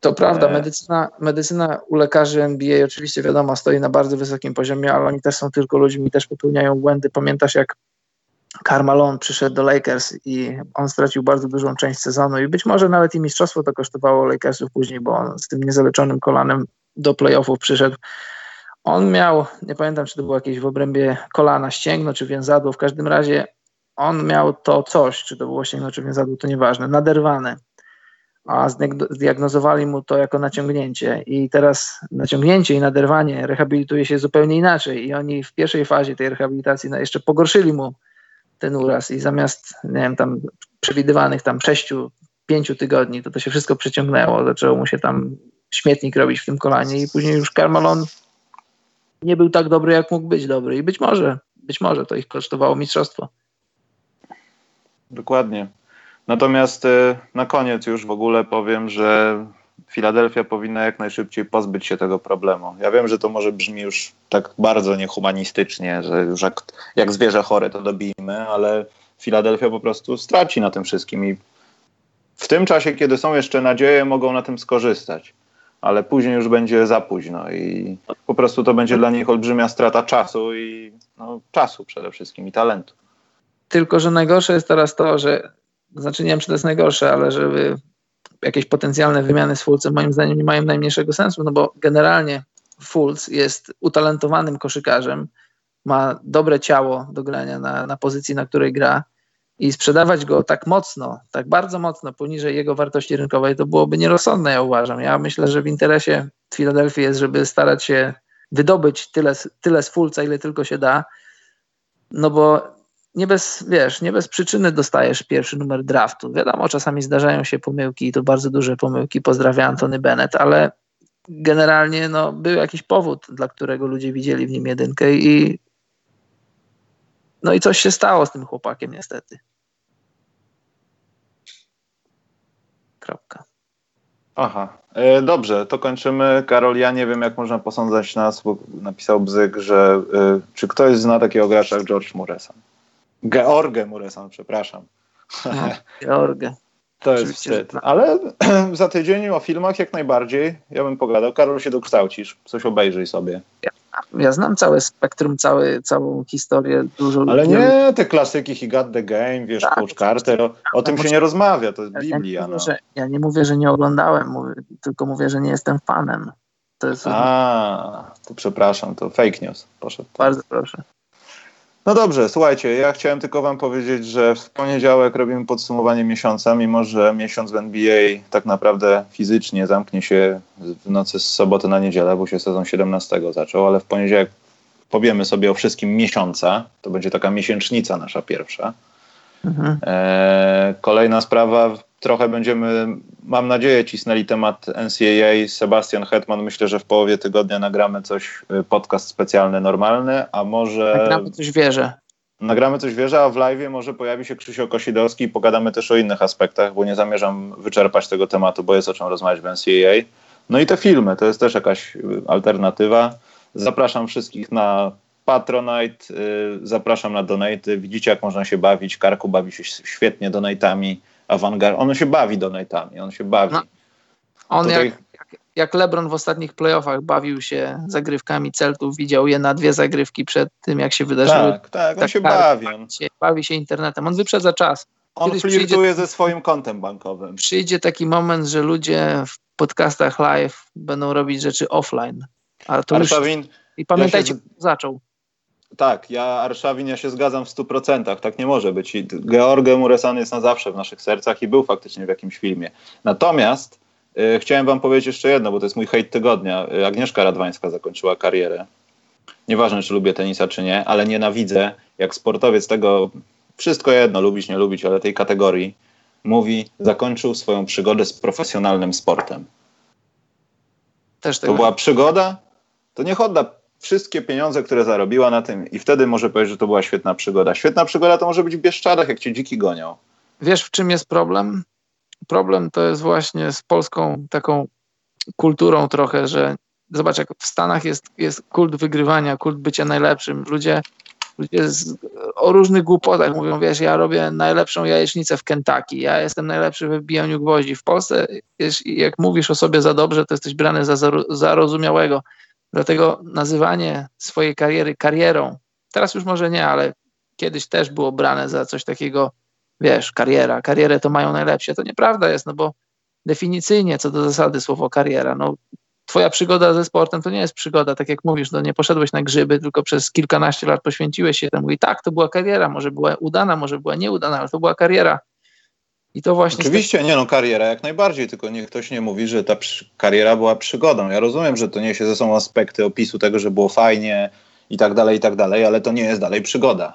To prawda, e. medycyna, medycyna u lekarzy NBA oczywiście wiadomo stoi na bardzo wysokim poziomie, ale oni też są tylko ludźmi, też popełniają błędy. Pamiętasz jak Carmelo przyszedł do Lakers i on stracił bardzo dużą część sezonu i być może nawet i mistrzostwo to kosztowało Lakersów później, bo on z tym niezaleczonym kolanem do playoffów przyszedł. On miał, nie pamiętam czy to było jakieś w obrębie kolana, ścięgno czy więzadło, w każdym razie on miał to coś, czy to było ścięgno czy więzadło, to nieważne, naderwane. A zdiagnozowali mu to jako naciągnięcie. I teraz naciągnięcie i naderwanie rehabilituje się zupełnie inaczej. I oni w pierwszej fazie tej rehabilitacji no, jeszcze pogorszyli mu ten uraz. I zamiast, nie wiem, tam przewidywanych tam sześciu, pięciu tygodni, to to się wszystko przeciągnęło, zaczęło mu się tam śmietnik robić w tym kolanie. I później już Carmelon nie był tak dobry, jak mógł być dobry. I być może, być może to ich kosztowało mistrzostwo. Dokładnie. Natomiast y, na koniec już w ogóle powiem, że Filadelfia powinna jak najszybciej pozbyć się tego problemu. Ja wiem, że to może brzmi już tak bardzo niehumanistycznie, że już jak, jak zwierzę chore to dobijmy, ale Filadelfia po prostu straci na tym wszystkim i w tym czasie, kiedy są jeszcze nadzieje, mogą na tym skorzystać, ale później już będzie za późno i po prostu to będzie dla nich olbrzymia strata czasu i no, czasu przede wszystkim i talentu. Tylko, że najgorsze jest teraz to, że znaczy nie wiem, czy to jest najgorsze, ale żeby jakieś potencjalne wymiany z Fulcem moim zdaniem nie mają najmniejszego sensu, no bo generalnie Fulc jest utalentowanym koszykarzem, ma dobre ciało do grania na, na pozycji, na której gra i sprzedawać go tak mocno, tak bardzo mocno poniżej jego wartości rynkowej, to byłoby nierozsądne, ja uważam. Ja myślę, że w interesie Filadelfii jest, żeby starać się wydobyć tyle, tyle z Fulca, ile tylko się da, no bo nie bez, wiesz, nie bez przyczyny dostajesz pierwszy numer draftu. Wiadomo, czasami zdarzają się pomyłki i to bardzo duże pomyłki. Pozdrawiam Antony Bennett, ale generalnie no, był jakiś powód, dla którego ludzie widzieli w nim jedynkę i no i coś się stało z tym chłopakiem niestety. Kropka. Aha, e, dobrze, to kończymy. Karol, ja nie wiem, jak można posądzać nas, bo napisał Bzyk, że e, czy ktoś zna takiego gracza jak George Muresan? George Muresan, przepraszam. (laughs) George. To jest wstyd. Ale (clears throat) za tydzień o filmach jak najbardziej. Ja bym pogadał. Karol, się dokształcisz. Coś obejrzyj sobie. Ja, ja znam całe spektrum, cały, całą historię. Dużo Ale nie te klasyki He Got The Game, wiesz, tak, Coach Carter. O, o tym się nie rozmawia. To jest Biblia. Ja nie, mówię, no. że, ja nie mówię, że nie oglądałem, mówię, tylko mówię, że nie jestem fanem. To jest... A, to przepraszam, to fake news poszedł. Bardzo proszę. No dobrze, słuchajcie, ja chciałem tylko wam powiedzieć, że w poniedziałek robimy podsumowanie miesiąca, mimo że miesiąc w NBA tak naprawdę fizycznie zamknie się w nocy z soboty na niedzielę, bo się sezon 17 zaczął, ale w poniedziałek powiemy sobie o wszystkim miesiąca. To będzie taka miesięcznica nasza pierwsza. Mhm. E, kolejna sprawa, trochę będziemy, mam nadzieję, cisnęli temat NCAA. Sebastian Hetman, myślę, że w połowie tygodnia nagramy coś, y, podcast specjalny, normalny, a może... Nagramy coś wierzę. Nagramy coś wierzę, a w live może pojawi się Krzysiu Kosidowski i pogadamy też o innych aspektach, bo nie zamierzam wyczerpać tego tematu, bo jest o czym rozmawiać w NCAA. No i te filmy, to jest też jakaś y, alternatywa. Zapraszam wszystkich na Patronite, y, zapraszam na donaty. Widzicie, jak można się bawić. Karku bawi się świetnie donatami awangard. On się bawi donatami, on się bawi. No, on Tutaj... jak, jak, LeBron w ostatnich playoffach bawił się zagrywkami Celtów, widział je na dwie zagrywki przed tym, jak się wydarzyło. Tak, tak, on tak, się bawi. Bawi się internetem, on wyprzedza czas. On Kiedyś flirtuje przyjdzie, ze swoim kontem bankowym. Przyjdzie taki moment, że ludzie w podcastach live będą robić rzeczy offline. Ale to Arszawin, już... I pamiętajcie, ja się... zaczął. Tak, ja Arszawin, ja się zgadzam w 100%. Tak nie może być. I George Muresan jest na zawsze w naszych sercach i był faktycznie w jakimś filmie. Natomiast y, chciałem wam powiedzieć jeszcze jedno, bo to jest mój hejt tygodnia. Y, Agnieszka Radwańska zakończyła karierę. Nieważne, czy lubię tenisa, czy nie, ale nienawidzę, jak sportowiec tego, wszystko jedno, lubić, nie lubić, ale tej kategorii, mówi, zakończył swoją przygodę z profesjonalnym sportem. Też to była przygoda? To niech odda wszystkie pieniądze, które zarobiła na tym i wtedy może powiedzieć, że to była świetna przygoda. Świetna przygoda to może być w Bieszczadach, jak cię dziki gonią. Wiesz, w czym jest problem? Problem to jest właśnie z polską taką kulturą trochę, że zobacz, jak w Stanach jest, jest kult wygrywania, kult bycia najlepszym. Ludzie, ludzie z, o różnych głupotach mówią, wiesz, ja robię najlepszą jajecznicę w Kentucky, ja jestem najlepszy we wbijaniu gwoździ. W Polsce, wiesz, jak mówisz o sobie za dobrze, to jesteś brany za zarozumiałego. Dlatego nazywanie swojej kariery karierą, teraz już może nie, ale kiedyś też było brane za coś takiego, wiesz, kariera, karierę to mają najlepsze. To nieprawda jest, no bo definicyjnie co do zasady słowo kariera, no twoja przygoda ze sportem to nie jest przygoda, tak jak mówisz, no nie poszedłeś na grzyby, tylko przez kilkanaście lat poświęciłeś się temu i tak, to była kariera, może była udana, może była nieudana, ale to była kariera. I to właśnie. Oczywiście, nie no, kariera jak najbardziej, tylko niech ktoś nie mówi, że ta kariera była przygodą. Ja rozumiem, że to niesie ze sobą aspekty opisu tego, że było fajnie i tak dalej, i tak dalej, ale to nie jest dalej przygoda.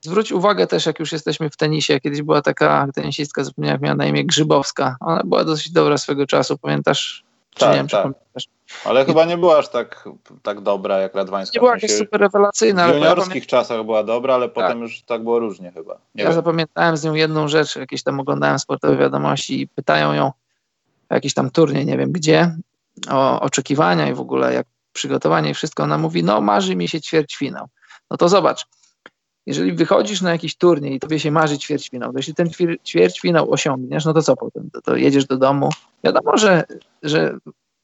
Zwróć uwagę też, jak już jesteśmy w tenisie, kiedyś była taka tenisistka, zapomniałem jak miała na imię Grzybowska. Ona była dosyć dobra swego czasu, pamiętasz? Tak, nie wiem, tak. Ale chyba nie była aż tak, tak dobra jak Radwańska. Nie była jakaś super rewelacyjna. W juniorskich ja czasach była dobra, ale tak. potem już tak było różnie chyba. Nie ja wiem. zapamiętałem z nią jedną rzecz, jakieś tam oglądałem sportowe wiadomości i pytają ją o jakiś tam turniej, nie wiem gdzie, o oczekiwania i w ogóle jak przygotowanie i wszystko. Ona mówi, no marzy mi się ćwierćfinał. No to zobacz, jeżeli wychodzisz na jakiś turniej i tobie się marzy ćwierćfinał, to jeśli ten ćwierćfinał osiągniesz, no to co potem? To, to jedziesz do domu. Wiadomo, że, że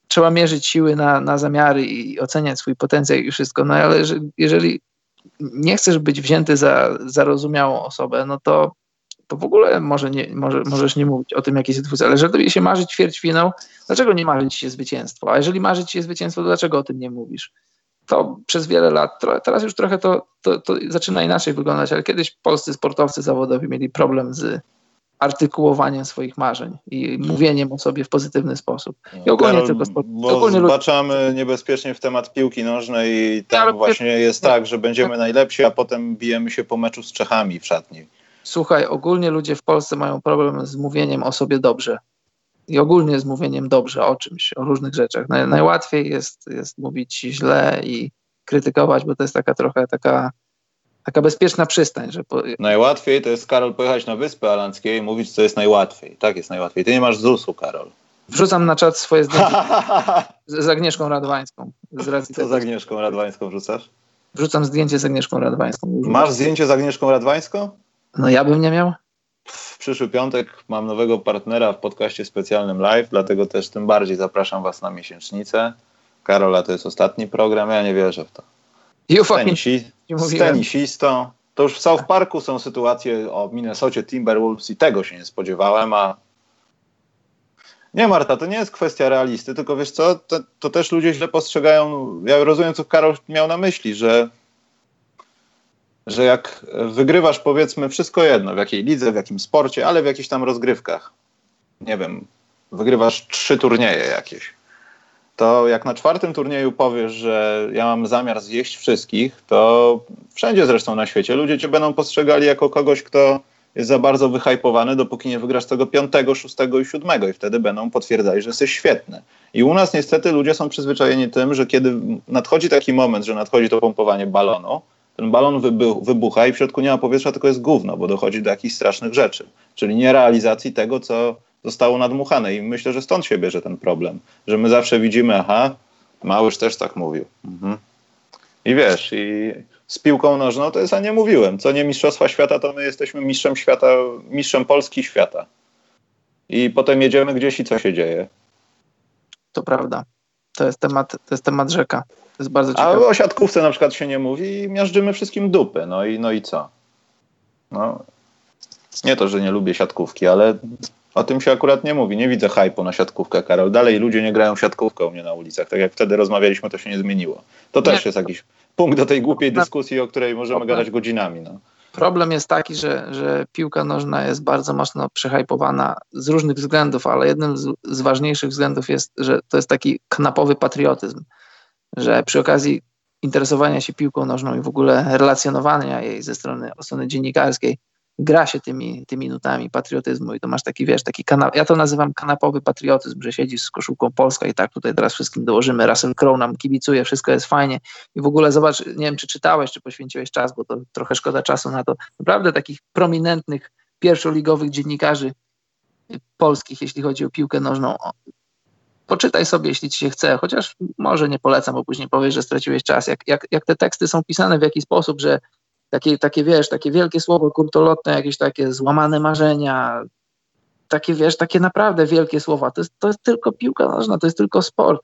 trzeba mierzyć siły na, na zamiary i oceniać swój potencjał i wszystko, no ale jeżeli nie chcesz być wzięty za zarozumiałą osobę, no to, to w ogóle może nie, może, możesz nie mówić o tym, jaki jest. Ale jeżeli tobie się marzy ćwierćfinał, dlaczego nie marzy ci się zwycięstwo? A jeżeli marzy ci się zwycięstwo, to dlaczego o tym nie mówisz? to przez wiele lat, teraz już trochę to, to, to, zaczyna inaczej wyglądać, ale kiedyś polscy sportowcy zawodowi mieli problem z artykułowaniem swoich marzeń i mówieniem o sobie w pozytywny sposób. I ogólnie Karol, tylko sport, bo ogólnie zbaczamy niebezpiecznie w temat piłki nożnej i tam właśnie jest tak, że będziemy najlepsi, a potem bijemy się po meczu z Czechami w szatni. Słuchaj, ogólnie ludzie w Polsce mają problem z mówieniem o sobie dobrze i ogólnie z mówieniem dobrze o czymś, o różnych rzeczach. Naj, najłatwiej jest, jest mówić źle i krytykować, bo to jest taka trochę taka, taka bezpieczna przystań. Że po... Najłatwiej to jest, Karol, pojechać na Wyspy Alandzkie i mówić, co jest najłatwiej. Tak jest najłatwiej. Ty nie masz ZUS-u, Karol. Wrzucam na czat swoje (laughs) zdjęcie z Agnieszką Radwańską. Z racji co z Agnieszką Radwańską wrzucasz? Wrzucam zdjęcie z Agnieszką Radwańską. Masz zdjęcie z Agnieszką Radwańską? No ja bym nie miał w przyszły piątek mam nowego partnera w podcaście specjalnym live, dlatego też tym bardziej zapraszam Was na miesięcznicę. Karola to jest ostatni program, ja nie wierzę w to. Tenisi z tenisistą. To już w South Parku są sytuacje o Minnesocie Timberwolves i tego się nie spodziewałem, a nie Marta, to nie jest kwestia realisty, tylko wiesz co, to, to też ludzie źle postrzegają, ja rozumiem co Karol miał na myśli, że że jak wygrywasz powiedzmy wszystko jedno, w jakiej lidze, w jakim sporcie, ale w jakichś tam rozgrywkach, nie wiem, wygrywasz trzy turnieje jakieś, to jak na czwartym turnieju powiesz, że ja mam zamiar zjeść wszystkich, to wszędzie zresztą na świecie ludzie cię będą postrzegali jako kogoś, kto jest za bardzo wyhypowany, dopóki nie wygrasz tego piątego, szóstego i siódmego i wtedy będą potwierdzali, że jesteś świetny. I u nas niestety ludzie są przyzwyczajeni tym, że kiedy nadchodzi taki moment, że nadchodzi to pompowanie balonu, ten balon wybucha i w środku nie ma powietrza, tylko jest gówno, bo dochodzi do jakichś strasznych rzeczy. Czyli nierealizacji tego, co zostało nadmuchane. I myślę, że stąd się bierze ten problem, że my zawsze widzimy, aha, Małysz też tak mówił. Mhm. I wiesz, i z piłką nożną to jest, a nie mówiłem, co nie Mistrzostwa Świata, to my jesteśmy mistrzem świata, mistrzem Polski świata. I potem jedziemy gdzieś i co się dzieje? To prawda. To jest temat, to jest temat rzeka. To jest bardzo ciekawe. A o siatkówce na przykład się nie mówi i miażdżymy wszystkim dupy. No i, no i co? No, nie to, że nie lubię siatkówki, ale o tym się akurat nie mówi. Nie widzę hypu na siatkówkę, Karol. Dalej ludzie nie grają siatkówkę u mnie na ulicach. Tak jak wtedy rozmawialiśmy, to się nie zmieniło. To też nie. jest jakiś punkt do tej głupiej dyskusji, o której możemy Problem. gadać godzinami. No. Problem jest taki, że, że piłka nożna jest bardzo mocno przehypowana z różnych względów, ale jednym z, z ważniejszych względów jest, że to jest taki knapowy patriotyzm że przy okazji interesowania się piłką nożną i w ogóle relacjonowania jej ze strony, strony dziennikarskiej gra się tymi, tymi nutami patriotyzmu i to masz taki, wiesz, taki kanał, ja to nazywam kanapowy patriotyzm, że siedzisz z koszulką Polska i tak tutaj teraz wszystkim dołożymy, Russell Crowe nam kibicuje, wszystko jest fajnie i w ogóle zobacz, nie wiem, czy czytałeś, czy poświęciłeś czas, bo to trochę szkoda czasu na to, naprawdę takich prominentnych, pierwszoligowych dziennikarzy polskich, jeśli chodzi o piłkę nożną, poczytaj sobie, jeśli ci się chce, chociaż może nie polecam, bo później powiesz, że straciłeś czas. Jak, jak, jak te teksty są pisane w jakiś sposób, że takie, takie wiesz, takie wielkie słowo kurtolotne, jakieś takie złamane marzenia, takie wiesz, takie naprawdę wielkie słowa, to jest, to jest tylko piłka nożna, to jest tylko sport.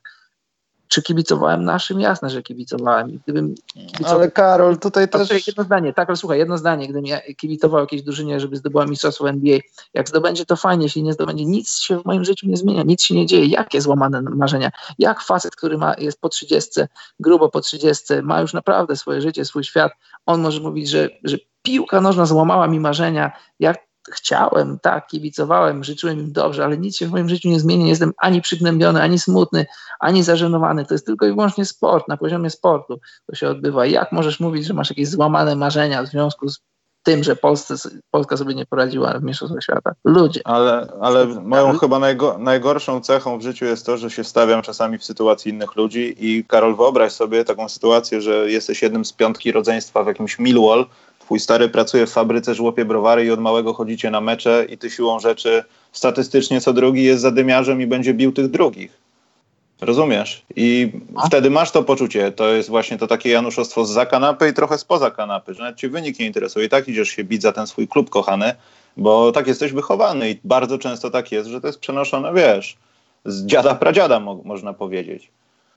Czy kibicowałem naszym? Jasne, że kibicowałem. Gdybym kibicował... Ale Karol, tutaj też... Jedno zdanie, tak, ale słuchaj, jedno zdanie, gdybym ja kibicował jakiejś drużynie, żeby zdobyła mistrzostwo NBA, jak zdobędzie to fajnie, jeśli nie zdobędzie, nic się w moim życiu nie zmienia, nic się nie dzieje. Jakie złamane marzenia? Jak facet, który ma, jest po 30, grubo po 30, ma już naprawdę swoje życie, swój świat, on może mówić, że, że piłka nożna złamała mi marzenia, jak chciałem, tak, kibicowałem, życzyłem im dobrze, ale nic się w moim życiu nie zmieni. Nie jestem ani przygnębiony, ani smutny, ani zażenowany. To jest tylko i wyłącznie sport, na poziomie sportu to się odbywa. Jak możesz mówić, że masz jakieś złamane marzenia w związku z tym, że Polsce, Polska sobie nie poradziła w Mistrzostwach Świata? Ludzie. Ale, ale moją chyba najgo, najgorszą cechą w życiu jest to, że się stawiam czasami w sytuacji innych ludzi i Karol, wyobraź sobie taką sytuację, że jesteś jednym z piątki rodzeństwa w jakimś Millwall, twój stary pracuje w fabryce, żłopie browary i od małego chodzicie na mecze i ty siłą rzeczy statystycznie co drugi jest zadymiarzem i będzie bił tych drugich. Rozumiesz? I no. wtedy masz to poczucie. To jest właśnie to takie januszostwo z za kanapy i trochę spoza kanapy, że nawet cię wynik nie interesuje. I tak idziesz się bić za ten swój klub kochany, bo tak jesteś wychowany i bardzo często tak jest, że to jest przenoszone, wiesz, z dziada pradziada mo można powiedzieć.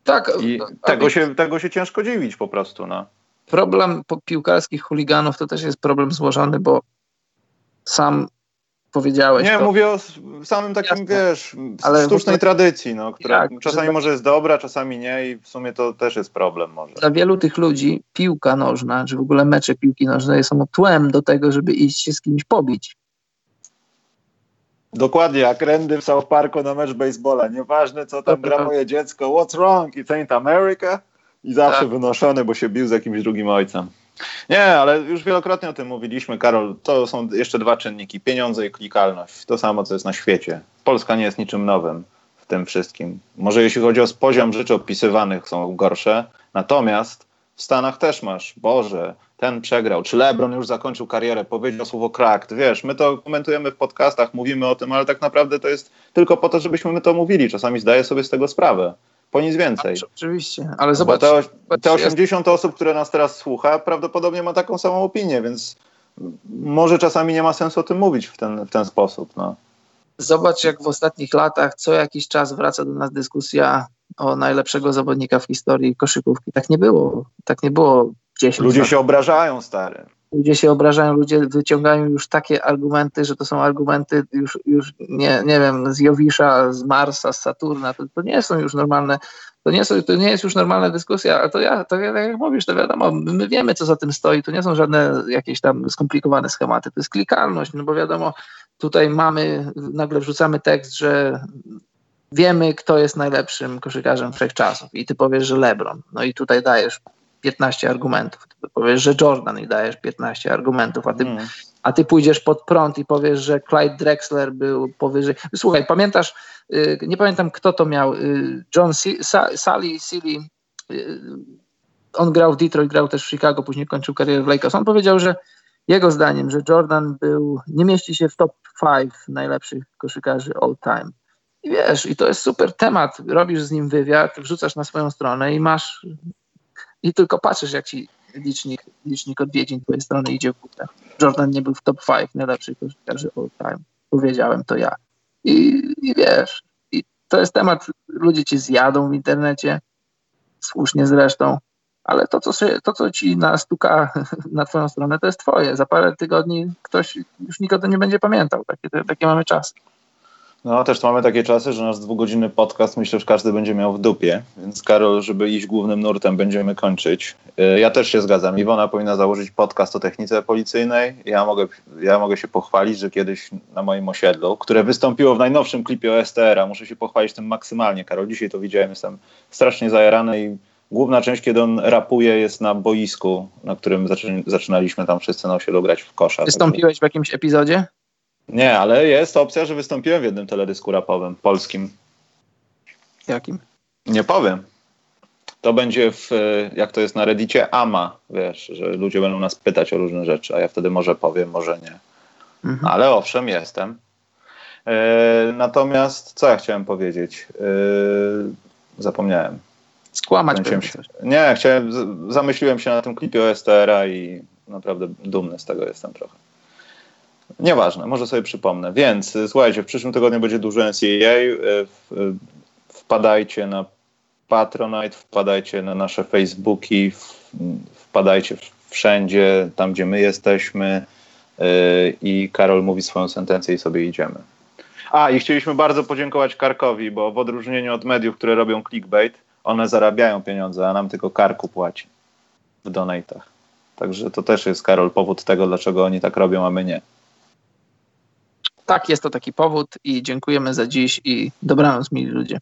Tak. I tego, się, tego się ciężko dziwić po prostu, no problem piłkarskich chuliganów to też jest problem złożony, bo sam powiedziałeś. Nie, to. mówię o samym takim, Jasne. wiesz, Ale sztucznej tradycji, no, która jak, czasami może jest dobra, czasami nie i w sumie to też jest problem może. Dla wielu tych ludzi piłka nożna, czy w ogóle mecze piłki nożnej są tłem do tego, żeby iść się z kimś pobić. Dokładnie, jak Randy w South Parku na mecz baseballa. Nieważne, co tam gra moje dziecko. What's wrong? It ain't America? I zawsze tak. wynoszony, bo się bił z jakimś drugim ojcem. Nie, ale już wielokrotnie o tym mówiliśmy, Karol. To są jeszcze dwa czynniki: pieniądze i klikalność. To samo, co jest na świecie. Polska nie jest niczym nowym w tym wszystkim. Może jeśli chodzi o poziom rzeczy opisywanych, są gorsze. Natomiast w Stanach też masz, Boże, ten przegrał. Czy LeBron już zakończył karierę, powiedział słowo krakt. Wiesz, my to komentujemy w podcastach, mówimy o tym, ale tak naprawdę to jest tylko po to, żebyśmy my to mówili. Czasami zdaję sobie z tego sprawę po nic więcej. Oczywiście, ale zobacz. Te, te 80 jest... osób, które nas teraz słucha, prawdopodobnie ma taką samą opinię, więc może czasami nie ma sensu o tym mówić w ten, w ten sposób. No. Zobacz, jak w ostatnich latach co jakiś czas wraca do nas dyskusja o najlepszego zawodnika w historii koszykówki. Tak nie było. Tak nie było 10 Ludzie lat. się obrażają, stary ludzie się obrażają, ludzie wyciągają już takie argumenty, że to są argumenty już, już nie, nie wiem, z Jowisza, z Marsa, z Saturna, to, to nie są już normalne, to nie, są, to nie jest już normalna dyskusja, ale to ja, to tak jak mówisz, to wiadomo, my wiemy, co za tym stoi, to nie są żadne jakieś tam skomplikowane schematy, to jest klikalność, no bo wiadomo, tutaj mamy, nagle wrzucamy tekst, że wiemy, kto jest najlepszym koszykarzem wszechczasów i ty powiesz, że LeBron, no i tutaj dajesz 15 argumentów. Ty powiesz, że Jordan i dajesz 15 argumentów, a ty, mm. a ty pójdziesz pod prąd i powiesz, że Clyde Drexler był powyżej. Słuchaj, pamiętasz, y, nie pamiętam kto to miał, y, John Sally, Silly, y, on grał w Detroit, grał też w Chicago, później kończył karierę w Lakers. On powiedział, że jego zdaniem, że Jordan był, nie mieści się w top 5 najlepszych koszykarzy all time. I wiesz, i to jest super temat. Robisz z nim wywiad, wrzucasz na swoją stronę i masz i tylko patrzysz, jak ci licznik, licznik odwiedzin twojej strony idzie w górę. Jordan nie był w top 5 najlepszych koszykarzy all time. Powiedziałem to ja. I, I wiesz, i to jest temat, ludzie ci zjadą w internecie, słusznie zresztą, ale to, co, to, co ci nastuka (laughs) na twoją stronę, to jest twoje. Za parę tygodni ktoś już nikogo nie będzie pamiętał. Takie, takie mamy czasy. No, też mamy takie czasy, że nasz dwugodzinny podcast myślę, że każdy będzie miał w dupie, więc Karol, żeby iść głównym nurtem, będziemy kończyć. Y, ja też się zgadzam. Iwona powinna założyć podcast o technice policyjnej. Ja mogę, ja mogę się pochwalić, że kiedyś na moim osiedlu, które wystąpiło w najnowszym klipie OSTR-a, muszę się pochwalić tym maksymalnie. Karol, dzisiaj to widziałem, jestem strasznie zajarany i główna część, kiedy on rapuje, jest na boisku, na którym zaczynaliśmy tam wszyscy na osiedlu grać w kosza. Wystąpiłeś w jakimś epizodzie? Nie, ale jest opcja, że wystąpiłem w jednym teledysku rapowym, polskim. Jakim? Nie powiem. To będzie w, jak to jest na reddicie, AMA, wiesz, że ludzie będą nas pytać o różne rzeczy, a ja wtedy może powiem, może nie. Mhm. Ale owszem, jestem. E, natomiast co ja chciałem powiedzieć? E, zapomniałem. Skłamać się. Nie, chciałem, zamyśliłem się na tym klipie OSTR-a i naprawdę dumny z tego jestem trochę. Nieważne, może sobie przypomnę. Więc y, słuchajcie, w przyszłym tygodniu będzie dużo NCAA. Y, y, wpadajcie na Patronite, wpadajcie na nasze Facebooki, wpadajcie wszędzie, tam gdzie my jesteśmy i Karol mówi swoją sentencję i sobie idziemy. A, i chcieliśmy bardzo podziękować Karkowi, bo w odróżnieniu od mediów, które robią clickbait, one zarabiają pieniądze, a nam tylko Karku płaci w donatach. Także to też jest, Karol, powód tego, dlaczego oni tak robią, a my nie. Tak, jest to taki powód i dziękujemy za dziś i dobranoc, mili ludzie.